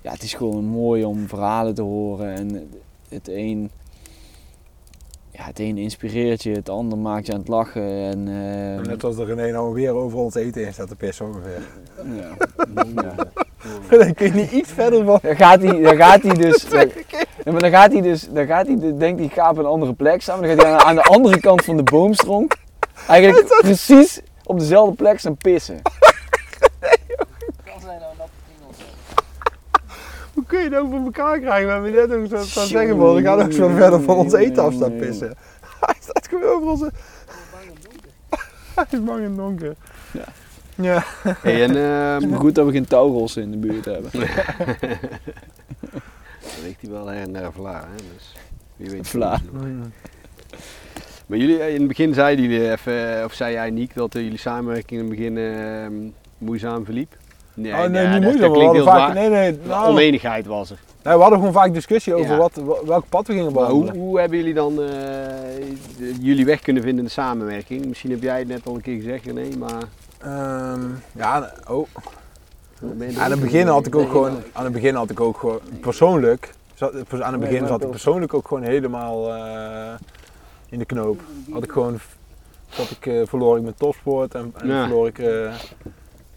ja, het is gewoon mooi om verhalen te horen. En het een, ja, het een inspireert je, het ander maakt je aan het lachen. En, eh, Net als de René nou weer overal het eten in staat te pissen ongeveer. ja, ja. Daar kun je niet iets verder van. Dan gaat hij, dan gaat hij dus. Dan, maar dan gaat hij dus, dan gaat hij, dus- denkt hij, ga op een andere plek staan. Maar dan gaat hij aan, aan de andere kant van de boomstronk. Eigenlijk precies op dezelfde plek staan pissen. Hoe kun je het ook voor elkaar krijgen? We hebben net ook zo zo zeggen van, we gaan ook zo verder van ons eten af staan pissen. Hij staat gewoon over onze... Hij is bang in het donker. Ja. Ja. Hey, en, ehm, maar goed dat we geen touwrossen in de buurt hebben. dan ligt hij wel her en der Vla, hè? Dus wie weet. Vla. Maar jullie, eh, in het begin zeiden jullie even, of zei jij Niek, dat eh, jullie samenwerking in het begin ehm, moeizaam verliep? Nee, oh nee, niet dat- moeizaam. dat vaak, nee, nee, nou, Oneenigheid was er. nee, we hadden gewoon vaak discussie over Ja. wat, welk pad we gingen Maar hoe, hoe hebben jullie dan eh, jullie weg kunnen vinden in de samenwerking? Misschien heb jij het net al een keer gezegd, René, maar... Ehm, ja, oh. Aan het begin had ik ook gewoon, aan het begin had ik ook gewoon persoonlijk, aan het Nee, begin zat ik persoonlijk ook gewoon helemaal eh, in de knoop. Had ik gewoon, zat ik, eh, verloor ik mijn topsport en, en Ja. verloor ik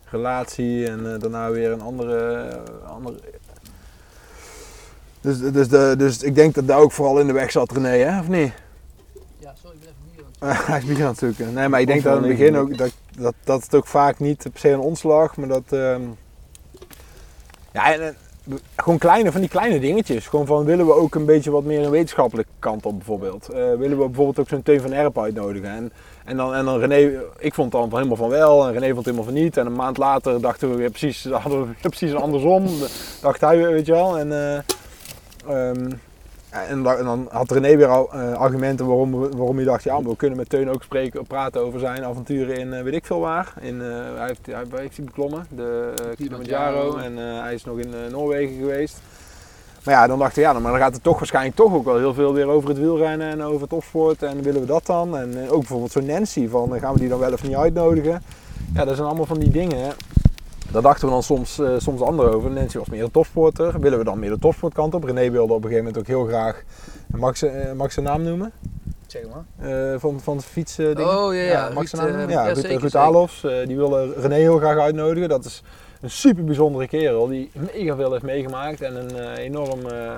relatie en eh, daarna weer een andere, andere dus, dus, de, dus ik denk dat daar ook vooral in de weg zat René, hè? of niet? Ja, sorry, ik ben even hier. Hij is bier aan het zoeken. Nee, maar ik denk dat in het begin ook dat, dat, dat het ook vaak niet per se een omslag, maar dat. ehm, ja, en, gewoon kleine, van die kleine dingetjes. Gewoon van willen we ook een beetje wat meer een wetenschappelijke kant op bijvoorbeeld. Eh, willen we bijvoorbeeld ook zo'n Teun van Erp uitnodigen. En, en, dan, en dan René, ik vond het van helemaal van wel en René vond het helemaal van niet. En een maand later dachten we precies, hadden we precies andersom. Dacht hij, weer, weet je wel. En, ehm, ja, en, en dan had René weer al eh, argumenten waarom, waarom hij dacht, ja, we kunnen met Teun ook spreken, praten over zijn avonturen in eh, weet ik veel waar. In, hij heeft, hij, heeft hij beklommen? De Kilimanjaro. En hij is nog in Noorwegen geweest. Maar ja, dan dachten we, ja, dan, maar dan gaat het toch waarschijnlijk toch ook wel heel veel weer over het wielrennen en over topsport. En willen we dat dan? En eh, ook bijvoorbeeld zo'n Nancy, van, eh, gaan we die dan wel of niet uitnodigen? Ja, dat zijn allemaal van die dingen. Daar dachten we dan soms, eh, soms anders over. Nancy was meer een topsporter. Willen we dan meer de topsportkant op? René wilde op een gegeven moment ook heel graag, mag ik, ze- mag naam noemen? Zeg maar. Van, van het fietsen. Oh ja, ja. mag Ruud, naam noemen? Ja, ja, Ruud, zeker, Ruud zeker. Alofs, die wilde René heel graag uitnodigen. Dat is een super bijzondere kerel die mega veel heeft meegemaakt en een eh, enorm eh,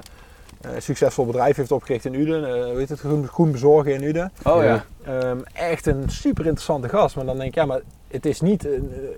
een succesvol bedrijf heeft opgericht in Uden. eh weet het, groen, groen bezorgen in Uden. Oh ja. Ehm, echt een super interessante gast. Maar dan denk ik, ja, maar het is niet. eh,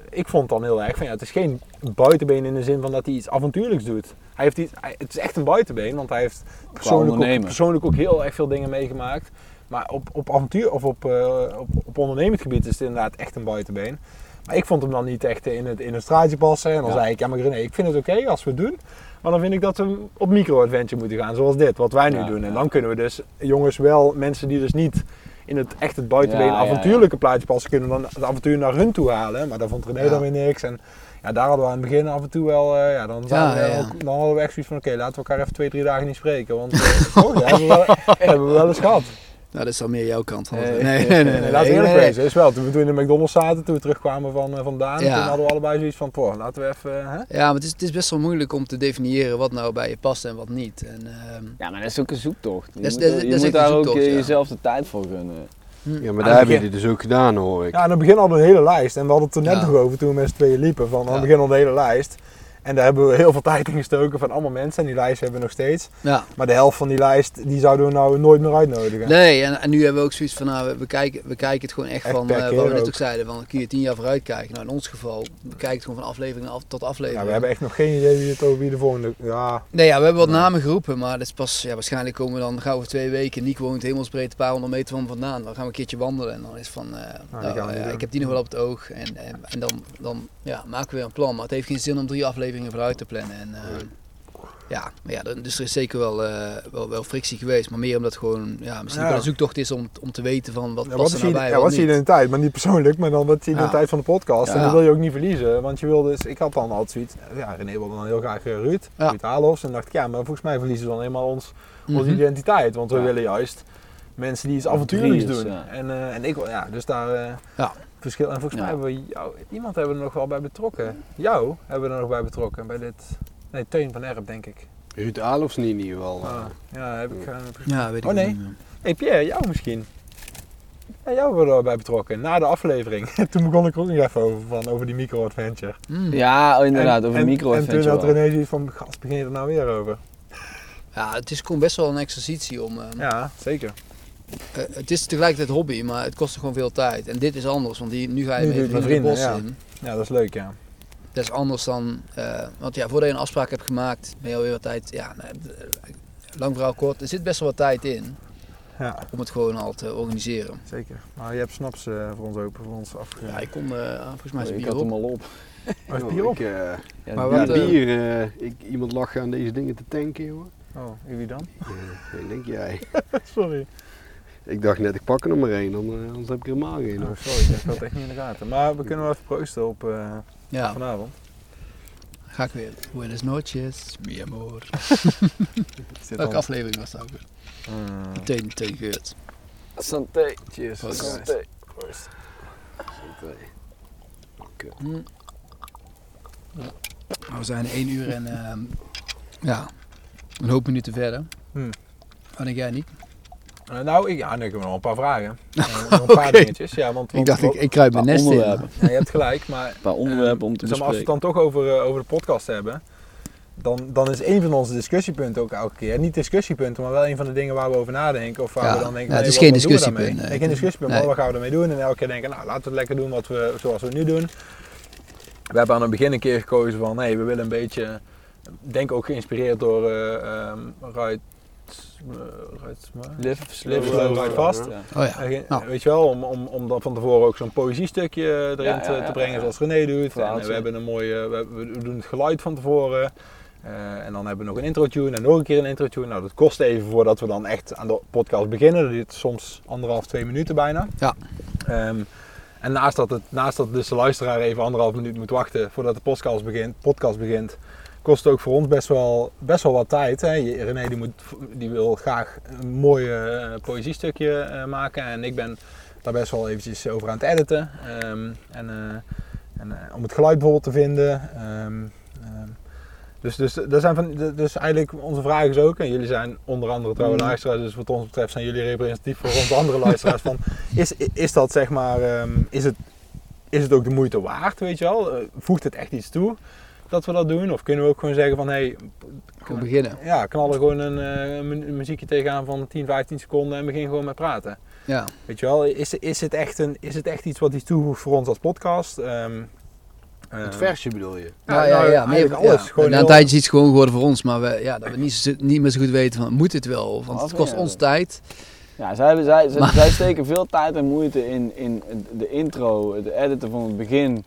ik vond het dan heel erg van ja, het is geen buitenbeen in de zin van dat hij iets avontuurlijks doet. Hij heeft iets, het is echt een buitenbeen, want hij heeft persoonlijk ook, ondernemen. persoonlijk ook heel erg veel dingen meegemaakt. Maar op, op avontuur of op, eh, op, op ondernemend gebied is het inderdaad echt een buitenbeen. Maar ik vond hem dan niet echt in het, in het straatje passen. En dan Ja. zei ik, ja maar René, ik vind het oké als we het doen. Maar dan vind ik dat we op micro-adventure moeten gaan, zoals dit, wat wij nu Ja, doen. En dan kunnen we dus jongens wel, mensen die dus niet in het echt het buitenbeen avontuurlijke plaatje passen, kunnen dan het avontuur naar hun toe halen. Maar daar vond René dan weer niks. En ja, daar hadden we aan het begin af en toe wel, eh, ja, dan, zaten Ja, we ja. ook- dan hadden we echt zoiets van, oké, laten we elkaar even twee, drie dagen niet spreken. Want hebben we, wel, hebben we wel eens gehad. Nou, dat is al meer jouw kant van. Nee. Nee, nee, nee. nee, Nee, laten we eerlijk nee. wezen, is wel. Toen we toen in de McDonald's zaten, toen we terugkwamen van, eh, vandaan, Ja. toen hadden we allebei zoiets van, poh, laten we even, hè? Ja, maar het is, het is best wel moeilijk om te definiëren wat nou bij je past en wat niet. En, ehm, Ja, maar dat is ook een zoektocht. Je Dat moet, dat- je dat is moet daar ook eh, ja. jezelf de tijd voor gunnen. hm. Ja, maar daar het heb je begin- dit dus ook gedaan hoor ik. Ja, aan het begin hadden we een hele lijst. En we hadden het er net Ja. nog over toen we met z'n tweeën liepen. Van aan Ja. het begin we een hele lijst. En daar hebben we heel veel tijd in gestoken van allemaal mensen. En die lijst hebben we nog steeds. ja. Maar de helft van die lijst, die zouden we nou nooit meer uitnodigen. Nee, en, en nu hebben we ook zoiets van, nou, we, kijken, we kijken het gewoon echt, Echt van, keer wat we net ook. ook zeiden, van kun je tien jaar vooruit kijken. Nou, in ons geval, we kijken het gewoon van aflevering af, tot aflevering. Ja, we hebben echt nog geen idee wie het over wie de volgende... Ja, Nee, ja, we hebben wat namen geroepen, maar dat is pas, ja, waarschijnlijk komen we dan, gaan we over twee weken. Niek woont hemelsbreed een paar honderd meter van vandaan. Dan gaan we een keertje wandelen en dan is van, eh, nou, ja, doen. ik heb die nog wel op het oog. En, en, en dan, dan ja, maken we weer een plan. Maar het heeft geen zin om drie afleveringen vooruit te plannen. En, eh, ja, maar ja, dan- dus er is zeker wel, eh, wel, wel frictie geweest. Maar meer omdat het gewoon, ja, misschien Ja. wel een zoektocht is om, om te weten van wat ja, past wat er nou bij, ja, wat wat is je niet. identiteit? Maar niet persoonlijk, maar dan wat is je Ja. identiteit van de podcast. En dat wil je ook niet verliezen. Want je wil dus... Ik had dan altijd zoiets... Ja, René wilde dan heel graag eh, Ruud. Ja. Ruud. En dacht ik, ja, maar volgens mij verliezen we dan helemaal ons, onze Mhm. identiteit. Want we willen juist mensen die iets avontuurlijks doen. En, eh, en ik, wil- ja, dus daar... eh, Ja. Verschil. En volgens Ja. mij hebben we jou, iemand hebben we er nog wel bij betrokken. Jou hebben we er nog bij betrokken. Bij dit... Nee, Teun van Erp, denk ik. Ruud Alofs niet in ieder geval. Ah, ja, heb ik... eh, Ja, weet ik Oh, nee. niet hey Pierre, jou misschien. Ja, jou hebben we erbij betrokken, na de aflevering. toen begon ik er ook nog even over, van, over die micro-adventure. Mm. Ja, oh, inderdaad, En- over de en- micro En toen had René zoiets van, gast, begin je er nou weer over? Ja, het is gewoon best wel een exercitie om... ehm, Ja, zeker. Eh, het is tegelijkertijd hobby, maar het kost gewoon veel tijd. En dit is anders, want die, nu ga je Nu met met de bos vrienden, in. Ja, dat is leuk, ja. Dat is anders dan, eh, want ja, voordat je een afspraak hebt gemaakt, ben je alweer wat tijd, ja, eh, lang verhaal kort, er zit best wel wat tijd in Ja, om het gewoon al te organiseren. zeker. Maar je hebt snaps eh, voor ons open, voor ons afgegeven. Ja, ik kon, eh, volgens mij is het Ik bier had hem al op. Oh, is Oh, bier op? ik, eh, Ja, Maar ja, wat, bier. ik, iemand lag aan deze dingen te tanken, jongen. Oh, wie dan? Ja, ik denk jij. sorry. Ik dacht net, ik pak er nog maar één, dan, eh, anders heb ik er helemaal geen. Oh, sorry, ik had echt niet in de gaten. Maar we kunnen wel even proosten op eh, Ja, vanavond. ga ik weer. Buenas noches, mi amor. Welke aflevering was dat ook weer? Mm. Meteen, meteen geurt. Santé. Cheers. Proost. Santé. Hm. Nou, we zijn 1 uur en ehm, ja, een hoop minuten verder. Hm. Wat denk jij niet? Eh, nou, ik, ja, nu heb ik nog een paar vragen. Eh, nog een paar dingetjes. Ja, want, Ik dacht, ik, ik kruip mijn nest in. Ja, je hebt gelijk, maar Een paar onderwerpen om te zeg maar, als we bespreken. het dan toch over, eh, over de podcast hebben, dan, dan is een van onze discussiepunten ook elke keer, niet discussiepunten, maar wel een van de dingen waar we over nadenken. Of waar Ja, we dan denken, ja, het is geen discussiepunt, nee. Nee, geen discussiepunt, maar wat gaan we ermee doen? En elke keer denken, nou laten we het lekker doen wat we, zoals we nu doen. We hebben aan het begin een keer gekozen van, nee, we willen een beetje, denk ook geïnspireerd door eh eh, Ruit- Live, Live Fast. Ja. Oh ja. Eh, Nou. Weet je wel, om, om, om dan van tevoren ook zo'n poëziestukje erin Ja, ja, te, ja, te brengen ja. zoals René doet. En, eh, we hebben een mooie, we, doen het geluid van tevoren. Eh, en dan hebben we nog een intro tune en nog een keer een intro tune. Nou, dat kost even voordat we dan echt aan de podcast beginnen. Dat duurt soms anderhalf, twee minuten bijna. Ja. Ehm, en naast dat, het, naast dat dus de luisteraar even anderhalf minuut moet wachten voordat de podcast begint, podcast begint kost ook voor ons best wel, best wel wat tijd. Hè. René die moet, die wil graag een mooi eh, poëziestukje eh, maken en ik ben daar best wel eventjes over aan het editen. Ehm, en eh, en om het geluid bijvoorbeeld te vinden. Ehm, ehm, dus, dus, dat zijn van, dus eigenlijk onze vraag is ook, en jullie zijn onder andere trouwe Mm. luisteraars, dus wat ons betreft zijn jullie representatief voor onze andere luisteraars. Van, is, is dat zeg maar, is, het, is het ook de moeite waard, weet je wel? Voegt het echt iets toe? Dat we dat doen? Of kunnen we ook gewoon zeggen van, hé, Kunnen we beginnen. ja, knal er gewoon een, eh, een muziekje tegenaan van 10, 15 seconden en begin gewoon met praten. Ja. Weet je wel, is, is, het, echt een, is het echt iets wat iets toevoegt voor ons als podcast? Ehm, Het versje bedoel je? Ja, ja, nou, ja. meer- eigenlijk alles. ja. Gewoon Na een tijdje is het gewoon geworden voor ons, maar we, ja, dat we niet, zo- niet meer zo goed weten van, moet het wel? Want het kost ja, ons tijd. Ja, zij, zij, zij, Maar- zij steken veel tijd en moeite in, in de intro, het editen van het begin.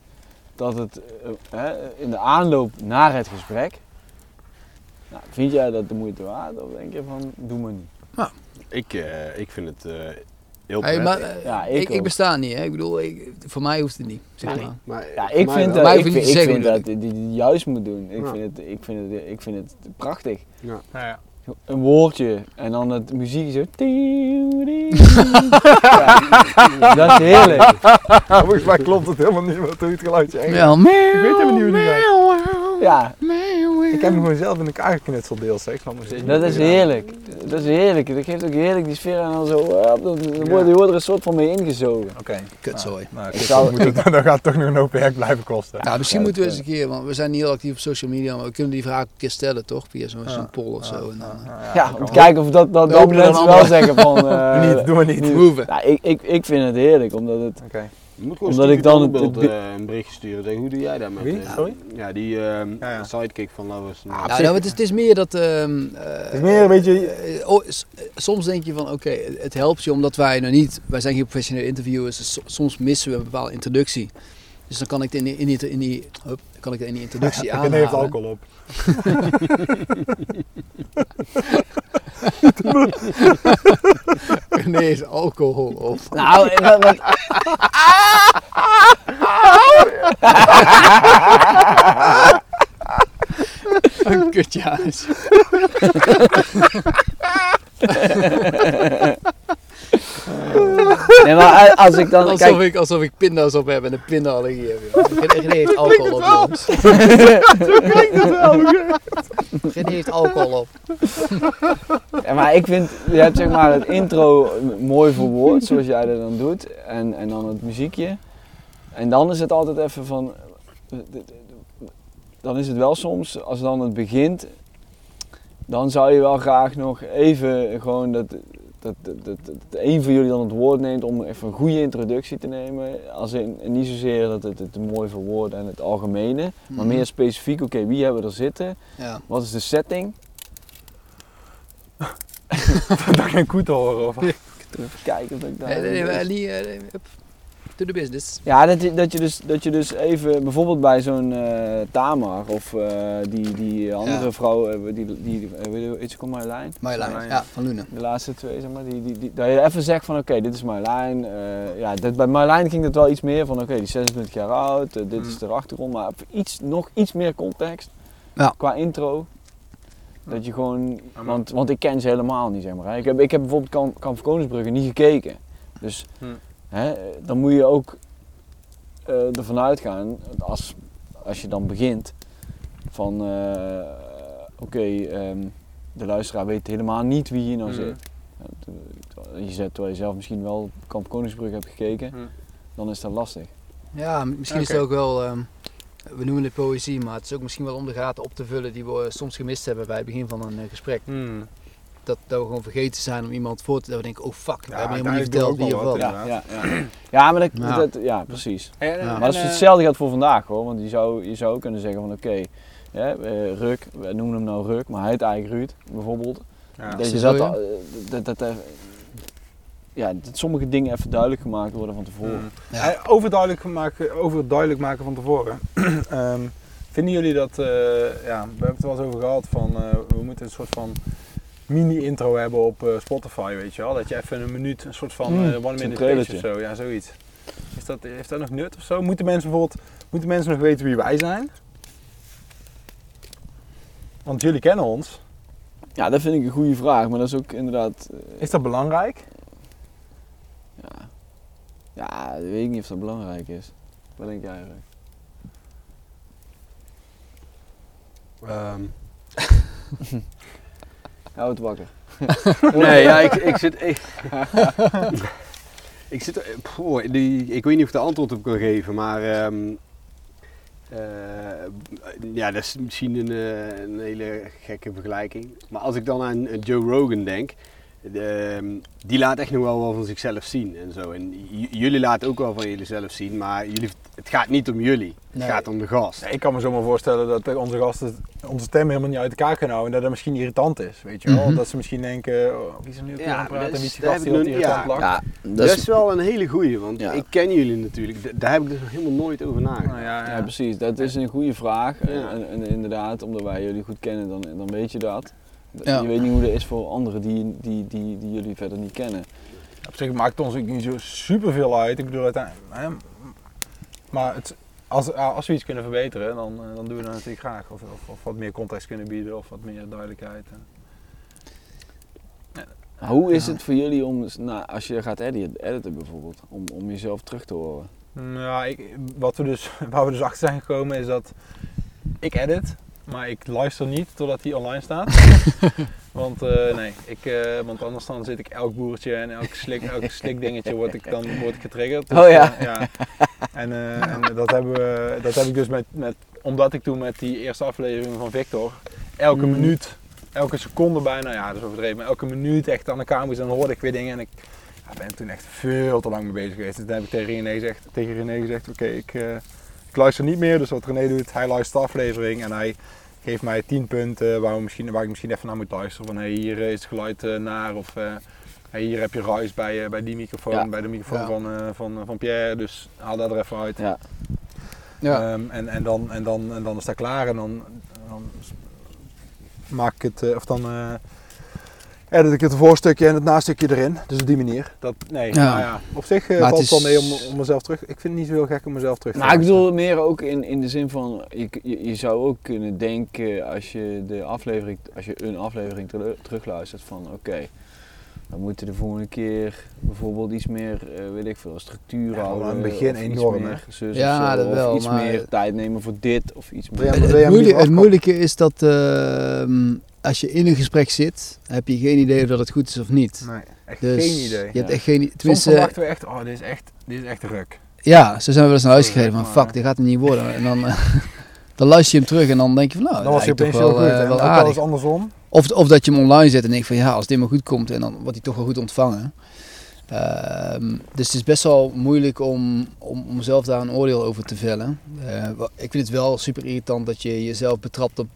Dat het eh, hè, in de aanloop naar het gesprek. Nou, vind jij dat de moeite waard? Of denk je van, doe maar niet? Ik, eh, ik vind het eh, heel Hey, prettig. maar, Ja, ik, ik ik, ook. besta niet, hè. Ik bedoel, ik, voor mij hoeft het niet. Zeg Nee. maar. Ja, ik mij vind, dat, ik je vind, ik vind dat die, die juist moet doen. Ik, Ja. vind het, ik, vind het, ik vind het prachtig. nou ja. Een woordje en dan het muziek zo. Ja, dat is heerlijk. Volgens mij klopt het helemaal niet wat hoe het geluidje echt Ja, Ik weet helemaal niet hoe die gaat. Ja, Ik heb hem gewoon zelf in elkaar geknutseld deels. Hè. Ik snap steeds dat is heerlijk. Dat is heerlijk. Dat geeft ook heerlijk die sfeer en dan zo. eh, dan wordt je wordt er een soort van mee ingezogen. Oké. Kutzooi. Nou, zou- dan, moet het, dan gaat het toch nog een hoop werk blijven kosten. Ja, misschien Ja, moeten we eens een keer, want we zijn niet heel actief op social media, maar we kunnen die vraag een keer stellen, toch? Via zo'n zo'n poll of zo. En dan, eh, Ja, om te kijken of dat, dat, We mensen wel zeggen van. eh, Doe niet, doe maar niet. niet. move. Nou, ik, ik, ik vind het heerlijk, omdat het. Je moet gewoon Omdat ik dan het- het- eh, een berichtje sturen. Zeg, hoe doe jij dat met Wie? eh, Sorry? Ja, die ehm, Ja, ja. sidekick van Lovers. Ah, Ja, nou, het, is, het is meer dat. ehm, eh, Het is meer een beetje... eh, oh, eh, soms denk je van oké, het helpt je omdat wij nog niet, wij zijn geen professionele interviewers, dus so- soms missen we een bepaalde introductie. Dus dan kan ik het in die, in die, in die, hup, kan ik het in die introductie Ik aanhalen. heeft alcohol op. Nee, is alcohol op. Nou, en wat, wat- Een. nee, maar als ik dan. Alsof, Kijk, ik, alsof ik pinda's op heb en een pindaallergie heb. René heeft alcohol op, jongens. René heeft alcohol op. Ja, maar ik vind, je hebt zeg maar het intro mooi verwoord, zoals jij dat dan doet. En, en dan het muziekje. En dan is het altijd even van. Dan is het wel soms, als dan het begint, dan zou je wel graag nog even gewoon dat, dat, dat, dat, dat een van jullie dan het woord neemt om even een goede introductie te nemen. Als in, en niet zozeer dat het, het mooi verwoord en het algemene, maar meer specifiek, oké, wie hebben we er zitten? Ja. Wat is de setting? Dat geen koe te horen. Of... Even kijken of ik daar... to the business. Ja, dat je, dat, je dus, dat je dus even, bijvoorbeeld bij zo'n eh, Tamar of eh, die, die andere Ja. vrouw, eh, die, die, die weet je, iets komt Marjolein? Marjolein, Marjolein, ja, van Loenen. De laatste twee, zeg maar, die, die, die, dat je even zegt van oké, dit is Marjolein. eh, ja, dit, bij Marjolein ging het wel iets meer van oké, die is 26 jaar oud, dit is Mm. de achtergrond, maar iets, nog iets meer context Ja. qua intro. Dat je gewoon, want, want ik ken ze helemaal niet zeg maar. hè. Ik heb, ik heb bijvoorbeeld Kamp, Kamp van Koningsbrugge niet gekeken. Dus Hmm. Hè, dan moet je ook eh, ervan uitgaan, als, als je dan begint, van eh, oké, ehm, de luisteraar weet helemaal niet wie hier nou Hmm. zit. Terwijl Je zet, terwijl je zelf misschien wel Kamp Koningsbrugge hebt gekeken, Hmm. dan is dat lastig. Ja, misschien is het ook wel, ehm, we noemen het poëzie, maar het is ook misschien wel om de gaten op te vullen die we eh, soms gemist hebben bij het begin van een eh, gesprek. Hmm. Dat, dat we gewoon vergeten zijn om iemand voor te dat we denken, oh fuck, we hebben helemaal niet verteld wie of wat. wel Ja, ja, ja. ja maar dat, Ja. dat, ja, precies. En. Maar dat is eh, hetzelfde geldt voor vandaag hoor, want je zou, je zou kunnen zeggen van oké, ja, eh, Ruk, we noemen hem nou Ruk, maar hij heet eigenlijk Ruud bijvoorbeeld. ja. dat je eh, dat, dat, ja, dat sommige dingen even duidelijk gemaakt worden van tevoren. Ja. En Overduidelijk maken, over het duidelijk maken van tevoren. Ehm, vinden jullie dat, eh, ja, we hebben het er wel eens over gehad van, eh, we moeten een soort van mini-intro hebben op eh, Spotify, weet je wel? Dat je even een minuut, een soort van Hmm, eh, zo'n one minute trailertje. speech of zo, ja, zoiets. Is dat, heeft dat nog nut of zo? Moeten mensen bijvoorbeeld, moeten mensen nog weten wie wij zijn? Want jullie kennen ons. Ja, dat vind ik een goede vraag, maar dat is ook inderdaad, eh, Is dat belangrijk? ja, ja, ik weet niet of dat belangrijk is. Wat denk jij eigenlijk? Ehm, Hou het wakker. nee, ja, ik, ik zit. Ik, ik zit. die, ik weet niet of ik de antwoord op kan geven, maar. ehm, Eh, ja, dat is misschien een, eh, een hele gekke vergelijking. Maar als ik dan aan, aan Joe Rogan denk, de, ehm, die laat echt nog wel wat van zichzelf zien en zo. En j- jullie laten ook wel van jullie zelf zien, maar jullie, het gaat niet om jullie. Nee. Het gaat om de gast. Ik kan me zomaar voorstellen dat onze gasten onze stem helemaal niet uit elkaar kunnen houden. En dat dat misschien irritant is, weet je wel. Mhm. Dat ze misschien denken, oh, wie is er nu op Ja, aan praten? dat Wie is- die gast die irritant ja. lacht? Ja, Dat, dat is wel een hele goeie, want Ja. ik ken jullie natuurlijk. D- daar heb ik dus nog helemaal nooit over nagedacht. Nou ja, Ja, ja. precies. Dat is een goede vraag. Ja. En, en inderdaad, omdat wij jullie goed kennen, dan, dan weet je dat. Ja. Je weet niet hoe dat is voor anderen die, die, die, die jullie verder niet kennen. Op zich maakt het ons ook niet zo super veel uit. Ik bedoel, uiteindelijk, maar het, als, als we iets kunnen verbeteren, dan, eh, dan doen we dat natuurlijk graag. Of, of, of wat meer context kunnen bieden of wat meer duidelijkheid. Hoe is Ja. het voor jullie om, nou, als je gaat editen, editen bijvoorbeeld, om, om jezelf terug te horen? Nou, ik, wat we dus, waar we dus achter zijn gekomen is dat ik edit, maar ik luister niet totdat hij online staat. want eh, nee, ik, eh, want anders dan zit ik elk boertje en elk slik, elk slikdingetje word ik dan word ik getriggerd. Dus, Oh ja. ja. En, eh, en dat, hebben we, dat heb ik dus met, met, omdat ik toen met die eerste aflevering van Victor elke Mm. minuut, elke seconde bijna, ja dat is overdreven, maar elke minuut echt aan de kamer moest, dan hoorde ik weer dingen en ik ja, ben toen echt veel te lang mee bezig geweest. Dus toen heb ik tegen René gezegd, tegen René gezegd oké, ik, ik luister niet meer. Dus wat René doet, hij luistert de aflevering en hij geeft mij 10 punten waar, we misschien, waar ik misschien even naar moet luisteren. Van hey, hier is het geluid eh, naar of eh, hey, hier heb je ruis bij, eh, bij die microfoon, Ja. bij de microfoon Ja. van, eh, van, van Pierre. Dus haal dat er even uit. Ja. Ja. Ehm, en, en, dan, en, dan, en dan is dat klaar en dan, dan maak ik het, of dan edit ik het voorstukje en het nastukje erin. Dus op die manier. Dat, nee, Ja. nou ja, op zich eh, valt het wel is- mee om, om mezelf terug. Ik vind het niet zo heel gek om mezelf terug te Nou, ik bedoel meer ook in, in de zin van, je, je, je zou ook kunnen denken als je, de aflevering, als je een aflevering teru- terugluistert van oké, we moeten de volgende keer bijvoorbeeld iets meer, eh, weet ik veel, structuur Ja, houden. aan het begin of iets enorm, meer zus Ja, zo, dat of wel, iets maar- meer tijd nemen voor dit of iets meer. Het, moeilijke, het moeilijke is dat ehm, als je in een gesprek zit, heb je geen idee of dat het goed is of niet. Nee, echt Dus geen idee. Je hebt Ja. echt geen Soms verwachten we echt, oh, dit is echt, dit is echt ruk. ja, zo zijn we wel eens naar huis gereden van fuck, dit gaat hem niet worden. En dan, eh, dan luister je hem terug en dan denk je van nou, Dan was je dat toch wel, goed. en wel ook wel aardig. eens andersom. Of, of dat je hem online zet en denkt van ja, als dit maar goed komt en dan wordt hij toch wel goed ontvangen. Ehm, dus het is best wel moeilijk om, om, om zelf daar een oordeel over te vellen. Eh, ik vind het wel super irritant dat je jezelf betrapt op...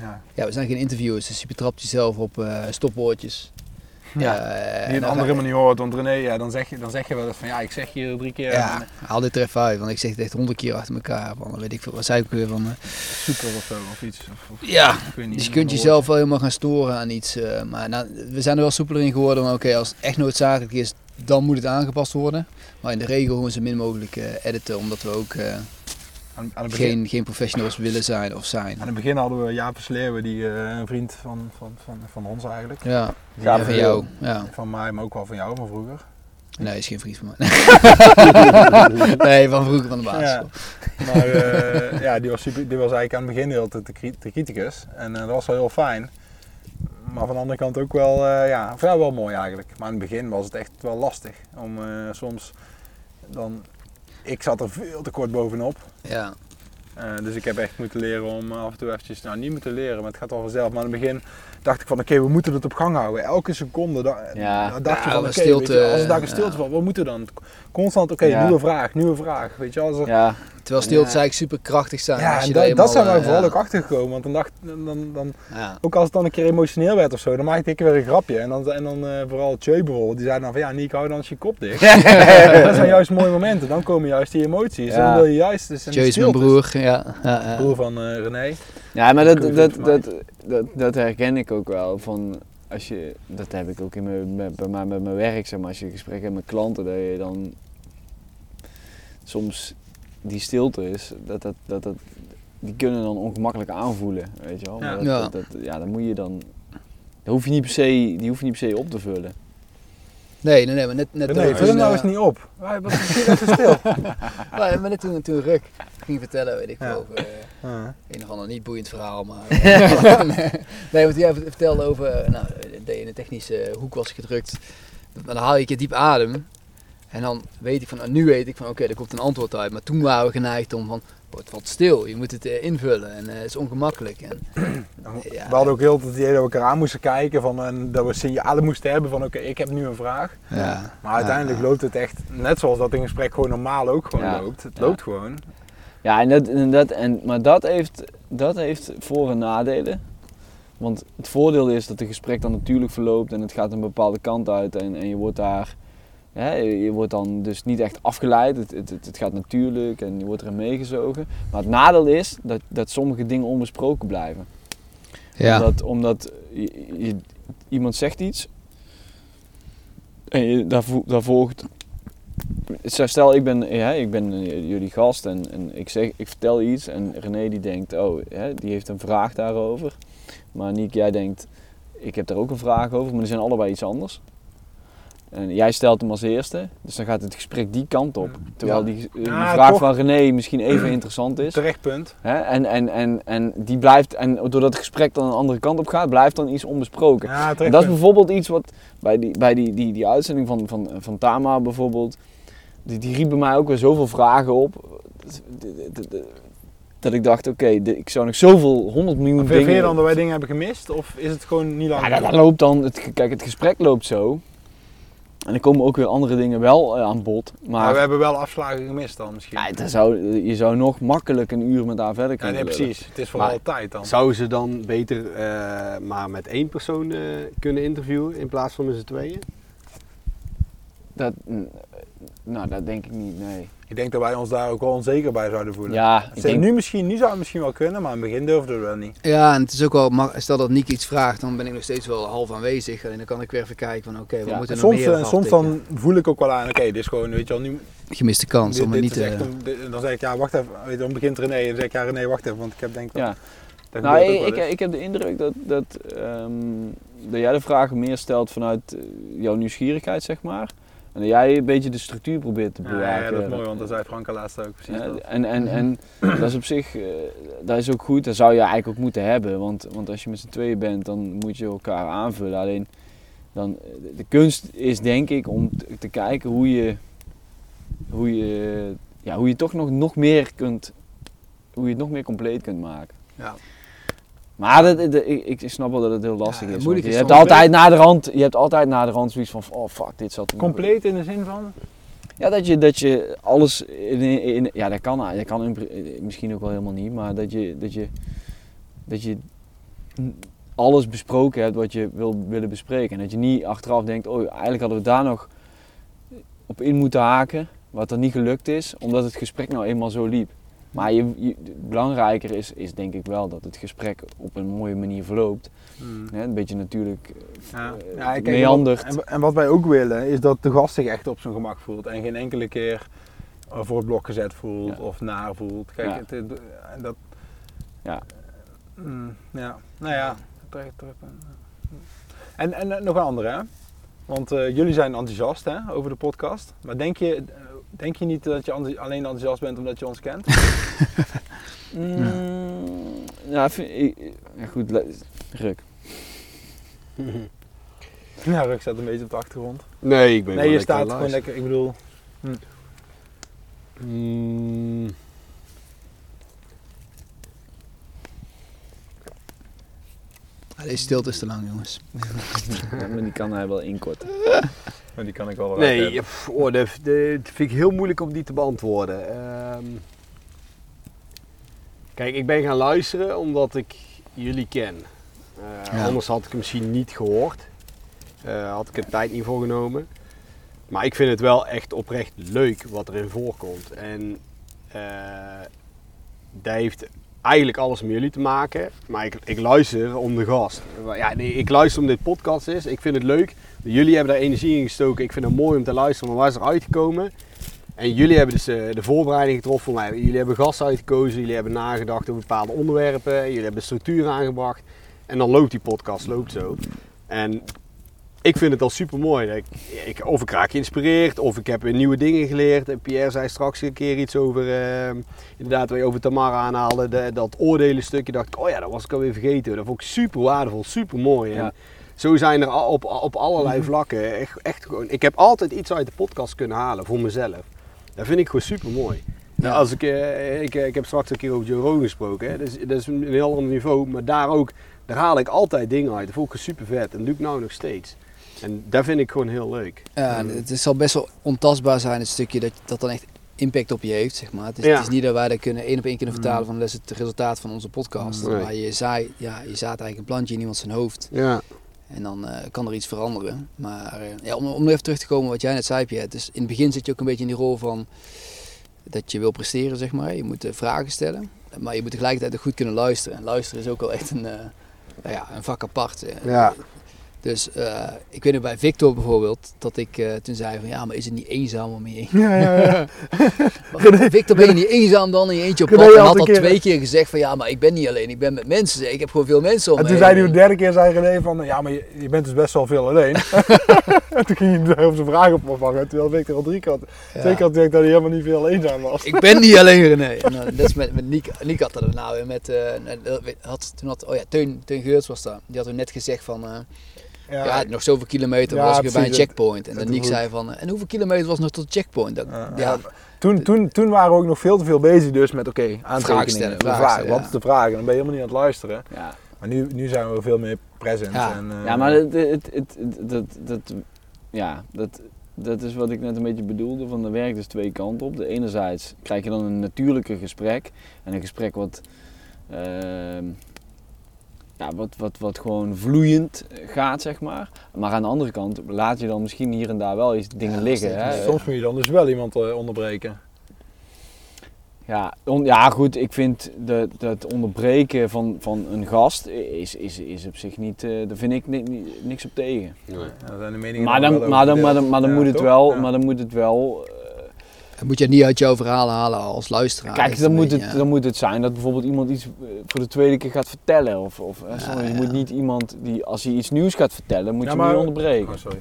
eh, Ja. ja, we zijn geen interviewers, dus je betrapt jezelf op eh, stopwoordjes. Ja, Eh, Die en een dan andere ga- manier hoort. Want René, ja, dan, zeg je, dan zeg je wel eens van ja, ik zeg je drie keer. Ja, en, haal dit er even uit, want ik zeg het echt honderd keer achter elkaar. Van, dan weet ik veel, wat zei ik weer van... eh, super of zo of iets. Of, of- ja, niet. Dus je kunt jezelf wel helemaal gaan storen aan iets. eh, maar nou, we zijn er wel soepeler in geworden. Maar oké, als het echt noodzakelijk is, dan moet het aangepast worden. Maar in de regel gewoon zo min mogelijk eh, editen. Omdat we ook eh, aan, aan, het begin, geen, geen professionals willen zijn of zijn. aan het begin hadden we Jaap Sleeuwen, die eh, een vriend van, van, van, van ons eigenlijk. Ja, Die, ja eh, van jou. Ja. Van mij, maar ook wel van jou van vroeger. Nee, is geen vriend van mij. nee, van vroeger van de baas. Ja. Maar eh, ja, die was, super, die was eigenlijk aan het begin heel de, de, cri- de criticus. En eh, dat was wel heel fijn. Maar van de andere kant ook wel, eh, ja, wel mooi eigenlijk. Maar in het begin was het echt wel lastig. Om eh, soms dan... Ik zat er veel te kort bovenop. Ja. Eh, dus ik heb echt moeten leren om af en toe eventjes, nou niet moeten leren, maar het gaat wel vanzelf. Maar in het begin dacht ik van oké, we moeten het op gang houden. Elke seconde da- Ja. da- dacht je van oké, als er daar een ja. stilte van, wat moeten we dan? Constant oké, Ja. nieuwe vraag, nieuwe vraag. Weet je, als er, Ja, Terwijl stilte Ja. eigenlijk super krachtig zijn. ja, als en je dat, dat zijn we eenmaal, vooral eh, ook achtergekomen. Want dan dacht, dan, dan, ja. ook als het dan een keer emotioneel werd of zo, dan maakte ik weer een grapje. En dan, en dan eh, vooral Tjeu bijvoorbeeld, die zei dan van ja, Nico, hou dan eens je kop dicht. dat zijn juist mooie momenten, dan komen juist die emoties. En dan wil je juist, dus is mijn broer. Ja, ja, ja. broer van eh, René. Ja maar dat, dat, dat, dat, dat herken ik ook wel. Van als je, dat heb ik ook in mijn, met, bij mij met mijn werk, zeg maar, als je een gesprek hebt met klanten, dat je dan soms die stilte is, dat, dat, dat, dat, die kunnen dan ongemakkelijk aanvoelen, weet je wel. Maar Ja. dat, Ja. Dat, dat- ja, dan moet je dan, dat hoef je niet per se, die hoef je niet per se op te vullen. Nee, nee, nee, maar net, net toen, vul hem nou eh, eens niet op. Wij- Wat is even stil? maar, maar net toen, toen Ruk ging vertellen, weet ik Ja. veel, over eh, Ja. een of ander niet boeiend verhaal, maar... eh, nee, nee, want jij vertelde over, nou, in de technische hoek was gedrukt. Maar dan haal je een keer diep adem. En dan weet ik van, nou, nu weet ik van, oké, er komt een antwoord uit. Maar toen waren we geneigd om van, wordt wat stil. Je moet het eh, invullen en eh, het is ongemakkelijk. En, ja, We hadden ook heel het idee dat we elkaar aan moesten kijken van, en dat we signalen moesten hebben van oké, ik heb nu een vraag. ja, Maar uiteindelijk ja, loopt het echt, net zoals dat in gesprek gewoon normaal ook gewoon Ja. loopt. Het Ja. loopt gewoon. Ja, en dat, en dat, en, maar dat heeft, dat heeft voor- en nadelen. Want het voordeel is dat het gesprek dan natuurlijk verloopt en het gaat een bepaalde kant uit en, en je wordt daar, hè, je wordt dan dus niet echt afgeleid. Het, het, het, gaat natuurlijk en je wordt erin meegezogen. Maar het nadeel is dat, dat sommige dingen onbesproken blijven. ja. Omdat, omdat je- je- iemand zegt iets en je, daar, daar volgt. Stel, ik ben, ja, ik ben eh, jullie gast en, en ik, zeg, ik vertel iets en René die denkt, oh, hè, die heeft een vraag daarover. Maar Niek, jij denkt, ik heb daar ook een vraag over, maar die zijn allebei iets anders. En jij stelt hem als eerste, dus dan gaat het gesprek die kant op. Terwijl die, eh, die Ja, vraag toch. van René misschien even interessant is. Terecht punt. Hè? En, en, en, en die blijft, en doordat het gesprek dan een andere kant op gaat, blijft dan iets onbesproken. Ja, En dat is bijvoorbeeld iets wat bij die, bij die, die, die uitzending van, van, van Tama bijvoorbeeld, die, die riep bij mij ook weer zoveel vragen op. Dat ik dacht, oké, ik zou nog zoveel, honderd miljoen Vind vind je dingen... dan dat wij dingen hebben gemist of is het gewoon niet lang? Ja, dat, dat loopt dan, het, kijk, het gesprek loopt zo. En er komen ook weer andere dingen wel eh, aan bod. maar Maar we hebben wel afslagen gemist dan misschien. ja, zou, je zou nog makkelijk een uur met haar verder Ja, kunnen nee, lullen. precies. Het is vooral Maar- tijd dan. Zou ze dan beter eh, maar met één persoon eh, kunnen interviewen in plaats van met z'n tweeën? Dat, nou, dat denk ik niet, nee. Ik denk dat wij ons daar ook wel onzeker bij zouden voelen. Ja, ik denk, nu, misschien, nu zou het misschien wel kunnen, maar in het begin durfden we dat niet. Ja, en het is ook wel, stel dat Nick iets vraagt, dan ben ik nog steeds wel half aanwezig. En dan kan ik weer even kijken van oké, we Ja, moeten En nog soms, meer eh, soms dan voel ik ook wel aan, oké, dit is gewoon, weet je wel, nu, Gemiste kans dit, om het niet te... dit- dan zeg ik, ja, wacht even, weet je, dan begint René, en dan zeg ik, ja, René, wacht even, want ik heb denk dat, ja. dat Nou, ik, wel ik heb de indruk dat, dat, ehm, dat jij de vragen meer stelt vanuit eh, jouw nieuwsgierigheid, zeg maar. En dat jij een beetje de structuur probeert te bewaken. ja, dat is mooi, want dat zei Franka laatst ook, precies Ja, dat. en, en, en dat is op zich, eh, dat is ook goed, dat zou je eigenlijk ook moeten hebben. Want, want als je met z'n tweeën bent, dan moet je elkaar aanvullen. Alleen, dan, de kunst is denk ik om te, te kijken hoe je, hoe je, ja, hoe je toch nog, nog meer kunt, hoe je het nog meer compleet kunt maken. Ja. Maar dat, dat- ik, ik snap wel dat het heel lastig Ja, is. want je hebt altijd naar de rand, je hebt altijd naar de rand zoiets van, oh fuck, dit zat er Compleet in de zin van? ja, dat je, dat je alles in, in, ja, dat kan, dat kan misschien ook wel helemaal niet, maar dat je, dat je, dat je alles besproken hebt wat je wil willen bespreken. En dat je niet achteraf denkt, oh eigenlijk hadden we daar nog op in moeten haken, wat dan niet gelukt is, omdat het gesprek nou eenmaal zo liep. Maar je, je- belangrijker is, is denk ik wel dat het gesprek op een mooie manier verloopt. Hè, een beetje natuurlijk Ja. eh, Ja, kijk, meandert. En, en wat wij ook willen, is dat de gast zich echt op zijn gemak voelt en geen enkele keer eh, voor het blok gezet voelt Ja. of naar voelt. Kijk, Ja. het, het- en dat... Ja. Mm, ja, nou ja. terecht, terecht. En, en eh, nog een andere, hè? Want eh, jullie zijn enthousiast hè, over de podcast. Maar denk je, eh, denk je niet dat je alleen enthousiast bent omdat je ons kent? Mm, ja, vind, ik, ja, goed, Ruk. ja, Ruk staat een beetje op de achtergrond. Nee, ik ben Nee, je staat gewoon lekker, ik bedoel... Mm, Ah, deze stilte is te lang jongens. Ja, maar die kan hij wel inkorten. Maar die kan ik wel nee, pff, oh, dat, dat vind ik heel moeilijk om die te beantwoorden. Ehm, kijk, ik ben gaan luisteren omdat ik jullie ken. Eh, Ja. Anders had ik hem misschien niet gehoord. Eh, had ik er tijd niet voor genomen. Maar ik vind het wel echt oprecht leuk wat erin voorkomt. En eh dat heeft eigenlijk alles met jullie te maken. Maar ik, ik luister om de gast. Ja, nee, ik luister om dit podcast is. Ik vind het leuk. Jullie hebben daar energie in gestoken. Ik vind het mooi om te luisteren. Maar waar is er uitgekomen? En jullie hebben dus eh, de voorbereiding getroffen mij. Jullie hebben gasten uitgekozen. Jullie hebben nagedacht over bepaalde onderwerpen. Jullie hebben structuur aangebracht. En dan loopt die podcast loopt zo. En ik vind het al super mooi. Ik, ik, of ik raak geïnspireerd, of ik heb weer nieuwe dingen geleerd. En Pierre zei straks een keer iets over, eh, inderdaad, waar je over Tamara aanhaalde, de, dat oordelen stukje. dacht ik, oh ja, dat was ik alweer vergeten. Dat vond ik super waardevol, super mooi. Zo zijn er op, op allerlei vlakken echt, echt gewoon. Ik heb altijd iets uit de podcast kunnen halen voor mezelf. Dat vind ik gewoon super mooi. Nou, als ik, eh, ik, ik heb straks een keer over Joe Rogan gesproken. Hè. Dat, is, dat is een heel ander niveau. Maar daar ook, daar haal ik altijd dingen uit. Dat vond ik super vet. En dat doe ik nou nog steeds. En dat vind ik gewoon heel leuk. Ja, en het zal best wel ontastbaar zijn, het stukje dat, dat dan echt impact op je heeft, zeg maar. Het is, Ja. het is niet dat wij dat kunnen één op één kunnen vertalen van dat is het resultaat van onze podcast. Nee. Maar je zaai, ja, je zaait eigenlijk een plantje in iemand zijn hoofd Ja. En dan eh, kan er iets veranderen. Maar eh, ja, om, om even terug te komen wat jij net zei, Pierre. Dus in het begin zit je ook een beetje in die rol van dat je wil presteren, zeg maar. Je moet eh, vragen stellen, maar je moet tegelijkertijd ook goed kunnen luisteren. En luisteren is ook wel echt een, nou ja, een vak apart. Ja. Dus eh, ik weet nog bij Victor bijvoorbeeld, dat ik eh, toen zei van ja, maar is het niet eenzaam om je? Ja, ja, ja. Maar Victor, ben je niet eenzaam dan in je eentje op pad? En had een al twee keer gezegd van ja, maar ik ben niet alleen, ik ben met mensen. Ik heb gewoon veel mensen om En toen zei hij de derde keer, zei René van, ja, maar je, je bent dus best wel veel alleen. en toen ging hij over zijn vraag op opvangen, terwijl Victor al drie keer had, Ja. twee keer had dat hij helemaal niet veel eenzaam was. Ik ben niet alleen René. En, eh, dat is met, met Niek. Niek had er nou weer met, had, toen had, oh ja, Teun, Teun Geurts was daar. Die had toen net gezegd van, ja, nog zoveel kilometer Ja, was ik weer bij een checkpoint. En Dat dan Niek goed. zei van, eh, en hoeveel kilometer was nog tot de checkpoint? Dat, Ja, ja, Toen, toen, toen waren we ook nog veel te veel bezig dus met, oké, aantekeningen. stellen, de vragen vraag, stellen, wat is de vraag? En dan ben je helemaal niet aan het luisteren. Ja. Maar nu, nu zijn we veel meer present. Ja. En, eh, Ja, maar het, het, het, het- dat, dat, ja, dat, dat is wat ik net een beetje bedoelde. Van er werkt dus twee kanten op. De enerzijds krijg je dan een natuurlijke gesprek. En een gesprek wat, ehm, ja, wat, wat, wat gewoon vloeiend gaat, zeg maar. Maar aan de andere kant laat je dan misschien hier en daar wel eens dingen Ja, liggen. dat Hè? Soms moet je dan dus wel iemand eh, onderbreken. Ja, on- ja, goed, ik vind dat het onderbreken van, van een gast is, is, is op zich niet, eh daar vind ik ni- ni- niks op tegen. Ja, zijn de meningen Maar dan, maar dan, maar dan, maar dan Ja, moet het wel, Ja. maar dan moet het wel, dan moet je het niet uit jouw verhaal halen als luisteraar. kijk, dan moet, beetje, het, ja. dan moet het zijn dat bijvoorbeeld iemand iets eh, voor de tweede keer gaat vertellen. Of, of, eh, Ja, sorry, je ja. moet niet iemand die, als hij iets nieuws gaat vertellen, moet Ja, je hem niet onderbreken. Oh, sorry.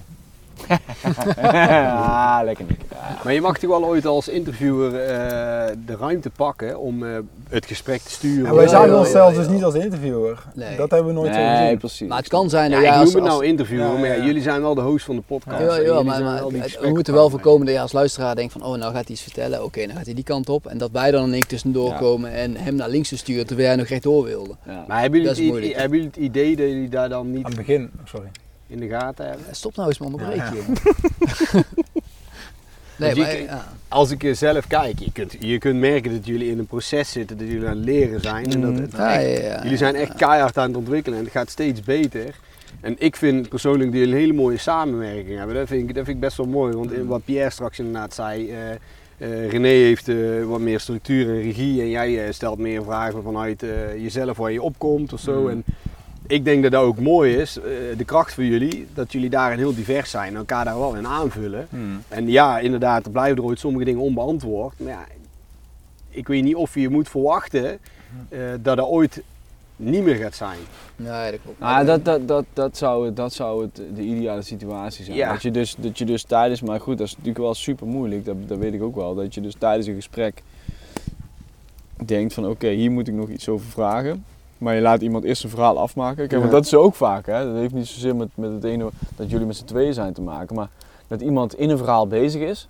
ah, lekker niet. Ja. Maar je mag toch wel ooit als interviewer eh, de ruimte pakken om eh, het gesprek te sturen. En wij Ja, zagen ja, onszelf ja, dus ja. niet als interviewer. Nee. Dat hebben we nooit zo Nee, gezien. precies. Maar het kan zijn Ja, dat ik jij noem als, het nou interviewer, Ja, maar ja, ja. jullie zijn wel de host van de podcast. Ja, ja, maar, maar we moeten wel voorkomen dat je als luisteraar denkt van, oh, nou gaat hij iets vertellen. Oké, dan gaat hij die kant op. En dat wij dan in één tussendoor Ja. komen en hem naar links sturen terwijl jij nog rechtdoor wilde. Ja. Maar hebben jullie, Dat het, is i- moeilijk. hebben jullie het idee dat jullie daar dan niet Aan het begin, sorry. In de gaten hebben? Eh, Stop nou eens met onderbreken, Ja, nee, je- maar ja. Als ik er zelf kijk, je kunt, je kunt merken dat jullie in een proces zitten, dat jullie aan het leren zijn. En dat Mm. het Ja, echt- ja, ja, jullie zijn echt keihard aan het ontwikkelen en het gaat steeds beter. En ik vind persoonlijk dat jullie een hele mooie samenwerking hebben. Dat vind ik, dat vind ik best wel mooi. Want in- wat Pierre straks inderdaad zei, eh, eh, René heeft eh, wat meer structuur en regie. En jij eh, stelt meer vragen vanuit eh, jezelf waar je opkomt of zo. Mm. En ik denk dat dat ook mooi is, eh, de kracht van jullie, dat jullie daarin heel divers zijn en elkaar daar wel in aanvullen. Hmm. En ja, inderdaad, er blijven er ooit sommige dingen onbeantwoord. Maar ja, ik weet niet of je moet verwachten eh, dat er ooit niet meer gaat zijn. Nee, dat klopt. Nou, dat, dat, dat, dat, zou, het- dat zou het, de ideale situatie zijn. Ja. Dat, je dus, dat je dus tijdens, maar goed, dat is natuurlijk wel super moeilijk, dat, dat weet ik ook wel. Dat je dus tijdens een gesprek denkt van oké, hier moet ik nog iets over vragen. Maar je laat iemand eerst een verhaal afmaken. Kijk, want dat is ook vaak. Hè? Dat heeft niet zozeer met, met het ene dat jullie met z'n tweeën zijn te maken. Maar dat iemand in een verhaal bezig is.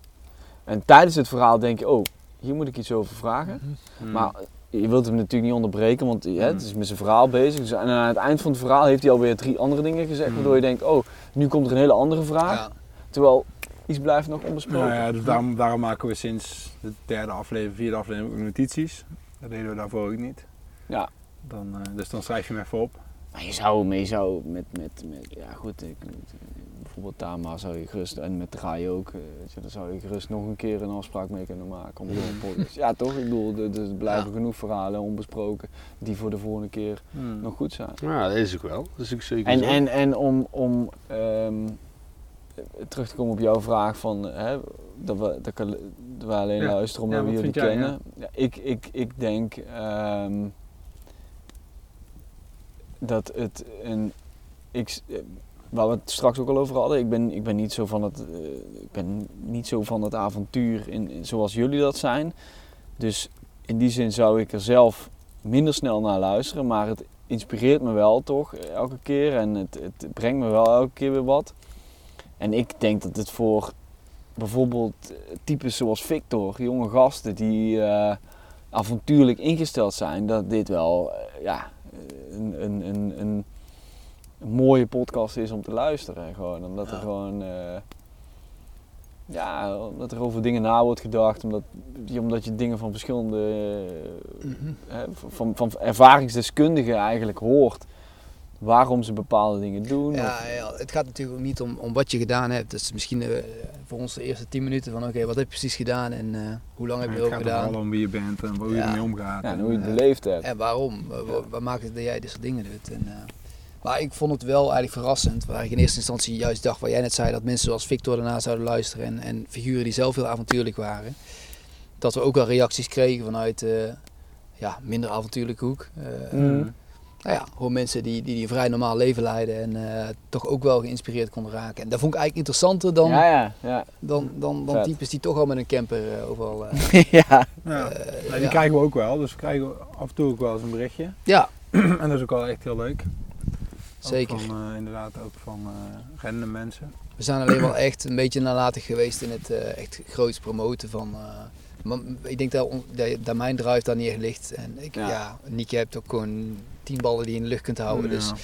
En tijdens het verhaal denk je, oh, hier moet ik iets over vragen. Hmm. Maar je wilt hem natuurlijk niet onderbreken, want hè, het is met zijn verhaal bezig. Dus, en aan het eind van het verhaal heeft hij alweer drie andere dingen gezegd. Mm. Waardoor je denkt, oh, nu komt er een hele andere vraag. Ja. Terwijl iets blijft nog onbesproken. Nou ja, dus daarom, daarom maken we sinds de derde aflevering, vierde aflevering ook notities. Dat deden we daarvoor ook niet. Ja. Dan, eh, dus dan schrijf je hem even op. Maar je zou, maar je zou met, met, met ja goed, ik, bijvoorbeeld Tama zou je gerust, en met Draai ook, eh, weet je, daar zou je gerust nog een keer een afspraak mee kunnen maken. Om. Ja toch, ik bedoel, er, er blijven Ja. genoeg verhalen onbesproken die voor de volgende keer Hmm. nog goed zijn. Ja, dat is ook wel. Dat is ook zeker En, zo. en, en om, om ehm, terug te komen op jouw vraag van hè, dat, we, dat, we alleen Ja. luisteren omdat Ja, we jullie kennen. Ja, ik, ik, ik denk ehm, dat het een. Ik, eh, waar we het straks ook al over hadden, ik ben, ik ben niet zo van het, eh, ik ben niet zo van het avontuur in, zoals jullie dat zijn. Dus in die zin zou ik er zelf minder snel naar luisteren, maar het inspireert me wel toch eh, elke keer en het, het brengt me wel elke keer weer wat. En ik denk dat het voor bijvoorbeeld types zoals Victor, jonge gasten die avontuurlijk ingesteld zijn, dat dit wel ja, een, een, een, een, mooie podcast is om te luisteren. Gewoon, omdat er gewoon. eh, ja, omdat er over dingen na wordt gedacht, omdat, omdat je dingen van verschillende eh, Mhm. hè, van, van ervaringsdeskundigen eigenlijk hoort waarom ze bepaalde dingen doen. Ja, of- ja, het gaat natuurlijk ook niet om, om wat je gedaan hebt. Dus misschien eh, voor ons de eerste 10 minuten van oké, wat heb je precies gedaan en eh, hoe lang heb je het erover gaat er gedaan vooral om wie je bent en hoe je ermee omgaat. ja, en En, hoe je het eh, beleefd hebt. en waarom. Wa- wa- Wat maakt het dat jij dit soort dingen doet? En, eh, maar ik vond het wel eigenlijk verrassend, waar ik in eerste instantie juist dacht, waar jij net zei, dat mensen zoals Victor daarna zouden luisteren en, en figuren die zelf heel avontuurlijk waren. Dat we ook wel reacties kregen vanuit eh, ja, minder avontuurlijke hoek. Eh, Mhm. Nou ja, gewoon mensen die, die, die een vrij normaal leven leiden en eh, toch ook wel geïnspireerd konden raken. En dat vond ik eigenlijk interessanter dan, Ja, ja, ja. dan, dan, dan Vet. types die toch al met een camper eh, overal... eh, ja. ja. Nou, die ja. krijgen we ook wel, dus we krijgen af en toe ook wel eens een berichtje. Ja, en dat is ook wel echt heel leuk. Ook zeker. van, eh, inderdaad ook van eh random mensen. We zijn alleen wel echt een beetje nalatig geweest in het eh, echt groots promoten van... eh, ik denk dat, on- dat, dat mijn drive daar niet echt ligt. En ik, ja. Ja. Nick, je hebt ook gewoon tien ballen die je in de lucht kunt houden. Dus dan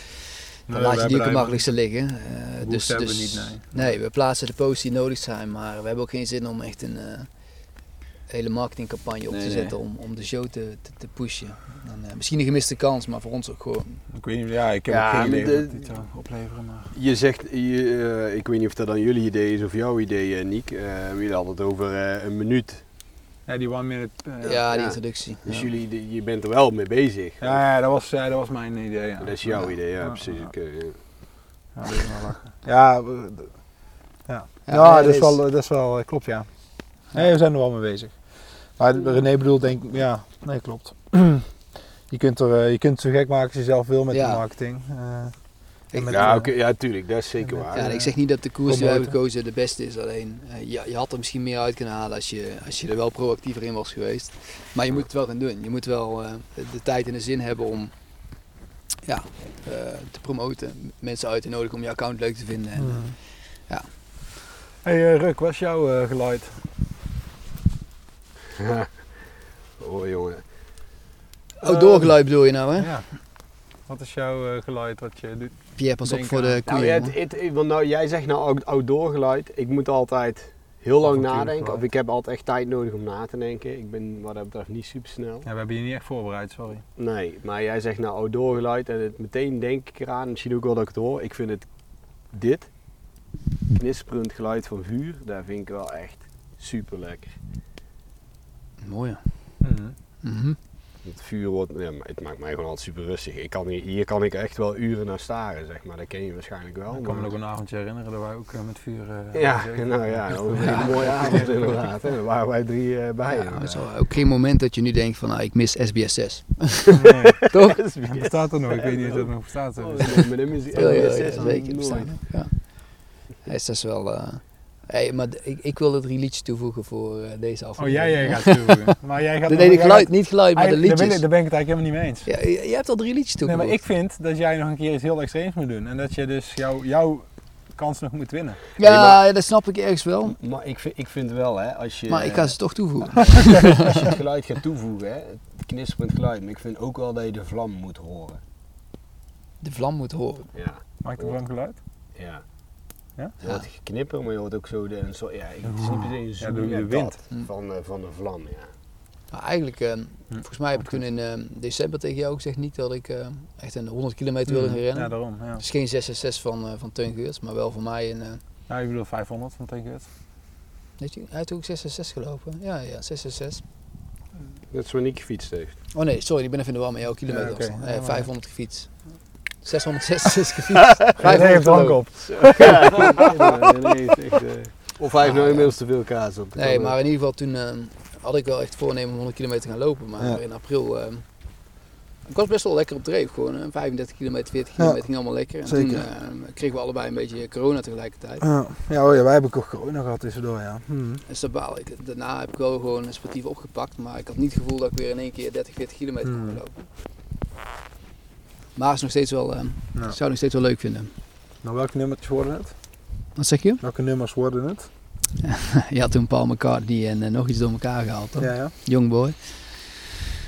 Nee, laat we je die ook het makkelijkste liggen. Eh, dus, hebben we dus, niet, nee. Nee, we plaatsen de posts die nodig zijn, maar we hebben ook geen zin om echt een eh, hele marketingcampagne op Nee, te nee. zetten om, om de show te, te, te pushen. En, eh, misschien een gemiste kans, maar voor ons ook gewoon. Ik weet niet, ja, ik heb Ja, ook geen idee de- wat dit zou opleveren. Maar... Je zegt, je, eh, ik weet niet of dat dan jullie idee is of jouw idee, uh, Niek. Uh, jullie hadden het over eh, een minuut. Ja, die one minute. eh, Ja, die introductie. Dus Ja. jullie, de- je bent er wel mee bezig. Ja, ja, dat was, ja, dat was mijn idee. Ja. Dat is jouw Ja. idee, ja, Ja, precies. ja. Oké, ja. Ja, dat is wel lachen. Ja, ja. Ja, dat, is wel, dat is wel, eh, klopt ja. Nee, we zijn er wel mee bezig. Maar René bedoelt denk ik, ja, nee klopt. je, kunt er, eh, je kunt het zo gek maken als je zelf wil met Ja. de marketing. Met, Ja, oké, ja, tuurlijk, dat is zeker waar. Ja, ik zeg niet dat de koers die we hebben gekozen de beste is. Alleen, eh, je, je had er misschien meer uit kunnen halen als je, als je er wel proactiever in was geweest. Maar je moet het wel gaan doen. Je moet wel eh, de, tijd en de zin hebben om ja, eh, te promoten. Mensen uit te nodigen om je account leuk te vinden. En, Mm. ja. Hey Ruk, wat is jouw eh, geluid? oh jongen. Outdoor geluid bedoel je nou, hè? Ja. Wat is jouw eh, geluid wat je doet? Pierre, pas op voor aan- de Nou, koeien. het, jongen. het, het- want nou, jij zegt nou out- outdoor geluid. Ik moet altijd heel lang nadenken. geluid. Of ik heb altijd echt tijd nodig om na te denken. Ik ben wat dat betreft niet super snel. Ja, we hebben je niet echt voorbereid, sorry. Nee, maar jij zegt nou outdoor geluid en het, meteen denk ik eraan. Misschien ook wel dat ik het hoor. Ik vind het dit knisperend geluid van vuur, daar vind ik wel echt super lekker. Mooi. Mhm. Het vuur wordt, ja, maar het maakt mij gewoon altijd super rustig. Ik kan hier, hier kan ik echt wel uren naar staren, zeg maar. Dat ken je waarschijnlijk wel. Ik kan me nog een avondje herinneren dat wij ook eh, met vuur... eh, Ja, nou ja, dat was een hele mooie avond inderdaad. Hè. Daar waren wij drie eh, bij. Ja, is wel ook geen moment dat je nu denkt van, nou, ik mis SBS 6. Nee, Toch? het bestaat er nog, ik weet niet of het nog bestaat. Oh, nee, met hem is die Ja, ja, SBS ja, nog zeker. Bestaan. Ja. Hij is dus wel... eh, hey, maar ik, ik wil het reliedje toevoegen voor eh, deze Oh, aflevering. jij, jij gaat toevoegen. Maar jij gaat Nee, nee, geluid, niet geluid, maar de Eigenlijk, daar, ben liedjes. ik, daar ben ik het eigenlijk helemaal niet mee eens. Ja, je, je hebt al drie liedjes Nee, toegevoegd. maar ik vind dat jij nog een keer iets heel extreems moet doen. En dat je dus jouw, jouw kans nog moet winnen. Ja, Nee, maar- dat snap ik ergens wel. Maar ik vind, ik vind wel, hè, als je, Maar ik ga ze toch toevoegen. als je het geluid gaat toevoegen, hè, het knisperend geluid, maar ik vind ook wel dat je de vlam moet horen. De vlam moet horen. Ja, Maakt het wel een geluid? ja. Ja? Je hoort geknipper, maar je hoort ook zo de, een soort, ja, het is niet per se een zoem, de- wind. Hm. van, eh, van de vlam, ja. Maar eigenlijk, eh, Hm. volgens mij heb ik toen in eh, december tegen jou gezegd niet dat ik eh, echt een 100 kilometer wilde gaan rennen. Ja, daarom. Ja. Het is geen 666 van, eh van Teun Geurts, maar wel voor mij een... eh, Nou, ik bedoel 500 van Tegenut. heeft hij, hij heeft ook 666 gelopen. Ja, ja, 666. Dat is waar Nick gefietst heeft. Oh nee, sorry, ik ben even in de war met jouw kilometer. Ja, oké. afstand. Ja, Eh, maar- 500 gefietst. 666 gefietst. Hij 500 heeft drank op. eh, of hij heeft nou inmiddels te veel kaas op. Nee, maar in ieder geval toen eh, had ik wel echt voornemen om 100 kilometer te gaan lopen. Maar Ja. in april... eh, ik was best wel lekker op dreef. Gewoon eh, 35 kilometer, 40 kilometer ging allemaal lekker. En zeker. toen eh, kregen we allebei een beetje corona tegelijkertijd. Ja, ja, oh ja, wij hebben ook corona gehad tussendoor, ja. Hm. Dus baal ik. Daarna heb ik wel gewoon sportief opgepakt. Maar ik had niet het gevoel dat ik weer in één keer 30, 40 kilometer kon Hmm. Maar is nog steeds wel, eh, Ja. ik zou het nog steeds wel leuk vinden. Nou, welke nummertjes worden het? Wat zeg je? Welke nummers worden het? Je had toen Paul McCartney en eh, nog iets door elkaar gehaald, toch? Ja, ja. Youngboy.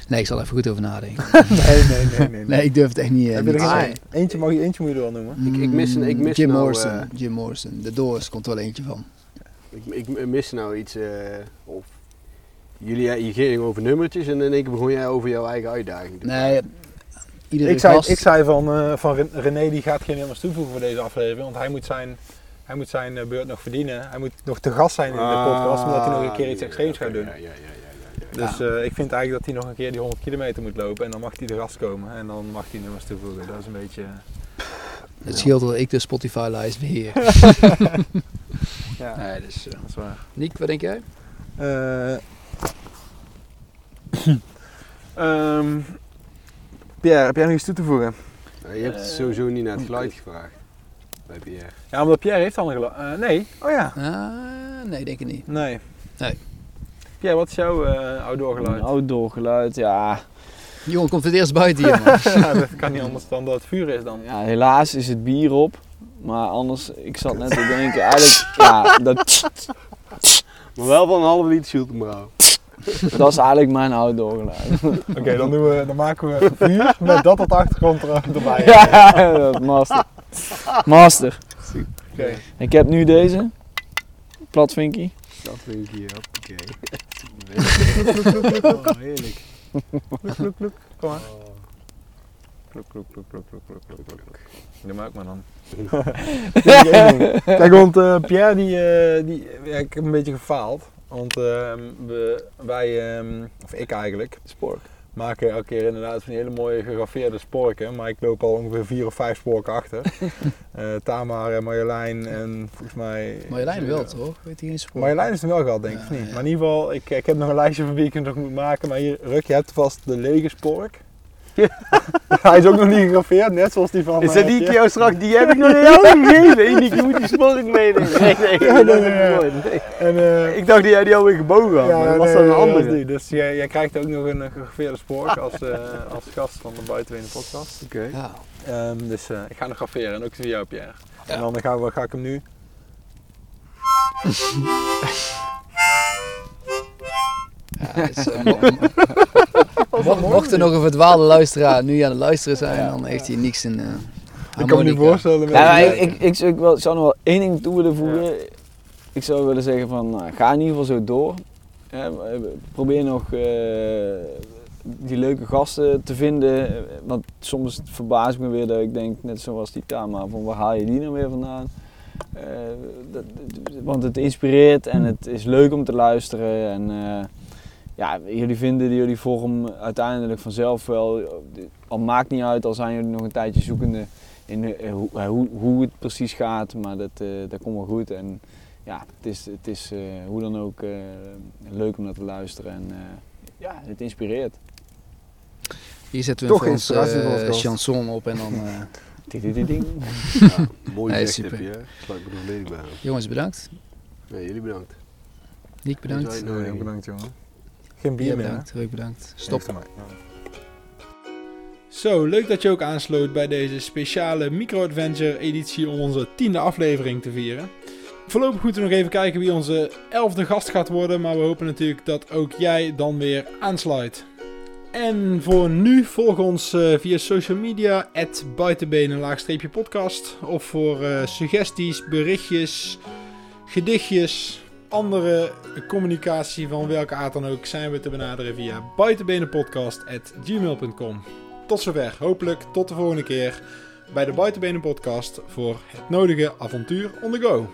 Nee, ik zal er even goed over nadenken. Nee, nee, nee. nee, Nee, ik durf het echt niet. eh, niet er eentje, mag je, eentje moet je er wel noemen. Ik- ik mis een- ik mis Jim nou, Morrison. eh, Jim Morrison. De Doors komt er wel eentje van. Ik, ik mis nou iets. eh, of jullie je ging over nummertjes en in één keer begon jij over jouw eigen uitdaging. Nee, iedere Ik zei, gast... ik zei van, eh, van Ren- René, die gaat geen nummers toevoegen voor deze aflevering. Want hij moet zijn, hij moet zijn eh, beurt nog verdienen. Hij moet nog te gast zijn in de podcast, omdat hij nog een keer iets extreems gaat doen. Ah, Ja, ja, ja, ja, ja, ja. Dus eh, ik vind eigenlijk dat hij nog een keer die 100 kilometer moet lopen. En dan mag hij de gast komen. En dan mag hij nummers toevoegen. Dat is een beetje... Het scheelt dat ik de Spotify-lijst beheer. Ja, nee, dus... eh, dat is waar. Niek, wat denk jij? Eh, ehm, Pierre, heb jij nog iets toe te voegen? Je hebt Eh, sowieso niet naar het geluid gevraagd. Bij Pierre. Ja, omdat Pierre heeft al een gelo- eh, Nee. Oh ja. Ah, nee, denk ik niet. Nee. Nee. Pierre, wat is jouw eh outdoor geluid? Een outdoor geluid, ja. Die jongen komt het eerst buiten hier, man. ja, dat kan niet anders dan dat het vuur is dan. ja. Helaas is het bier op. Maar anders, ik zat net te denken, eigenlijk, ja, dat, Maar wel van een halve liter Schultenbrouw. dat is eigenlijk mijn outdoor geluid. Oké, dan, doen we, dan maken we vuur met dat op de achtergrond er, erbij. Ja, dat master. Master. Oké. Ik heb nu deze. Platvinkie. Dat hier, hoppakee. Oh, heerlijk. Kluk, kluk, kluk. Kom maar. Kluk, kluk, kluk, kluk, kluk, kluk, kluk, kluk. Doe maar ook maar dan. Kijk, want eh, Pierre, die, eh, die, ja, ik heb een beetje gefaald. Want ehm, we, wij, ehm, of ik eigenlijk, Spork. maken elke keer inderdaad van die hele mooie gegraveerde sporken. Maar ik loop al ongeveer vier of vijf sporken achter. Eh Tamar en Marjolein en volgens mij... Marjolein wel, toch? Weet hij geen spoor? Marjolein is er wel gehad, denk ik, Ja, of niet? ja. Maar in ieder geval, ik, ik heb nog een lijstje van wie ik nog moet maken. Maar hier, Ruk, je hebt vast de lege spork. Hij is ook nog niet gegraveerd, net zoals die van... Is dat die jou straks, die heb ik nog niet jou gegeven. Eén die moet die spork meenemen. Nee, dat. En, eh, Ik dacht dat jij die alweer gebogen had, ja, maar dat was een dat andere. die. Dus jij, jij krijgt ook nog een eh, gegraveerde spork als, eh, als gast van de Buitenwenen podcast. Oké. Ja. Ehm, dus eh, ik ga nog graveren en ook voor jou, Pierre. Ja. En dan gaan we, ga ik hem nu... Ja, is, eh, mo- mo- Mocht er nog een verdwaalde luisteraar nu aan het luisteren zijn, dan heeft hij niks in. eh Ik kan me niet voorstellen. Ja, ik, ik, ik, zou- ik wil- zou nog wel één ding toe willen voegen. Ik zou willen zeggen van, nou, ga in ieder geval zo door. Ja, probeer nog eh, die leuke gasten te vinden. Want soms verbaas ik me weer dat ik denk, net zoals die Tama, van waar haal je die nou weer vandaan? Eh, dat, want het inspireert en het is leuk om te luisteren. En eh, ja, jullie vinden jullie vorm uiteindelijk vanzelf wel. Al maakt niet uit, al zijn jullie nog een tijdje zoekende in eh, hoe, eh, hoe, hoe het precies gaat, maar dat, eh, dat komt wel goed. En ja, het is, het is eh, hoe dan ook eh, leuk om naar te luisteren en eh, ja, het inspireert. Hier zetten we Toch een Frans chanson op en dan. eh. Ja, mooi Nee, gezegd super. heb je, hè. Sluit me volledig bij jongens, bedankt. Nee, jullie bedankt. Niek, bedankt. Nee, bedankt jongen. Geen bier meer. hè? bedankt. Ruk, bedankt. Stop. Zo, leuk dat je ook aansloot bij deze speciale micro-adventure editie om onze tiende aflevering te vieren. Voorlopig moeten we nog even kijken wie onze elfde gast gaat worden, maar we hopen natuurlijk dat ook jij dan weer aansluit. En voor nu volg ons eh, via social media, buitenbenen-podcast. Of voor eh, suggesties, berichtjes, gedichtjes, andere communicatie van welke aard dan ook zijn we te benaderen via buitenbenenpodcast.gmail.com. Tot zover, hopelijk tot de volgende keer bij de Buitenbenen Podcast voor het nodige avontuur on the go.